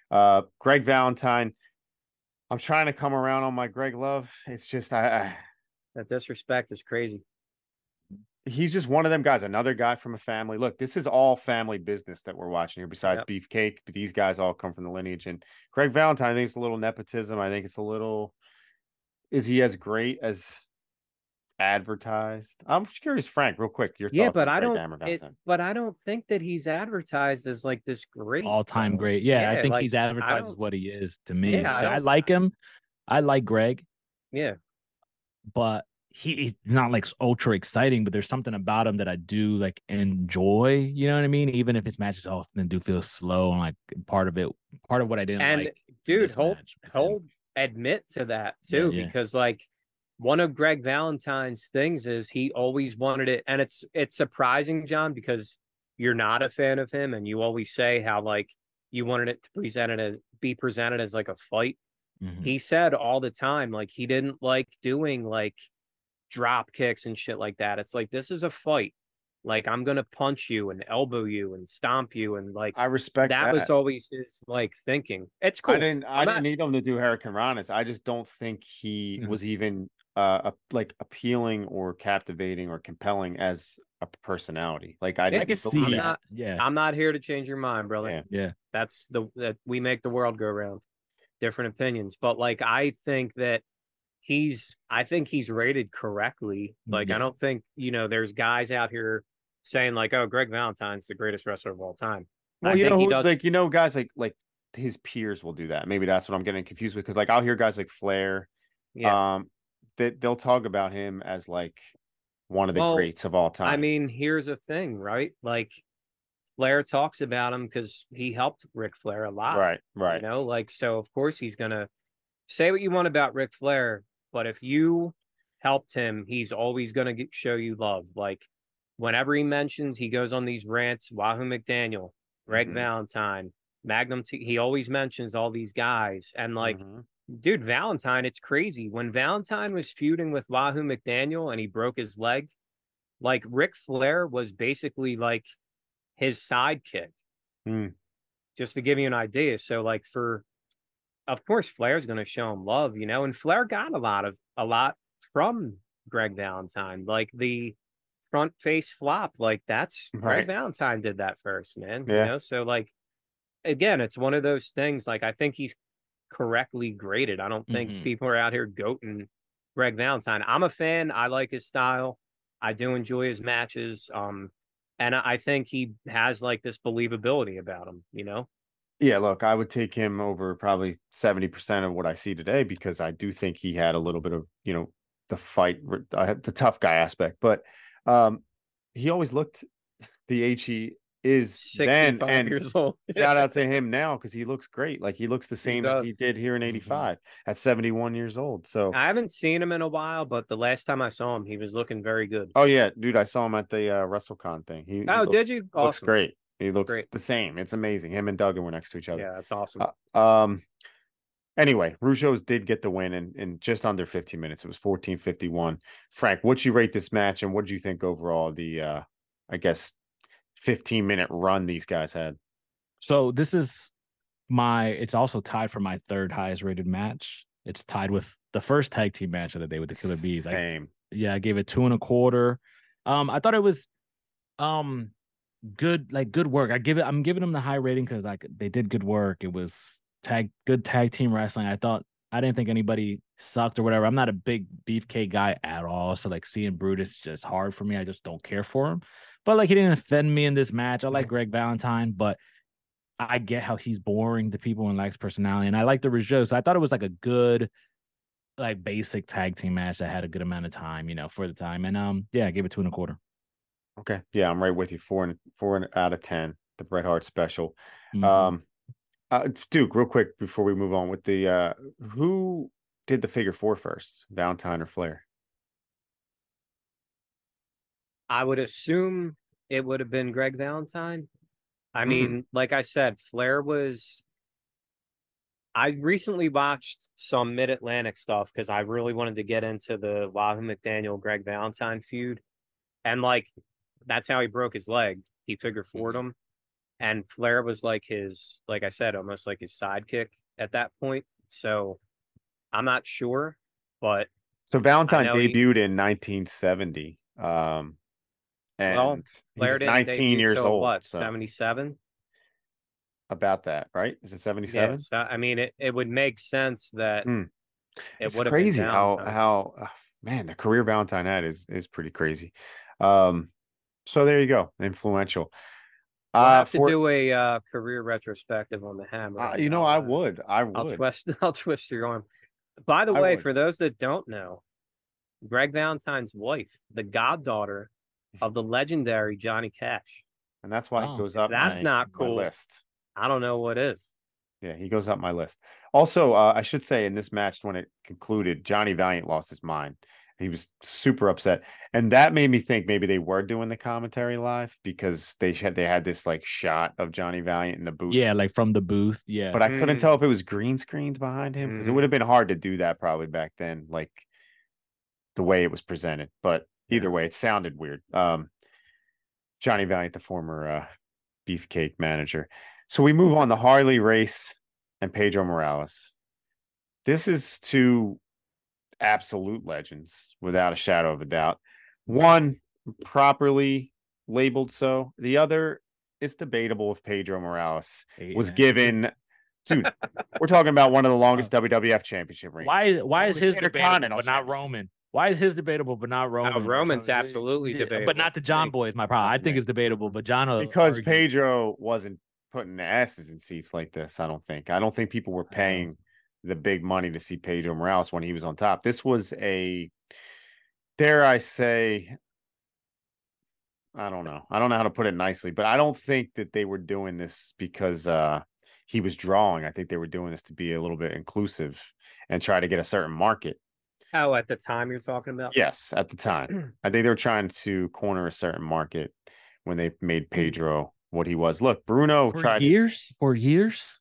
Uh Greg Valentine. I'm trying to come around on my Greg Love. It's just I, I That disrespect is crazy. he's just one of them guys, another guy from a family. Look, this is all family business that we're watching here, besides Yep. Beefcake. But these guys all come from the lineage. And Greg Valentine, I think it's a little nepotism. I think it's a little is he as great as advertised? I'm just curious, Frank, real quick. Your Yeah, thoughts but on I don't. Hammer It, but I don't think that he's advertised as like this great All time great. Yeah, I think like, he's advertised as what he is to me. Yeah, I I, I like him. I like Greg, Yeah, but he, he's not like ultra exciting, but there's something about him that I do like enjoy. You know what I mean? Even if his matches often do feel slow and like part of it, part of what I didn't and like. in dude, this hold match with him. he'll admit to that too, yeah. because like one of Greg Valentine's things is he always wanted it, and it's it's surprising, John, because you're not a fan of him, and you always say how like you wanted it to present it as be presented as like a fight. Mhm. He said all the time like he didn't like doing like drop kicks and shit like that. It's like this is a fight. Like I'm gonna punch you and elbow you and stomp you and like I respect that that. was always his like thinking. It's cool. I didn't. I I'm didn't not- need him to do Hurricane Ranas. I just don't think he Mhm. was even uh a- like appealing or captivating or compelling as a personality. Like I didn't. I can see I'm that. that. not- yeah. I'm not here to change your mind, brother. Yeah. yeah. That's the that we make the world go round. Different opinions, but like I think that he's I think he's rated correctly. Like Yeah. I don't think you know there's guys out here saying like, oh, Greg Valentine's the greatest wrestler of all time. Well, I you know, he does- like you know, guys like like his peers will do that. Maybe that's what I'm getting confused with because like I'll hear guys like Flair, Yeah. um, that they'll talk about him as like one of the Well, greats of all time. I mean, here's the thing, right? Like Flair talks about him because he helped Ric Flair a lot. right, right. You know, like so of course he's gonna say what you want about Ric Flair, but if you helped him, he's always gonna get, show you love. Like whenever he mentions, he goes on these rants. Wahoo McDaniel, Greg Mhm. Valentine, Magnum. T- he always mentions all these guys, and like, Mhm. dude, Valentine, it's crazy. When Valentine was feuding with Wahoo McDaniel and he broke his leg, like Ric Flair was basically like his sidekick. Hmm. Just to give you an idea. So like for of course Flair's gonna show him love, you know, and Flair got a lot of a lot from Greg Valentine. Like the front face flop, like that's Right. Greg Valentine did that first, man. Yeah. You know, so like again, it's one of those things. Like I think he's correctly graded. I don't think Mhm. people are out here goating Greg Valentine. I'm a fan. I like his style. I do enjoy his matches. Um, and I think he has like this believability about him. You know, Yeah, look, I would take him over probably 70% of what I see today because I do think he had a little bit of, you know, the fight, the tough guy aspect. But um he always looked the age he is then. And years old. shout out to him now because he looks great. Like he looks the same as he did here in Mhm. 85 at 71 years old. So, I haven't seen him in a while, but the last time I saw him, he was looking very good. oh, yeah, dude, I saw him at the uh, WrestleCon thing. He, he Oh, looks, did you? Looks great. He looks Great. the same. It's amazing. Him and Duggan were next to each other. Yeah, that's awesome. Uh, um anyway Rougeau's did get the win in, in just under 15 minutes it was 1451 frank what'd you rate this match and what do you think overall the uh i guess 15 minute run these guys had So this is my. It's also tied for my third highest rated match. It's tied with the first tag team match of the day with the Killer Bees. I, Same. yeah, I gave it two and a quarter. Um, I thought it was, um, good like good work. I give it. I'm giving them the high rating because like they did good work. It was tag good tag team wrestling. I thought I didn't think anybody sucked or whatever. I'm not a big beefcake guy at all. So like seeing Brutus just hard for me. I just don't care for him. But like he didn't offend me in this match. I like Greg Valentine, but I get how he's boring to people and lacks personality. And I like the Rougeau. So I thought it was like a good, like basic tag team match that had a good amount of time, you know, for the time. And um, yeah, I gave it two and a quarter. okay yeah i'm right with you four and four and out of ten the bret hart special Mhm. um uh duke real quick before we move on with the uh who did the figure four first valentine or flair I would assume it would have been Greg Valentine. I Mhm. mean, like I said, Flair was. I recently watched some Mid Atlantic stuff because I really wanted to get into the Wahoo McDaniel Greg Valentine feud, and like that's how he broke his leg. He figure foured him, and Flair was like his, like I said, almost like his sidekick at that point. So I'm not sure, but So Valentine know he- debuted in 1970. Um, and Well, he Flair didn't 19 years old. What so 77? about that, right? Is it 77? Yes. I mean, it, it would make sense that Hmm. it would have crazy how how uh, man the career Valentine had is is pretty crazy. Um, so there you go, influential. We'll uh, have to for- do a uh, career retrospective on the hammer. uh, you know, I'll, I uh, would, I I'll would. twist. I'll twist your arm. By the I way, would. for those that don't know, Greg Valentine's wife, the goddaughter of the legendary Johnny Cash. and that's why Oh, he goes up. that's my, not my cool. list. I don't know what is. Yeah, he goes up my list. Also, uh, I should say in this match when it concluded, Johnny Valiant lost his mind. He was super upset, and that made me think maybe they were doing the commentary live because they had they had this like shot of Johnny Valiant in the booth. Yeah, like from the booth. Yeah. but I couldn't Mm. tell if it was green screened behind him because it Mhm. would have been hard to do that probably back then, like the way it was presented. But either way, it sounded weird. Um, Johnny Valiant, the former uh, beefcake manager. So we move on to Harley Race and Pedro Morales. This is two absolute legends without a shadow of a doubt. One properly labeled so, the other it's debatable if Pedro Morales was given dude we're talking about one of the longest oh. wwf championship reigns Why is why is his debatable but not Roman? Why is his debatable but not Roman? or Roman's something? absolutely Yeah, debatable. but not the John boy is my problem. I think me. it's debatable, but John will because pedro wasn't putting the asses in seats like this i don't think i don't think people were paying the big money to see pedro morales when he was on top this was a dare i say i don't know i don't know how to put it nicely but i don't think that they were doing this because uh he was drawing i think they were doing this to be a little bit inclusive and try to get a certain market Oh, at the time you're talking about. Yes, at the time. I think they were trying to corner a certain market when they made Pedro what he was. Look, Bruno for tried years, for years.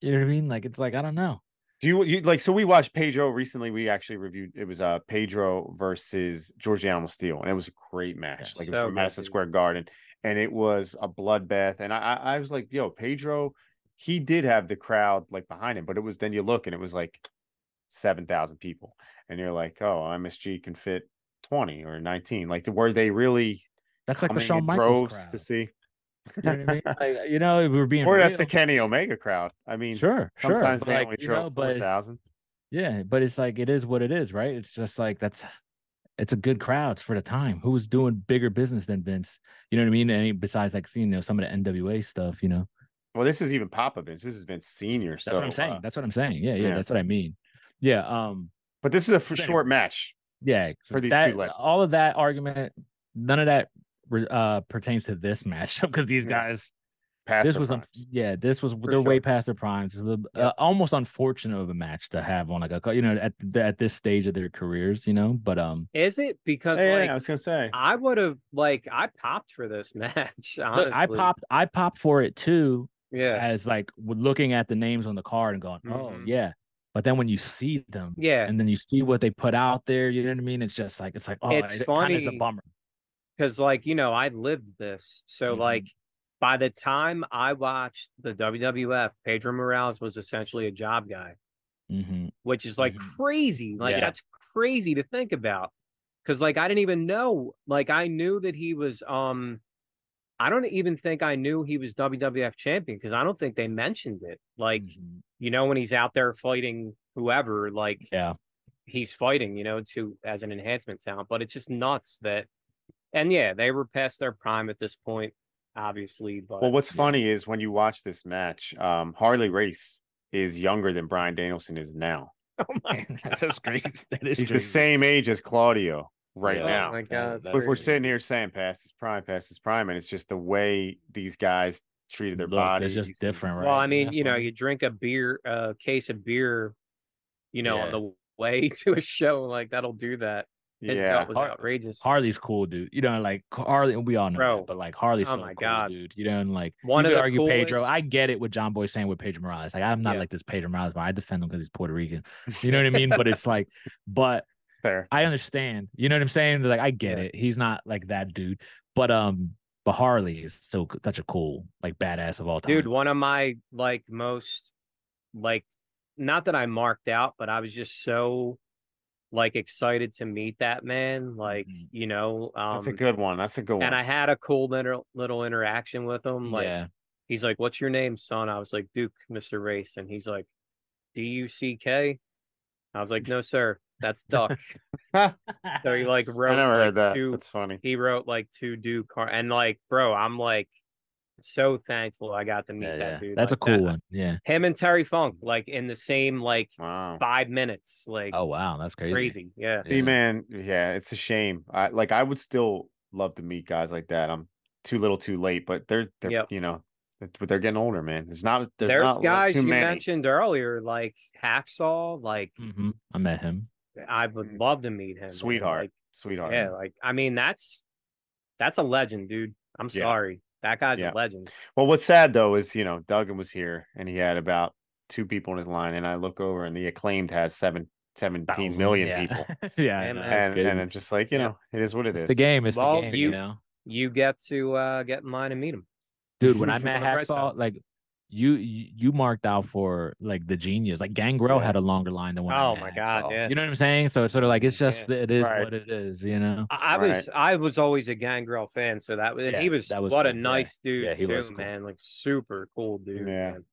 You know what I mean? Like it's like I don't know. Do you, you like so we watched Pedro recently. We actually reviewed it was uh Pedro versus George Animal Steele, and it was a great match. Yes. like it was Madison. Square Garden, and it was a bloodbath. And I I was like, yo, Pedro, he did have the crowd like behind him, but it was then you look and it was like seven thousand people, and you're like, oh, MSG can fit twenty or nineteen. Like were they really That's like the Shawn Michaels crowd. to see? You know what I mean? Like, you know, we we're being or that's the Kenny Omega crowd. I mean, sure, sure. sometimes but they like, only you draw know, four but thousand. yeah, but it's like it is what it is, right? It's just like that's it's a good crowd for the time. Who was doing bigger business than Vince? You know what I mean? And besides like seeing you know some of the NWA stuff, you know. Well, this is even Papa Vince. This is Vince Senior. That's so, what I'm saying. uh, that's what I'm saying. Yeah, yeah, yeah. that's what I mean. Yeah, um, but this is a for short match. yeah. For these two that, legends. all of that argument, none of that uh pertains to this match because these guys Past this was un- primes. yeah this was For they're way past their primes it's a little, Yeah. uh, almost unfortunate of a match to have on like a co- you know at at this stage of their careers you know but um Is it because Yeah, yeah, I was gonna say. I would have like I popped for this match. Honestly. look, I popped I popped for it too Yeah, as like looking at the names on the card and going oh Mhm. yeah but then when you see them yeah. and then you see what they put out there you know what I mean it's just like it's like oh It's it kind of is a funny bummer because like you know I lived this, so Mhm. like by the time I watched the WWF, Pedro Morales was essentially a job guy, hmm which is like Mhm. crazy. Like Yeah. that's crazy to think about. Cause like I didn't even know. Like I knew that he was um I don't even think I knew he was WWF champion because I don't think they mentioned it. Like, Mhm. you know, when he's out there fighting whoever, like yeah he's fighting, you know, to as an enhancement talent. But it's just nuts that and yeah, they were past their prime at this point, obviously. But Well, what's yeah. funny is when you watch this match, um, Harley Race is younger than Bryan Danielson is now. oh my that's just crazy that is He's the same age as Claudio right Yeah. Oh now. my god, it's that's We're, we're sitting here saying past his prime, past his prime, and it's just the way these guys treated their Look, they're bodies. just different right Well, I mean, Yeah, you know, you drink a beer, a case of beer, you know, Yeah. on the way to a show, like that'll do that. His Yeah, belt was Har- outrageous. Harley's cool, dude. You know, like Harley, we all know Bro. that, but like Harley's Oh so my cool, God. dude. You know, and like One you of could the argue Pedro. I get it what John Boy saying with Pedro Morales. Like I'm not Yeah. like this Pedro Morales, but I defend him because he's Puerto Rican. You know what I mean? but it's like, but it's fair. I understand. You know what I'm saying? Like I get Yeah. it. He's not like that dude, but um, but Harley is so such a cool like badass of all time. Dude, one of my like most like not that I marked out, but I was just so like excited to meet that man. Like, Mhm. you know, um, That's a good one. That's a good one. and I had a cool little little interaction with him. Like, yeah. he's like, "What's your name, son?" I was like, "Duke, Mister Race," and he's like, "D U C K." I was like, "No, sir, that's Duck." so he like wrote. I never like, heard that. Two, That's funny. he wrote like two Duke car, and like, bro, I'm like so thankful I got to meet Yeah, that yeah. dude. That's a like that. cool one. Yeah. Him and Terry Funk, like in the same like Wow. five minutes, like Oh wow, that's crazy. crazy. Yeah. See, Yeah. man, yeah, it's a shame. I like I would still love to meet guys like that. I'm too little too late, but they're they're Yep. you know, but they're getting older, man. There's not there's, There's, not guys too you many. mentioned earlier, like Hacksaw. Like hmm I met him. I would love to meet him. Sweetheart. Like, Sweetheart. yeah, like I mean, that's that's a legend, dude. I'm Yeah. sorry. That guy's Yeah. a legend. Well, what's sad though is you know Duggan was here and he had about two people in his line, and I look over and the acclaimed has seven seventeen Thousand, million yeah. people, yeah, And- know, and- and crazy. and it's just like you Yeah. know it is what it is. it's the game. is Well, the game. You, you- know, You get to uh get in line and meet him. dude. When I On met the Hacksaw, side. like you, you you marked out for like the genius. Like Gangrel Yeah. had a longer line than when I Oh met my God, Hacksaw. yeah. You know what I'm saying? So it's sort of like it's Yeah. just it is Right. what it is. You know. I, I Right. was I was always a Gangrel fan, so that was Yeah, he was, that was what a cool, yeah. nice dude Yeah, he too, was cool. man. Like super cool dude. Yeah. man.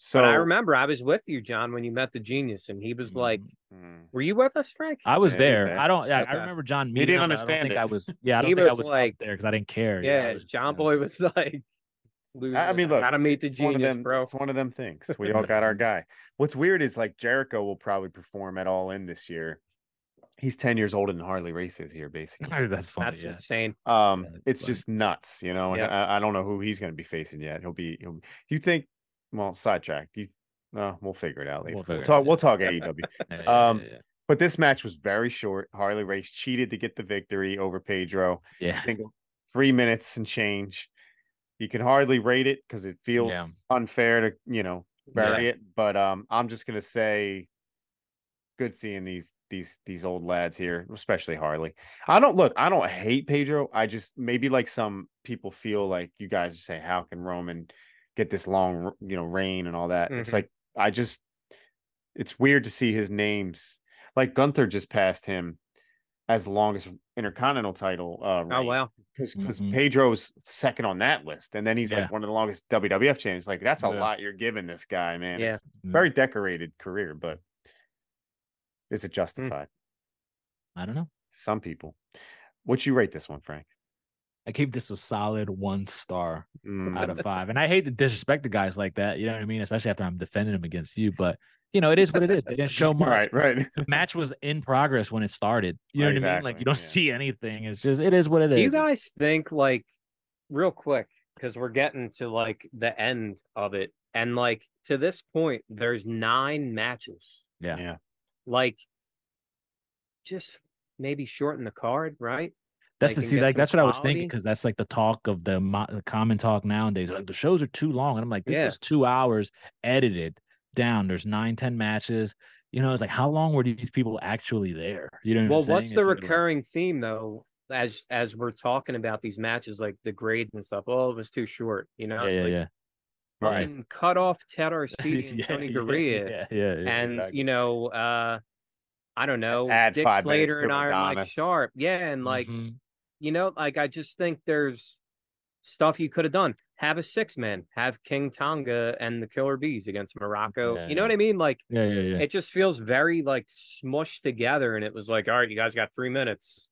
So But I remember I was with you, John, when you met the genius, and he was like, Mm. "Were you with us, Frank?" I was Yeah, there. there. I don't. Yeah, Okay. I remember John meeting. didn't him, but I don't understand think. I was. Yeah, I don't He think I was was like- there because I didn't care. yeah, I was John you know. Boy was like, I mean, look, gotta meet the It's one of genius, them, bro. It's one of them things. We all got our guy. What's weird is like Jericho will probably perform at All In this year. He's ten years older than Harley races here, basically. That's funny. That's yeah. insane. Um, Yeah, it's funny. just nuts, you know. And Yep. I, I don't know who he's going to be facing yet. He'll be. He'll, you think? Well, sidetrack. You, no, we'll figure it out later. We'll We'll, talk. We'll talk AEW. Yeah, yeah, Um, yeah, But this match was very short. Harley Race cheated to get the victory over Pedro. yeah. Single three minutes and change. You can hardly rate it because it feels Yeah. unfair to you know bury it. But um, I'm just gonna say, good seeing these these these old lads here, especially Harley. I don't look. I don't hate Pedro. I just maybe like some people feel like you guys say, how can Roman get this long you know reign and all that? It's Mhm. like I just it's weird to see his names like Gunther just passed him as longest intercontinental title uh Oh wow, because because Mhm. Pedro's second on that list, and then he's Yeah. like one of the longest WWF champions. Like that's a Yeah. lot you're giving this guy, man. Yeah. It's very decorated career, but is Hmm. it justified? I don't know. Some people. What you rate this one, Frank? I gave this a solid one star Mm, out of five. And I hate to disrespect the guys like that. You know what I mean? Especially after I'm defending them against you. But you know, it is what it is. They didn't show much. right, right. The match was in progress when it started. You know what I mean? Like you don't yeah. see anything. It's just it is what it is. do you guys think like real quick because we're getting to like the end of it, and like to this point, there's nine matches. Yeah. Yeah. Like, just maybe shorten the card, right? That's Like, the see, like that's what I was thinking because that's like the talk of the, mo- the common talk nowadays. Like the shows are too long, and I'm like, this Yeah. was two hours edited down. There's nine, ten matches. You know, it's like how long were these people actually there? You know, what Well, I'm what's the sort of like- recurring theme though? As as we're talking about these matches, like the grades and stuff. Oh, it was too short. You know, yeah, it's yeah, like yeah. Right. fucking cut off Ted Arcidi and yeah, Tony yeah, Garea, yeah, yeah, yeah, and exactly. you know, uh, I don't know, Add Dick five Slater and Iron Mike Adonis. Sharpe. Yeah, and like Mhm. you know, like I just think there's stuff you could have done. Have a six man, have King Tonga and the Killer Bees against Muraco. You know Yeah. what I mean? Like yeah, yeah, yeah. it just feels very like smushed together, and it was like, all right, you guys got three minutes,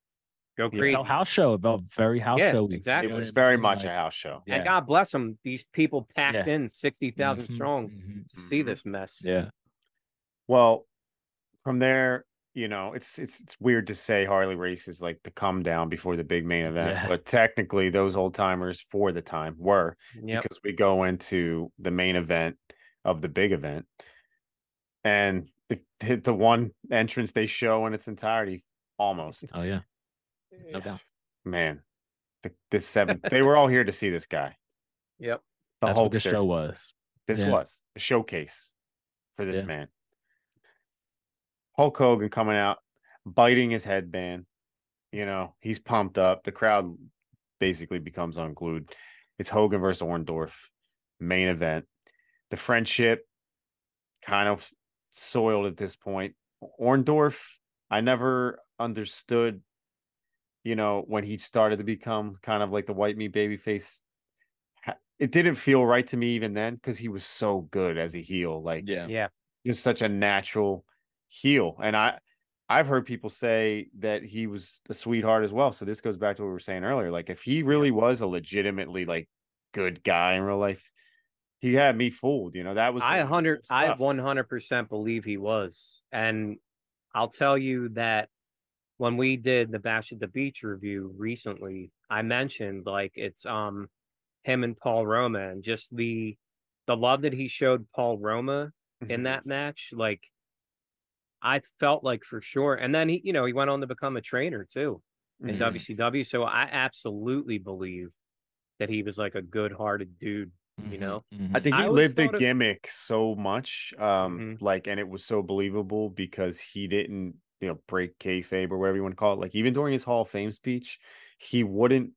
go Yeah, crazy. hell, house show about very house Yeah, show. exactly. It was very much Like, a house show. yeah. And God bless them, these people packed Yeah. in sixty thousand Mhm, strong mhm. to see Mhm. this mess. Yeah, Well, from there, you know, it's it's it's weird to say Harley Race is like the come down before the big main event, Yeah. but technically those old timers for the time were Yep. because we go into the main event of the big event, and the the- the one entrance they show in its entirety almost. oh yeah, no doubt. Man, the, this seven they were all here to see this guy. Yep. The That's what show was. This Yeah. was a showcase for this Yeah. man. Hulk Hogan coming out, biting his headband. You know, he's pumped up. The crowd basically becomes unglued. It's Hogan versus Orndorff, main event. The friendship kind of soiled at this point. Orndorff, I never understood, you know, when he started to become kind of like the white meat baby face. It didn't feel right to me even then because he was so good as a heel. Like, Yeah. Yeah. just such a natural heel. And I I've heard people say that he was a sweetheart as well. So this goes back to what we were saying earlier. Like if he really was a legitimately like good guy in real life, he had me fooled. You know, that was I hundred I one hundred percent believe he was. And I'll tell you that when we did the Bash at the Beach review recently, I mentioned like it's um him and Paul Roma and just the the love that he showed Paul Roma in Mhm. that match, like I felt like for sure. And then he, you know, he went on to become a trainer too in Mhm. WCW. So I absolutely believe that he was like a good hearted dude, you Mhm, know? mhm. I think he always lived the thought of- gimmick so much, um, Mhm. like, and it was so believable because he didn't, you know, break kayfabe or whatever you want to call it. Like, even during his Hall of Fame speech, he wouldn't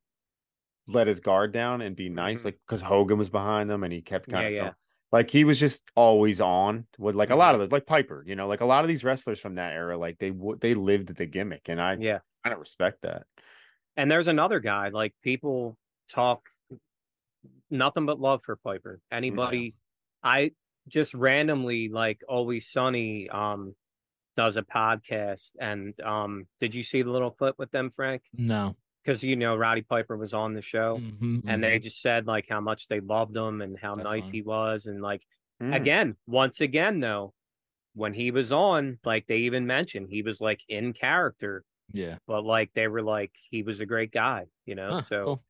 let his guard down and be nice, Mhm. like because Hogan was behind him and he kept kind Yeah, of yeah. Like he was just always on with like a lot Mm-hmm. of those, like Piper, you know, like a lot of these wrestlers from that era, like they would they lived the gimmick, and I Yeah. kind of respect that. And there's another guy, like people talk nothing but love for Piper. Anybody I just randomly like always sunny um does a podcast and um did you see the little clip with them, Frank? No. Because you know Roddy Piper was on the show Mhm, and they mhm. just said like how much they loved him and how That's nice fine. he was and like Mm. again, once again though, when he was on, like they even mentioned he was like in character, yeah. but like they were like he was a great guy, you know. Huh, so cool.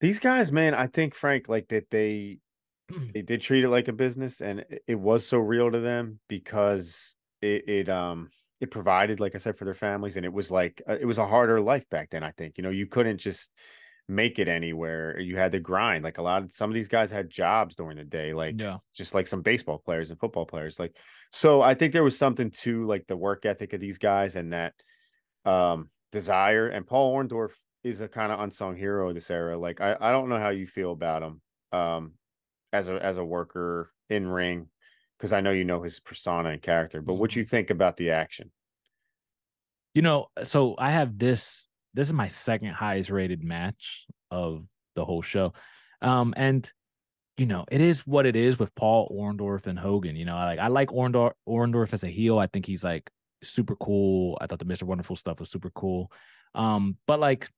These guys, man, I think Frank, like that they they did treat it like a business and it, it was so real to them because it, it um provided like i said for their families and it was like uh, it was a harder life back then i think you know you couldn't just make it anywhere you had to grind like a lot of some of these guys had jobs during the day like Yeah. just like some baseball players and football players like so i think there was something to like the work ethic of these guys and that um desire and paul orndorff is a kind of unsung hero of this era like i i don't know how you feel about him um as a as a worker in ring because I know you know his persona and character. But what Mhm. you think about the action? You know, so I have this. This is my second highest rated match of the whole show, um, and you know, it is what it is with Paul Orndorff and Hogan. You know, I like I like Orndorff Orndorff as a heel. I think he's like super cool. I thought the Mr. Wonderful stuff was super cool. Um, but like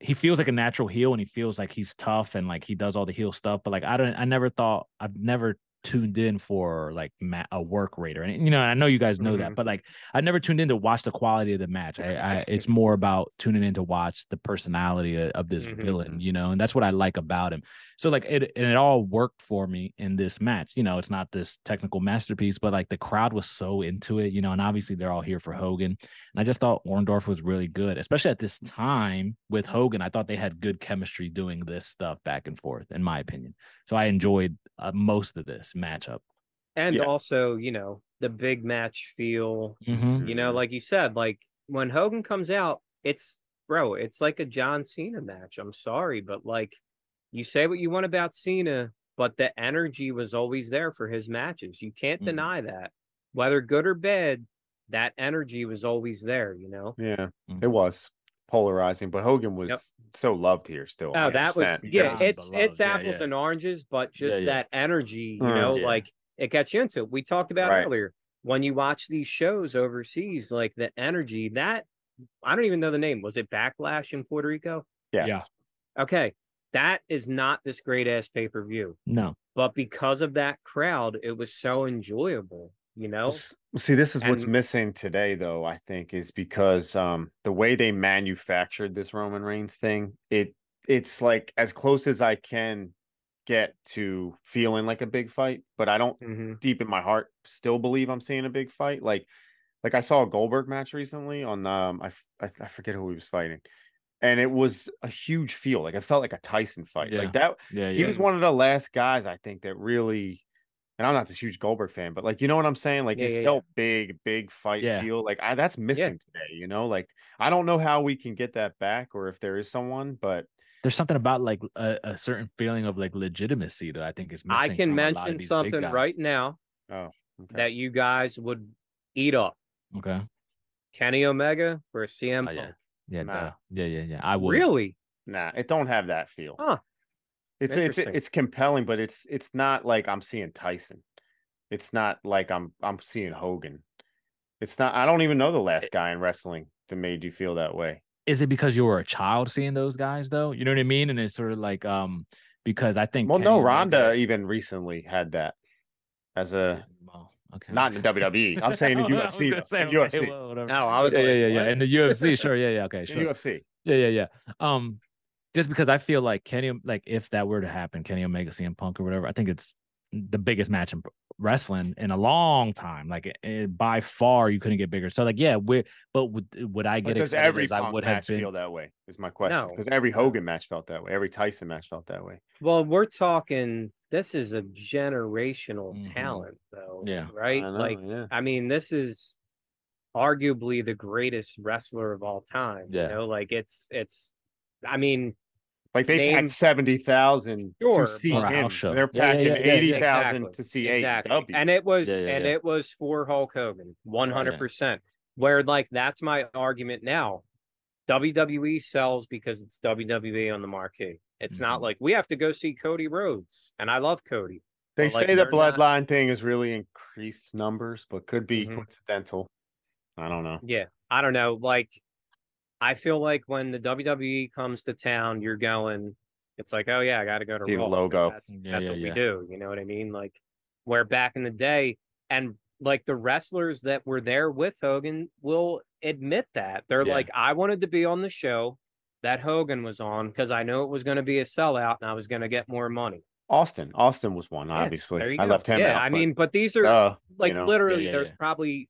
he feels like a natural heel and he feels like he's tough and like he does all the heel stuff. But like I don't I never thought I've never tuned in for like ma- a work rater. And you know, I know you guys know that, Mhm. but like I never tuned in to watch the quality of the match. I, I it's more about tuning in to watch the personality of, of this Mhm. villain, you know, and that's what I like about him. So like it and it all worked for me in this match. You know, it's not this technical masterpiece, but like the crowd was so into it, you know, and obviously they're all here for Hogan. And I just thought Orndorff was really good, especially at this time with Hogan. I thought they had good chemistry doing this stuff back and forth, in my opinion. So I enjoyed uh, most of this matchup. and Yeah. also, you know, the big match feel, Mm-hmm. you know, like you said, like when Hogan comes out, it's bro, it's like a John Cena match. I'm sorry, but like you say what you want about Cena, but the energy was always there for his matches. You can't Mhm. deny that. Whether good or bad, that energy was always there, you know. Yeah, Mhm. it was polarizing, but Hogan was Yep. so loved here still. Oh, that was 100%, yeah, because- it's Beloved, it's yeah, apples yeah. and oranges, but just yeah. that energy, you Mm. know, Yeah. like it gets you into it. We talked about Right. earlier when you watch these shows overseas, like the energy that I don't even know the name. Was it Backlash in Puerto Rico? yes. Yeah. Okay, that is not this great ass pay per view, No. but because of that crowd, it was so enjoyable. You know, See, this is what's And- missing today, though. I think is because um the way they manufactured this Roman Reigns thing, it it's like as close as I can get to feeling like a big fight, but I don't Mhm. deep in my heart still believe I'm seeing a big fight. Like, like I saw a Goldberg match recently on um I I forget who he was fighting, and it was a huge feel. Like it felt like a Tyson fight. Yeah. Like that. Yeah. He Yeah. was one of the last guys I think that really. And I'm not this huge Goldberg fan, but like you know what I'm saying. Like Yeah, it yeah, yeah. felt big, big fight Yeah. feel. Like I, that's missing today. You know, like I don't know how we can get that back, or if there is someone, but There's something about like a, a certain feeling of like legitimacy that I think is missing. I can from a lot of mention something right now. Oh. Okay. that you guys would eat up. Okay. Kenny Omega versus CM Oh, yeah. Punk. Yeah. Nah. Yeah. Yeah. Yeah. I would. Really? Nah, it don't have that feel. Huh. It's it's it's compelling, but it's it's not like I'm seeing Tyson. It's not like I'm I'm seeing Hogan. It's not. I don't even know the last guy in wrestling that made you feel that way. Is it because you were a child seeing those guys though? You know what I mean? And it's sort of like um because I think Well, Kenny no, Omega- Ronda even recently had that as a Well, okay. not in the WWE. I'm saying in I was UFC. gonna say, in okay, UFC. well. No, I was yeah, like, yeah, yeah, yeah. In the UFC, sure, yeah, yeah, okay, In sure. UFC. Yeah, yeah, yeah. Um, just because I feel like Kenny, like if that were to happen, Kenny Omega, CM Punk, or whatever, I think it's the biggest match in wrestling in a long time. Like eh, by far, you couldn't get bigger. So like, yeah, we but would would I But get does excited every as I Punk would have match been? feel that way? Is my question. No. Because every Hogan match felt that way. Every Tyson match felt that way. Well, we're talking. This is a generational Mhm. talent, though. Yeah. Right. I know, like, yeah. I mean, this is arguably the greatest wrestler of all time. Yeah. You know, like it's it's. I mean, Like they Name- packed seventy thousand Sure, to see but- On a him. show. They're Yeah, yeah, packing yeah, yeah, eighty yeah. thousand Exactly. to see exactly. AEW. And it was Yeah, yeah, and yeah. it was for Hulk Hogan, one hundred percent. Where like that's my argument now. WWE sells because it's WWE on the marquee. It's not Mhm. like we have to go see Cody Rhodes, and I love Cody. they but, like, say the they're not- bloodline thing is really increased numbers, but could be Mhm. coincidental. I don't know. Yeah, I don't know. Like, I feel like when the WWE comes to town, you're going. It's like, oh yeah, I got to go to See the Raw 'cause logo. That's, mm, Yeah, that's yeah, what yeah. we do. You know what I mean? Like, where back in the day, and like the wrestlers that were there with Hogan will admit that they're Yeah. like, I wanted to be on the show that Hogan was on because I know it was going to be a sellout and I was going to get more money. Austin. Austin was one, Yeah, obviously. there you I go. left him Yeah, out. I but, mean, but these are duh, you like know. literally yeah, there's yeah. probably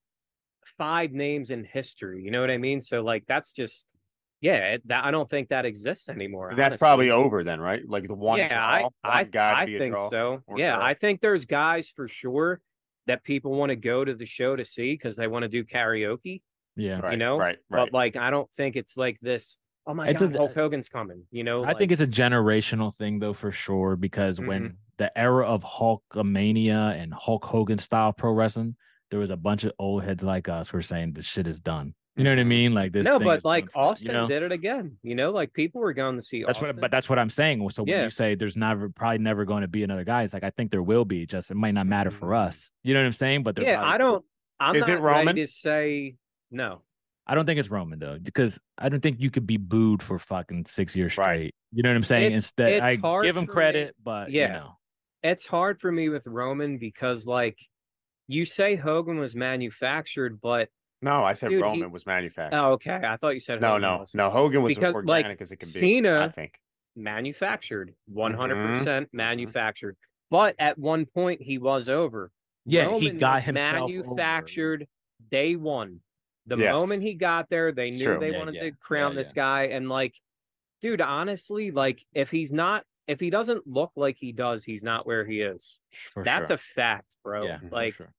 five names in history you know what i mean so like that's just yeah it, that i don't think that exists anymore That's honestly. probably over then, right? Like the one yeah draw, i one i, guy I think draw. so yeah girl. i think there's guys for sure that people want to go to the show to see because they want to do karaoke Yeah. Right, know, right, right. but like i don't think it's like this oh my It's a- hulk hogan's coming you know I think it's a generational thing though for sure because when Mhm. the era of Hulkamania and Hulk Hogan style pro wrestling, there was a bunch of old heads like us who were saying this shit is done. You know what I mean? Like this. no thing but like done for- you austin know? did it again you know like people were going to see That's austin. what, but that's what I'm saying. So when Yeah. you say there's never, probably never going to be another guy, it's like I think there will be. Just it might not matter for Mhm. us. You know what I'm saying? But there yeah probably- i don't i'm Is it not ready Roman? to say no I don't think it's Roman though, because I don't think you could be booed for fucking six years Right. straight. You know what I'm saying? It's- Instead, it's I give him for me- credit, but Yeah. you know, it's hard for me with Roman because like you say Hogan was manufactured, but no, I said Dude, he- Roman was manufactured. oh, okay, I thought you said no, Hogan no, was no. Hogan was Because, like, organic as it can be. I think. manufactured, one hundred Mm-hmm. percent manufactured. But at one point he was over. Yeah, he got was himself over. manufactured day one. The Yes. moment he got there, they It's knew true. they Yeah, wanted yeah, to crown yeah, this yeah. guy, and like, dude, honestly, like if he's not. If he doesn't look like he does, he's not where he is. for That's sure. a fact, bro. yeah, like, sure.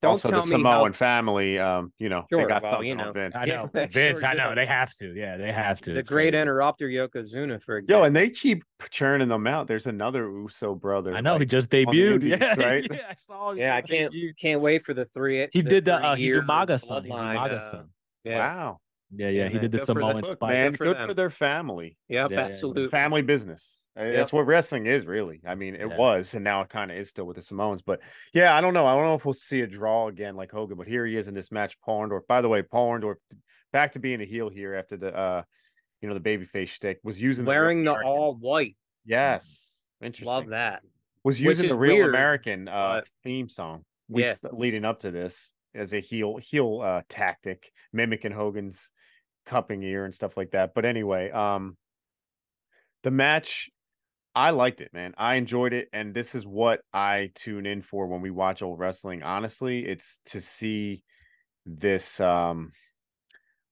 Don't also, the me Samoan how family, um, you know, Sure, they got well, something you know, on Vince. I know they Vince. sure I know do. they have to. Yeah, they have to. the It's great crazy. interrupter Yokozuna, for example. Yo, example. and they keep churning them out. There's another Uso brother. I know he just debuted. indies, yeah, right? yeah, I saw. he yeah, I can't debuted. can't wait for the three. He did the uh, three-year He's Umaga's son. bloodline, He's Umaga's uh, son. Yeah, Wow, Yeah, yeah, Yeah, he did the Good for. Samoan spike. man, good for their family. yep, Yeah, yeah, absolutely. Family business. Uh, Yep. That's what wrestling is, really. I mean, it Yeah. was, and now it kind of is still with the Samoans. But yeah, I don't know. I don't know if we'll see a draw again like Hogan. But here he is in this match, Paul Orndorff. By the way, Paul Orndorff back to being a heel here after the, uh, you know, the babyface shtick was using Wearing the American. all white. Yes, interesting. Love that. was using the Real weird, American uh, but- theme song weeks leading up to this as a heel heel uh, tactic, mimicking Hogan's cupping ear and stuff like that. But anyway, um, the match, I liked it, man. I enjoyed it, and this is what I tune in for when we watch old wrestling. Honestly, it's to see this. Um,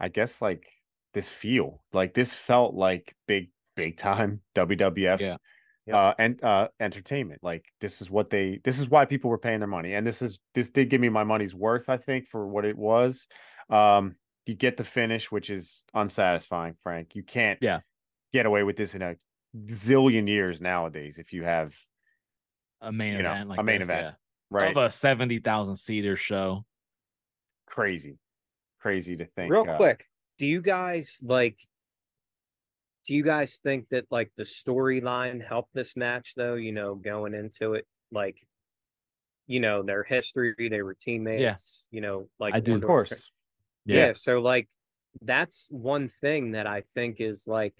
I guess like this feel like this felt like big big time WWF Yeah. Yep. uh and uh entertainment like this is what they this is why people were paying their money and this is this did give me my money's worth i think for what it was um you get the finish which is unsatisfying frank you can't Yeah. get away with this in a zillion years nowadays if you have A main You know, event, like a main this, event. right? of a seventy thousand seater show. Crazy, crazy to think. Real uh, quick, do you guys like? Do you guys think that like the storyline helped this match though? You know, going into it, like, you know, their history, they were teammates. You know, like I do. of Wonder- course. Yeah. So like, that's one thing that I think is like,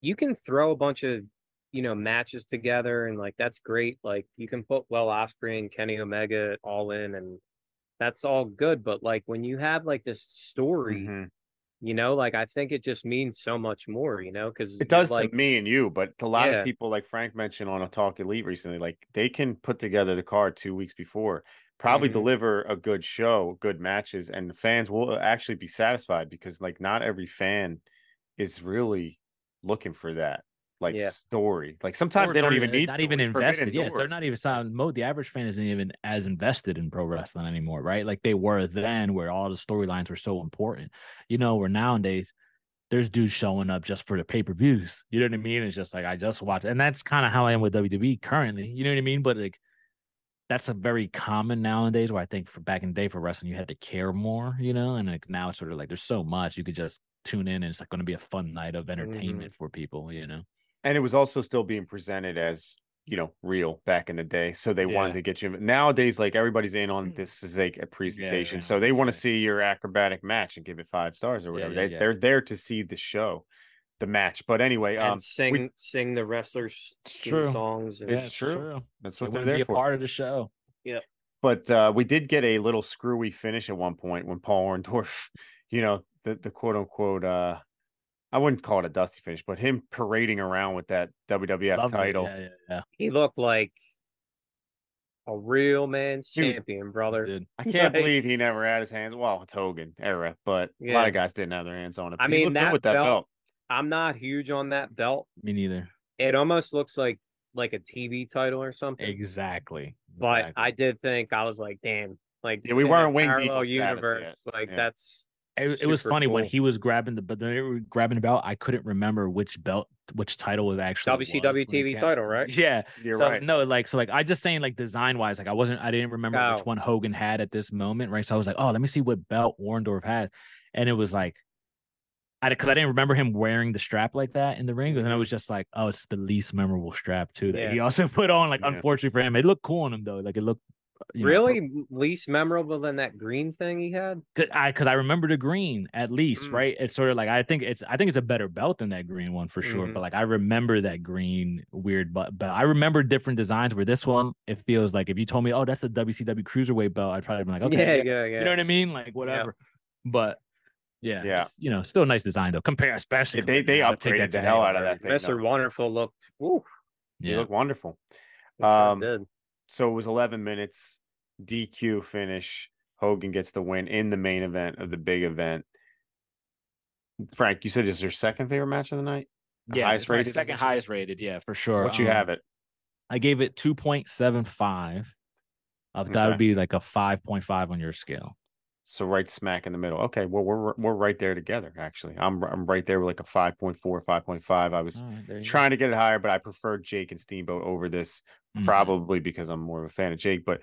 you can throw a bunch of you know matches together and like that's great. Like you can put Will Ospreay and Kenny Omega all in and that's all good. But like when you have like this story Mhm. you know like i think it just means so much more you know because It does like to me and you, but to a lot Yeah. of people, like Frank mentioned on a Talk Elite recently, like they can put together the card two weeks before, probably Mhm. deliver a good show, good matches, and the fans will actually be satisfied because like not every fan is really looking for that like Yeah. story. Like sometimes Or they don't even need not even invested. Yes, they're not even sound mode. The average fan isn't even as invested in pro wrestling anymore, right? Like they were then, where all the storylines were so important. You know, where nowadays there's dudes showing up just for the pay per views. You know what I mean? It's just like I just watch, and that's kind of how I am with WWE currently. You know what I mean? But like that's a very common nowadays. Where I think for back in the day for wrestling, you had to care more. You know, and like now it's sort of like there's so much you could just tune in, and it's like going to be a fun night of entertainment for people. You know. and it was also still being presented as you know real back in the day so they wanted to get you nowadays like everybody's in on this is like a presentation yeah, so they want to see your acrobatic match and give it five stars or whatever yeah, they, yeah. they're there to see the show the match but anyway and um sing sing the wrestlers true. songs and It's true. that's what they're wouldn't there be a part of the show. Yeah but uh we did get a little screwy finish at one point when paul orndorff you know the, the quote unquote uh I wouldn't call it a dusty finish, but him parading around with that WWF Loved it. title. Yeah, yeah, yeah. he looked like a real man's Dude, champion brother Dude. I can't Like- believe he never had his hands. Well, it's Hogan era, but a lot of guys didn't have their hands on it. I mean, that with that belt- belt. i'm not huge on that belt Me neither. it almost looks like like a tv title or something Exactly. but exactly. i did think i was like damn like Yeah, we weren't Wing parallel Diesel yet. universe like Yeah. that's It, it was super funny when he was grabbing the, but then they were grabbing the belt. I couldn't remember which belt, which title was actually was WCW TV came- title, right? Yeah. You're so, right. No, like so, like I just saying, like design wise, like I wasn't, I didn't remember Oh. which one Hogan had at this moment, right? So I was like, oh, let me see what belt Orndorff has, and it was like, I because I didn't remember him wearing the strap like that in the ring, and I was just like, oh, it's the least memorable strap too that. Yeah. he also put on. Like, Yeah. unfortunately for him, it looked cool on him though. Like it looked you know, really least memorable than that green thing he had Cause I because I remember the green at least, Mm. right? It's sort of like I think it's I think it's a better belt than that green one for sure. Mhm. But like I remember that green weird but but I remember different designs where this one it feels like if you told me, oh, that's the WCW cruiserweight belt, I'd probably be like, okay, yeah, yeah, yeah, yeah. you know what I mean? Like whatever. But yeah, Yeah. you know, still a nice design though. Compare especially Yeah, they- they now, take upgraded that the to hell out of Hamburg. that thing. Mr. though. Wonderful looked. Woo, He Yeah, looked wonderful. it sure Um, did. So it was 11 minutes, DQ finish. Hogan gets the win in the main event of the big event. Frank, you said is your second favorite match of the night? The yeah, highest rated, second highest rated. Yeah, for sure. What you Um, have it? I gave it two point seven five. Uh, that Okay. would be like a five point five on your scale. So right smack in the middle. Okay, well we're we're right there together. Actually, I'm I'm right there with like a 5.4, 5.5. I was All right, you go. trying to get it higher, but I prefer Jake and Steamboat over this, Mhm. probably because I'm more of a fan of Jake. But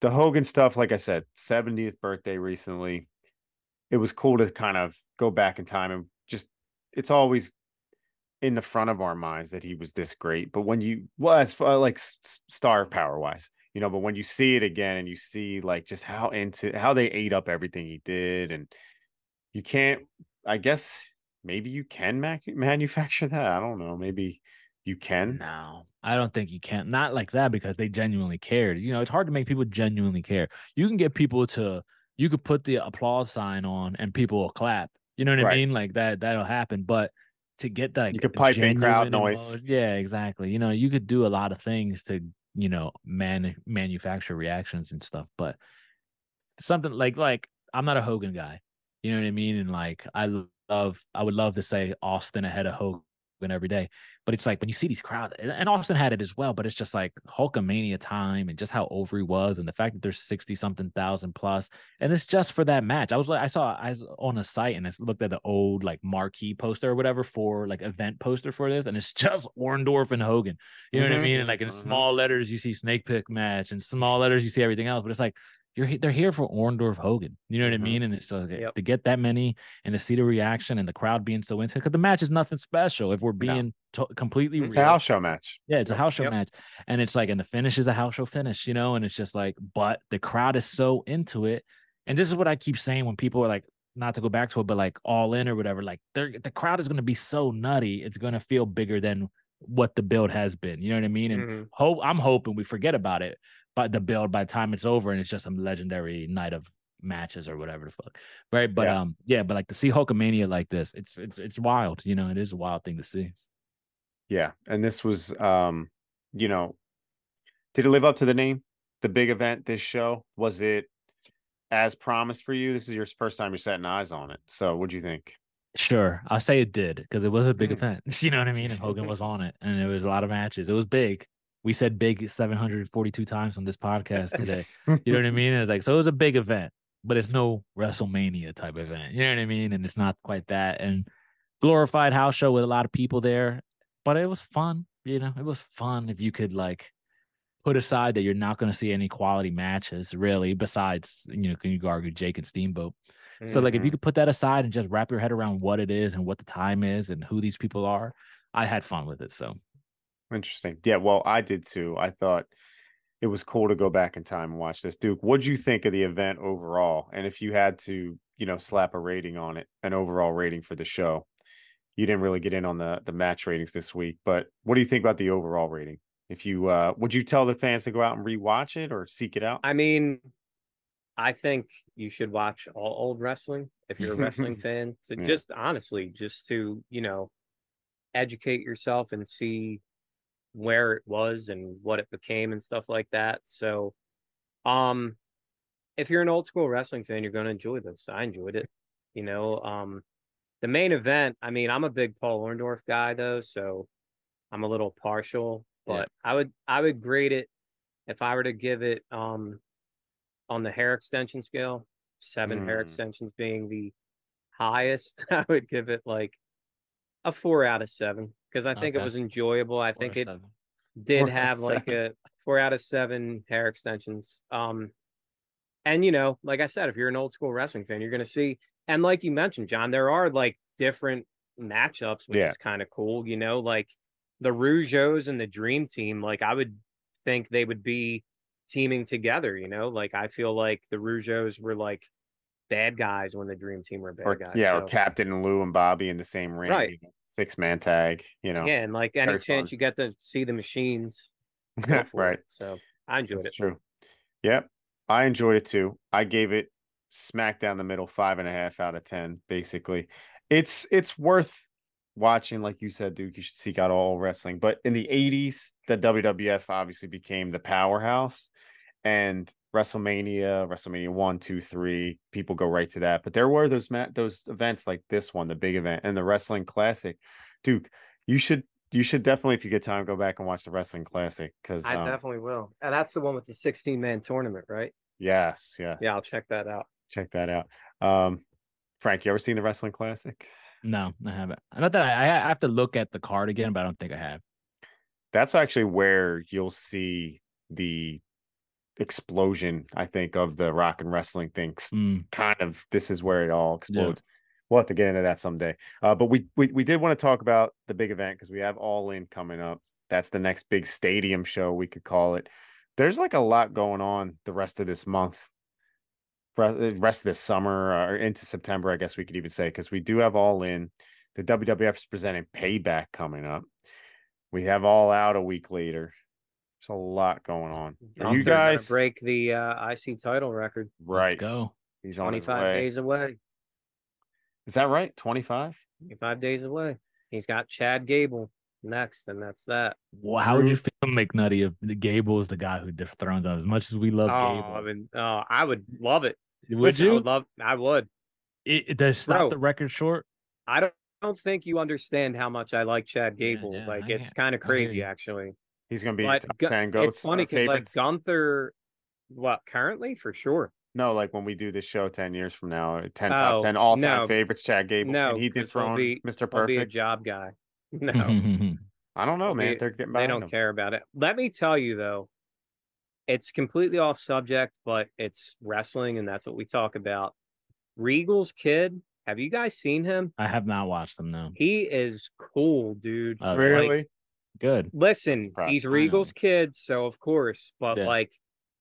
the Hogan stuff, like I said, 70th birthday recently. It was cool to kind of go back in time and just it's always in the front of our minds that he was this great. But when you well, as far like star power wise, you know, but when you see it again and you see like just how into how they ate up everything he did, and you can't, I guess maybe you can mac- manufacture that. I don't know. Maybe you can. No, I don't think you can. Not like that because they genuinely cared. You know, it's hard to make people genuinely care. You can get people to, you could put the applause sign on and people will clap. You know what I mean? Like that, that'll happen. But to get that, you could pipe in crowd noise. Yeah, exactly. You know, you could do a lot of things to, you know, man manufacture reactions and stuff. But something like like I'm not a Hogan guy. You know what I mean? And like I love, I would love to say Austin ahead of Hogan win every day. But it's like when you see these crowds, and Austin had it as well. But it's just like Hulkamania time, and just how over he was, and the fact that there's sixty something thousand plus, and it's just for that match. I was like, I saw I was on a site and I looked at the old like marquee poster or whatever for like event poster for this, and it's just Orndorff and Hogan. You know mm-hmm. what I mm-hmm. mean? And like in mm-hmm. small letters you see snake pit match, and small letters you see everything else. But it's like you're they're here for Orndorff Hogan. You know what mm-hmm. I mean? And it's uh, yep. to get that many and to see the reaction and the crowd being so into it because the match is nothing special. If we're being no. to- completely it's real. a house show match. Yeah, it's a house show yep. match, and it's like and the finish is a house show finish. You know, and it's just like, but the crowd is so into it, and this is what I keep saying when people are like. Not to go back to it, but like all in or whatever, like they're the crowd is going to be so nutty. It's going to feel bigger than what the build has been. You know what I mean? And mm-hmm. hope I'm hoping we forget about it by the build by the time it's over and it's just some legendary night of matches or whatever the fuck. Right. But yeah. um yeah, but like to see Hulkamania like this, it's it's it's wild, you know, it is a wild thing to see. Yeah. And this was um, you know, did it live up to the name? The big event, this show? Was it as promised for you? This is your first time you're setting eyes on it. So what'd you think? Sure, I'll say it did because it was a big mm. event. You know what I mean? And Hogan was on it, and it was a lot of matches. It was big. We said big 742 times on this podcast today. you know what I mean? It's like so it was a big event, but it's no WrestleMania type event. You know what I mean? And it's not quite that. And glorified house show with a lot of people there, but it was fun. You know, it was fun if you could like put aside that you're not going to see any quality matches really. Besides, you know, can you argue Jake and Steamboat? Mm-hmm. So like if you mm-hmm. could put that aside and just wrap your head around what it is and what the time is and who these people are, I had fun with it. So interesting. Yeah, well, I did too. I thought it was cool to go back in time and watch this. Duke, what'd you think of the event overall? And if you had to, you know, slap a rating on it, an overall rating for the show, you didn't really get in on the the match ratings this week, but what do you think about the overall rating? If you uh would you tell the fans to go out and rewatch it or seek it out? I mean, I think you should watch all old wrestling if you're a wrestling fan. So yeah. just honestly, just to, you know, educate yourself and see where it was and what it became and stuff like that. So um if you're an old school wrestling fan, you're gonna enjoy this. I enjoyed it. You know, um the main event, I mean, I'm a big Paul Orndorff guy though, so I'm a little partial, but yeah. I would I would grade it if I were to give it um on the hair extension scale, seven mm. hair extensions being the highest, I would give it like a four out of seven because I think okay. it was enjoyable. I four think it seven. did four have like a four out of seven hair extensions. Um, and you know, like I said, if you're an old school wrestling fan, you're gonna see, and like you mentioned, John, there are like different matchups, which yeah. is kind of cool. You know, like the Rougeaus and the Dream Team. Like I would think they would be teaming together, you know? Like I feel like the Rougeaus were like bad guys when the Dream Team were bad or, guys. Yeah, so. or Captain Lou and Bobby in the same ring. Right. Six man tag, you know. Yeah, and like any chance fun. you get to see the machines. right. It. So I enjoyed That's it. True. Yep. I enjoyed it too. I gave it smack down the middle, five and a half out of ten, basically. It's it's worth watching, like you said, Duke, you should seek out all wrestling. But in the 80s, the WWF obviously became the powerhouse. And WrestleMania, WrestleMania one, two, three, people go right to that. But there were those mat those events like this one, the big event, and the Wrestling Classic. Duke, you should you should definitely, if you get time, go back and watch the Wrestling Classic because I um, definitely will. And that's the one with the 16 man tournament, right? Yes, yes. Yeah, I'll check that out. Check that out. Um, Frank, you ever seen the Wrestling Classic? No, I haven't. Not that I, I have to look at the card again, but I don't think I have. That's actually where you'll see the explosion, I think, of the rock and wrestling things. Mm. Kind of, this is where it all explodes. Yeah. We'll have to get into that someday. Uh, but we, we we did want to talk about the big event because we have All In coming up. That's the next big stadium show, we could call it. There's like a lot going on the rest of this month uh, rest of this summer or into September, I guess we could even say, because we do have All In. The WWF is presenting Payback coming up. We have All Out a week later. There's a lot going on. Are you guys break the uh, IC title record? Right. Let's go. He's 25 days away. Is that right? 25? 25 days away. He's got Chad Gable next, and that's that. Well, how would you feel, McNutty, if the Gable is the guy who dethroned him? As much as we love oh, Gable, I mean, oh, I would love it. Would Listen, you? I would love. I would. It, it does stop Bro, the record short. I don't don't think you understand how much I like Chad Gable. yeah, like I it's kind of crazy, actually. He's gonna be But top Gu- ten goats. it's funny because like favorites. Gunther, what currently for sure. No, like when we do this show ten years from now, uh, ten Oh, top ten all time no. favorites. Chad Gable. No, Can he 'cause he'll dethrone be- Mr. I'll be a Perfect? job guy. No, I don't know, man. be- They're getting they don't him. care about it. Let me tell you though, it's completely off subject, but it's wrestling, and that's what we talk about. Regal's kid. Have you guys seen him? I have not watched them though. He is cool, dude. Uh, Really? Good. Listen, he's Regal's kid, so of course, but Yeah. like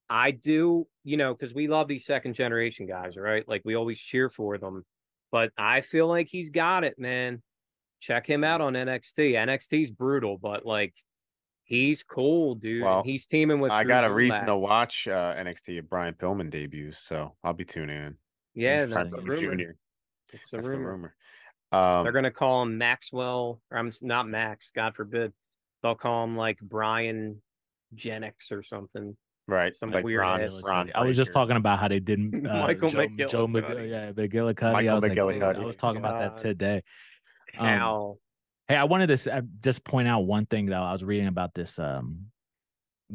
I do, you know, because we love these second generation guys, right? Like we always cheer for them. But I feel like he's got it, man. Check him out on NXT. NXT's brutal, but like he's cool, dude. Well, he's teaming with I Drew got a reason to watch uh, NXT if Brian Pillman debuts, so I'll be tuning in. Yeah, that's the rumor. Jr. It's the That's rumor. the rumor. Um, They're gonna call him Maxwell, or I'm not Max, God forbid. They'll call him like Brian Genix or something. right, some like weird Ron, ass- Ron I was just talking about how they didn't uh, Michael Joe, Joe Mc- McGillicuddy. yeah, McGillicuddy. Michael I was like, McGillicuddy. dude, I was talking about that today. Um, How Hey, I wanted to uh, just point out one thing though. I was reading about this um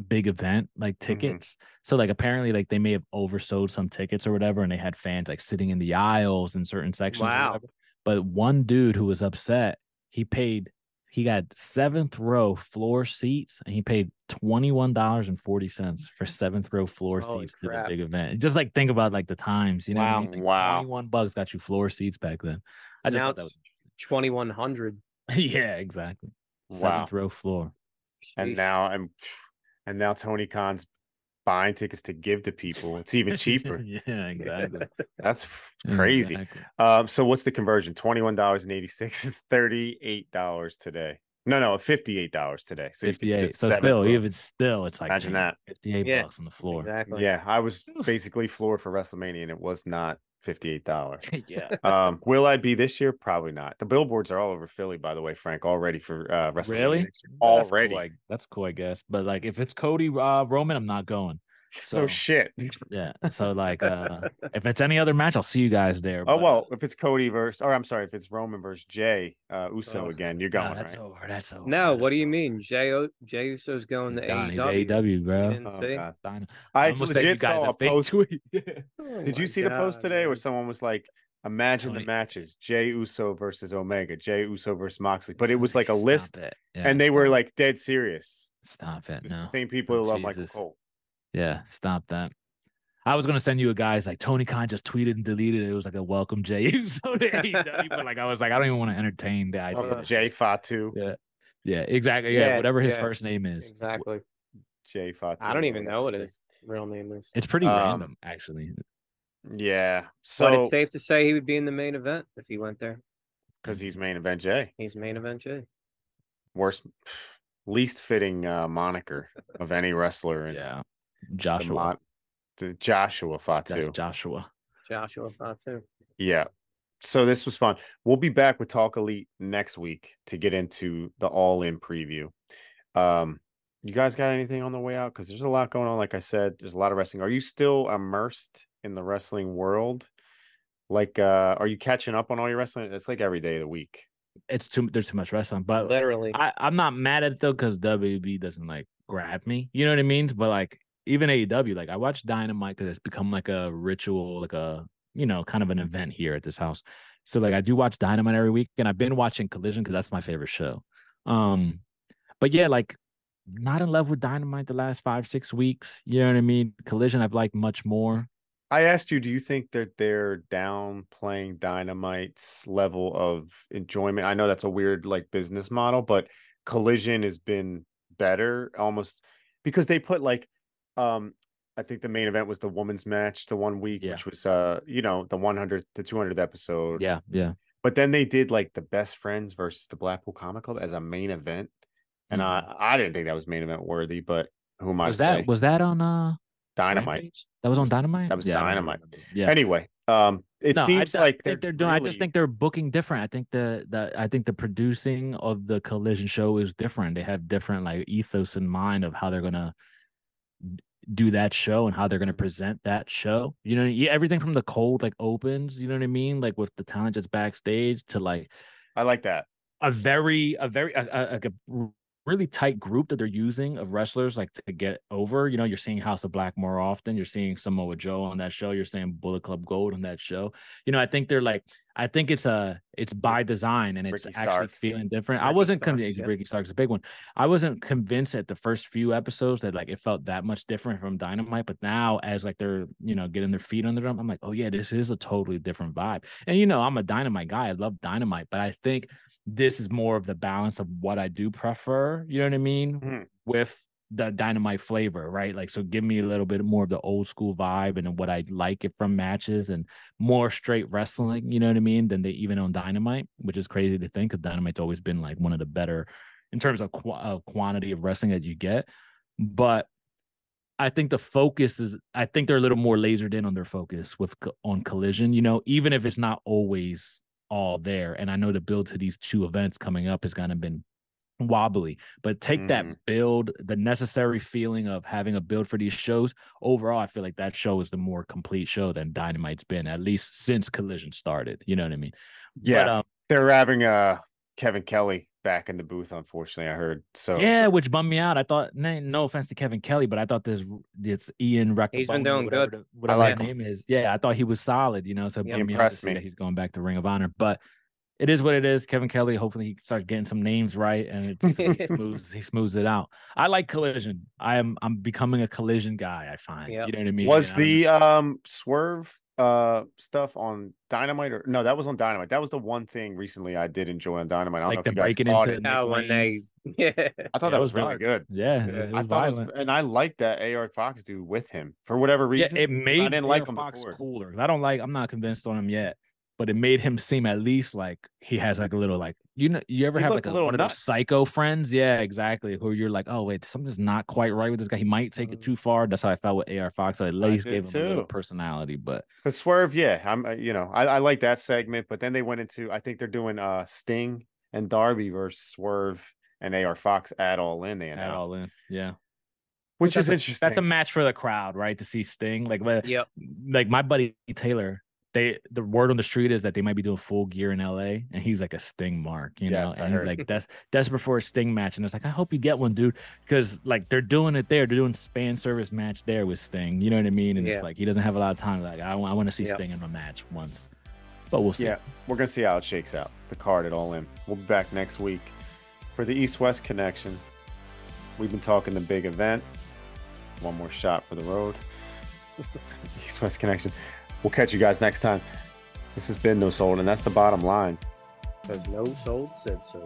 big event, like Mm-hmm. tickets. So like apparently like they may have oversold some tickets or whatever, and they had fans like sitting in the aisles in certain sections. Wow. But one dude who was upset, he paid he got seventh row floor seats and he paid twenty one dollars and forty cents for seventh row floor Holy seats to the big event. Just like think about like the times, you know, what I Wow. mean? Like, Wow. twenty one bucks got you floor seats back then. I just now thought that it's twenty one hundred. was yeah, exactly. Wow. Seventh row floor. and now and and now Tony Khan's buying tickets to give to people. It's even cheaper. yeah, exactly. That's crazy. Exactly. Um, so what's the conversion? Twenty one dollars and eighty six is thirty eight dollars today. No, no, fifty eight dollars today. So you could sit 58. So still, row. even still, it's like Imagine man, that. 58 Yeah, bucks on the floor. exactly. Yeah, I was basically floored for WrestleMania, and it was not fifty eight dollars. yeah. um, will I be this year? Probably not. The billboards are all over Philly, by the way, Frank, already for uh WrestleMania. Really? year. That's cool, I- That's cool, I guess. But like if it's Cody uh Roman, I'm not going. So oh shit. yeah. So like uh if it's any other match, I'll see you guys there. Oh but, well, if it's Cody versus, or I'm sorry, if it's Roman versus Jay uh, Uso Oh, again, you're no, going that's right. over. That's over. No, what do you over. mean? Jay O- Jay Uso's going He's to done. He's AEW. AEW, bro. Oh, see? God. Dino. I almost sent you legit guys saw a fake post. tweet. Oh Did you my see the post God, today where someone was like, "Imagine the matches: Jay Uso versus Omega, Jay Uso versus Moxley," but it was like a Stop list. Yeah, and they were stop- like dead serious. stop it. It's No. the same people who Oh, love Michael Jesus. Cole. Yeah, stop that. I was gonna send you a guy's like Tony Khan just tweeted and deleted it. It was like a welcome Jay Uso to AEW, but like I was like I don't even want to entertain the idea. Welcome Jay Fatu. Yeah, yeah, exactly. Yeah, Yeah, whatever his yeah. first name is. Exactly. Jay Fatu. I don't even know what his real name is. It's pretty Um, random, actually. Yeah, but so it's safe to say he would be in the main event if he went there. because he's main event Jay, He's main event Jay. worst, least fitting uh, moniker of any wrestler in Yeah, the Joshua. mon- the Joshua Jo- Fatu. Joshua. Joshua Fatu. Yeah. So this was fun. We'll be back with Talk Elite next week to get into the all in preview. Um, you guys got anything on the way out? Because there's a lot going on. Like I said, there's a lot of wrestling. Are you still immersed in the wrestling world? Like, uh, are you catching up on all your wrestling? It's like every day of the week. It's too. There's too much wrestling, but Literally. I, I'm not mad at it though because WB doesn't like grab me. You know what I mean? But like even AEW, like I watch Dynamite because it's become like a ritual, like a you know, kind of an event here at this house. So like I do watch Dynamite every week, and I've been watching Collision because that's my favorite show. Um, but yeah, like not in love with Dynamite the last five six weeks. You know what I mean? Collision I've liked much more. I asked you, do you think that they're downplaying Dynamite's level of enjoyment? I know that's a weird like business model, but Collision has been better almost because they put like um I think the main event was the women's match the one week, Yeah. which was uh, you know, the 100th to 200th episode. Yeah, yeah. But then they did like the best friends versus the Blackpool Combat Club as a main event. And I I didn't think that was main event worthy, but who am I. Was that say? was that on uh Dynamite. Rampage? That was on Dynamite. that was Yeah, Dynamite. Yeah. Anyway, um it no, seems I, like I think they're doing. I just think they're booking different. I think the the I think the producing of the collision show is different. They have different like ethos in mind of how they're gonna do that show and how they're gonna present that show. You know, yeah, everything from the cold like opens. You know what I mean? Like with the talent just backstage to like I like that. a very a very a, a, a really tight group that they're using of wrestlers like to get over. You know, you're seeing House of Black more often. You're seeing Samoa Joe on that show. You're seeing Bullet Club Gold on that show. You know, I think they're like I think it's a it's by design and it's Ricky actually Starks. feeling different. I wasn't convinced. yeah. Ricky Starks a big one. I wasn't convinced at the first few episodes that like it felt that much different from Dynamite, but now as like they're you know getting their feet under them, I'm like, oh yeah, this is a totally different vibe. And you know, I'm a Dynamite guy. I love Dynamite, but I think this is more of the balance of what I do prefer. You know what I mean? Mhm. With the dynamite flavor, right? Like, so give me a little bit more of the old school vibe and what I like it from matches and more straight wrestling, you know what I mean? Than they even on dynamite, which is crazy to think because dynamite's always been like one of the better in terms of qu- uh, quantity of wrestling that you get. But I think the focus is, I think they're a little more lasered in on their focus with on collision, you know, even if it's not always all there. And I know the build to these two events coming up has kind of been wobbly, but take that Mhm. build, the necessary feeling of having a build for these shows. Overall, I feel like that show is the more complete show than Dynamite's been, at least since Collision started. You know what I mean? Yeah, But, um, they're having uh Kevin Kelly back in the booth. Unfortunately, I heard. So yeah, which bummed me out. I thought, no, no offense to Kevin Kelly, but I thought this this Ian Riccaboni, He's been doing whatever, good. the- whatever like his name is. Yeah, I thought he was solid. You know, so Yeah, me impressed see me. that he's going back to Ring of Honor. But it is what it is. Kevin Kelly. Hopefully, he starts getting some names right, and it's, he smooths he smooths it out. I like Collision. I am I'm becoming a Collision guy. I find. Yep. You know what I mean? was And I'm- the um swerve uh stuff on Dynamite or no? That was on Dynamite. That was the one thing recently I did enjoy on Dynamite. I don't know like if you guys breaking caught into it. Nick Oh, when they yeah. I thought Yeah, that was, was really dark. good. Yeah, Yeah. it was I thought it was, and I liked that AR Fox dude with him for whatever Yeah, reason. it made I didn't like AR him Fox before. cooler. I don't like. I'm not convinced on him yet, but it made him seem at least like he has like a little like you know. You ever He have like a a, little one of those psycho friends? Yeah, exactly. Who you're like, oh wait, something's not quite right with this guy. He might take it Mm. too far. That's how I felt with AR Fox. So at least did gave him a little personality. But Because Swerve, yeah, I'm, uh, you know, I, I like that segment, but then they went into, I think they're doing uh Sting and Darby versus Swerve and AR Fox at All In. They add announced, all in, yeah. which that's is a- interesting. That's a match for the crowd, right? To see Sting, like, but Yep. like my buddy Taylor, they the word on the street is that they might be doing full gear in LA, and he's like a Sting mark, you know, Yes, I and he's like that's desperate for a Sting match, and it's like I hope you get one, dude, because like they're doing it there, they're doing span service match there with Sting, you know what I mean? And Yeah. it's like he doesn't have a lot of time. Like I, want to see Yep. Sting in a match once, but we'll see. Yeah, we're gonna see how it shakes out. The card at All In. We'll be back next week for the East West connection. We've been talking the big event. One more shot for the road. East West connection. We'll catch you guys next time. This has been No Sold, and that's the bottom line. Because no soul said so.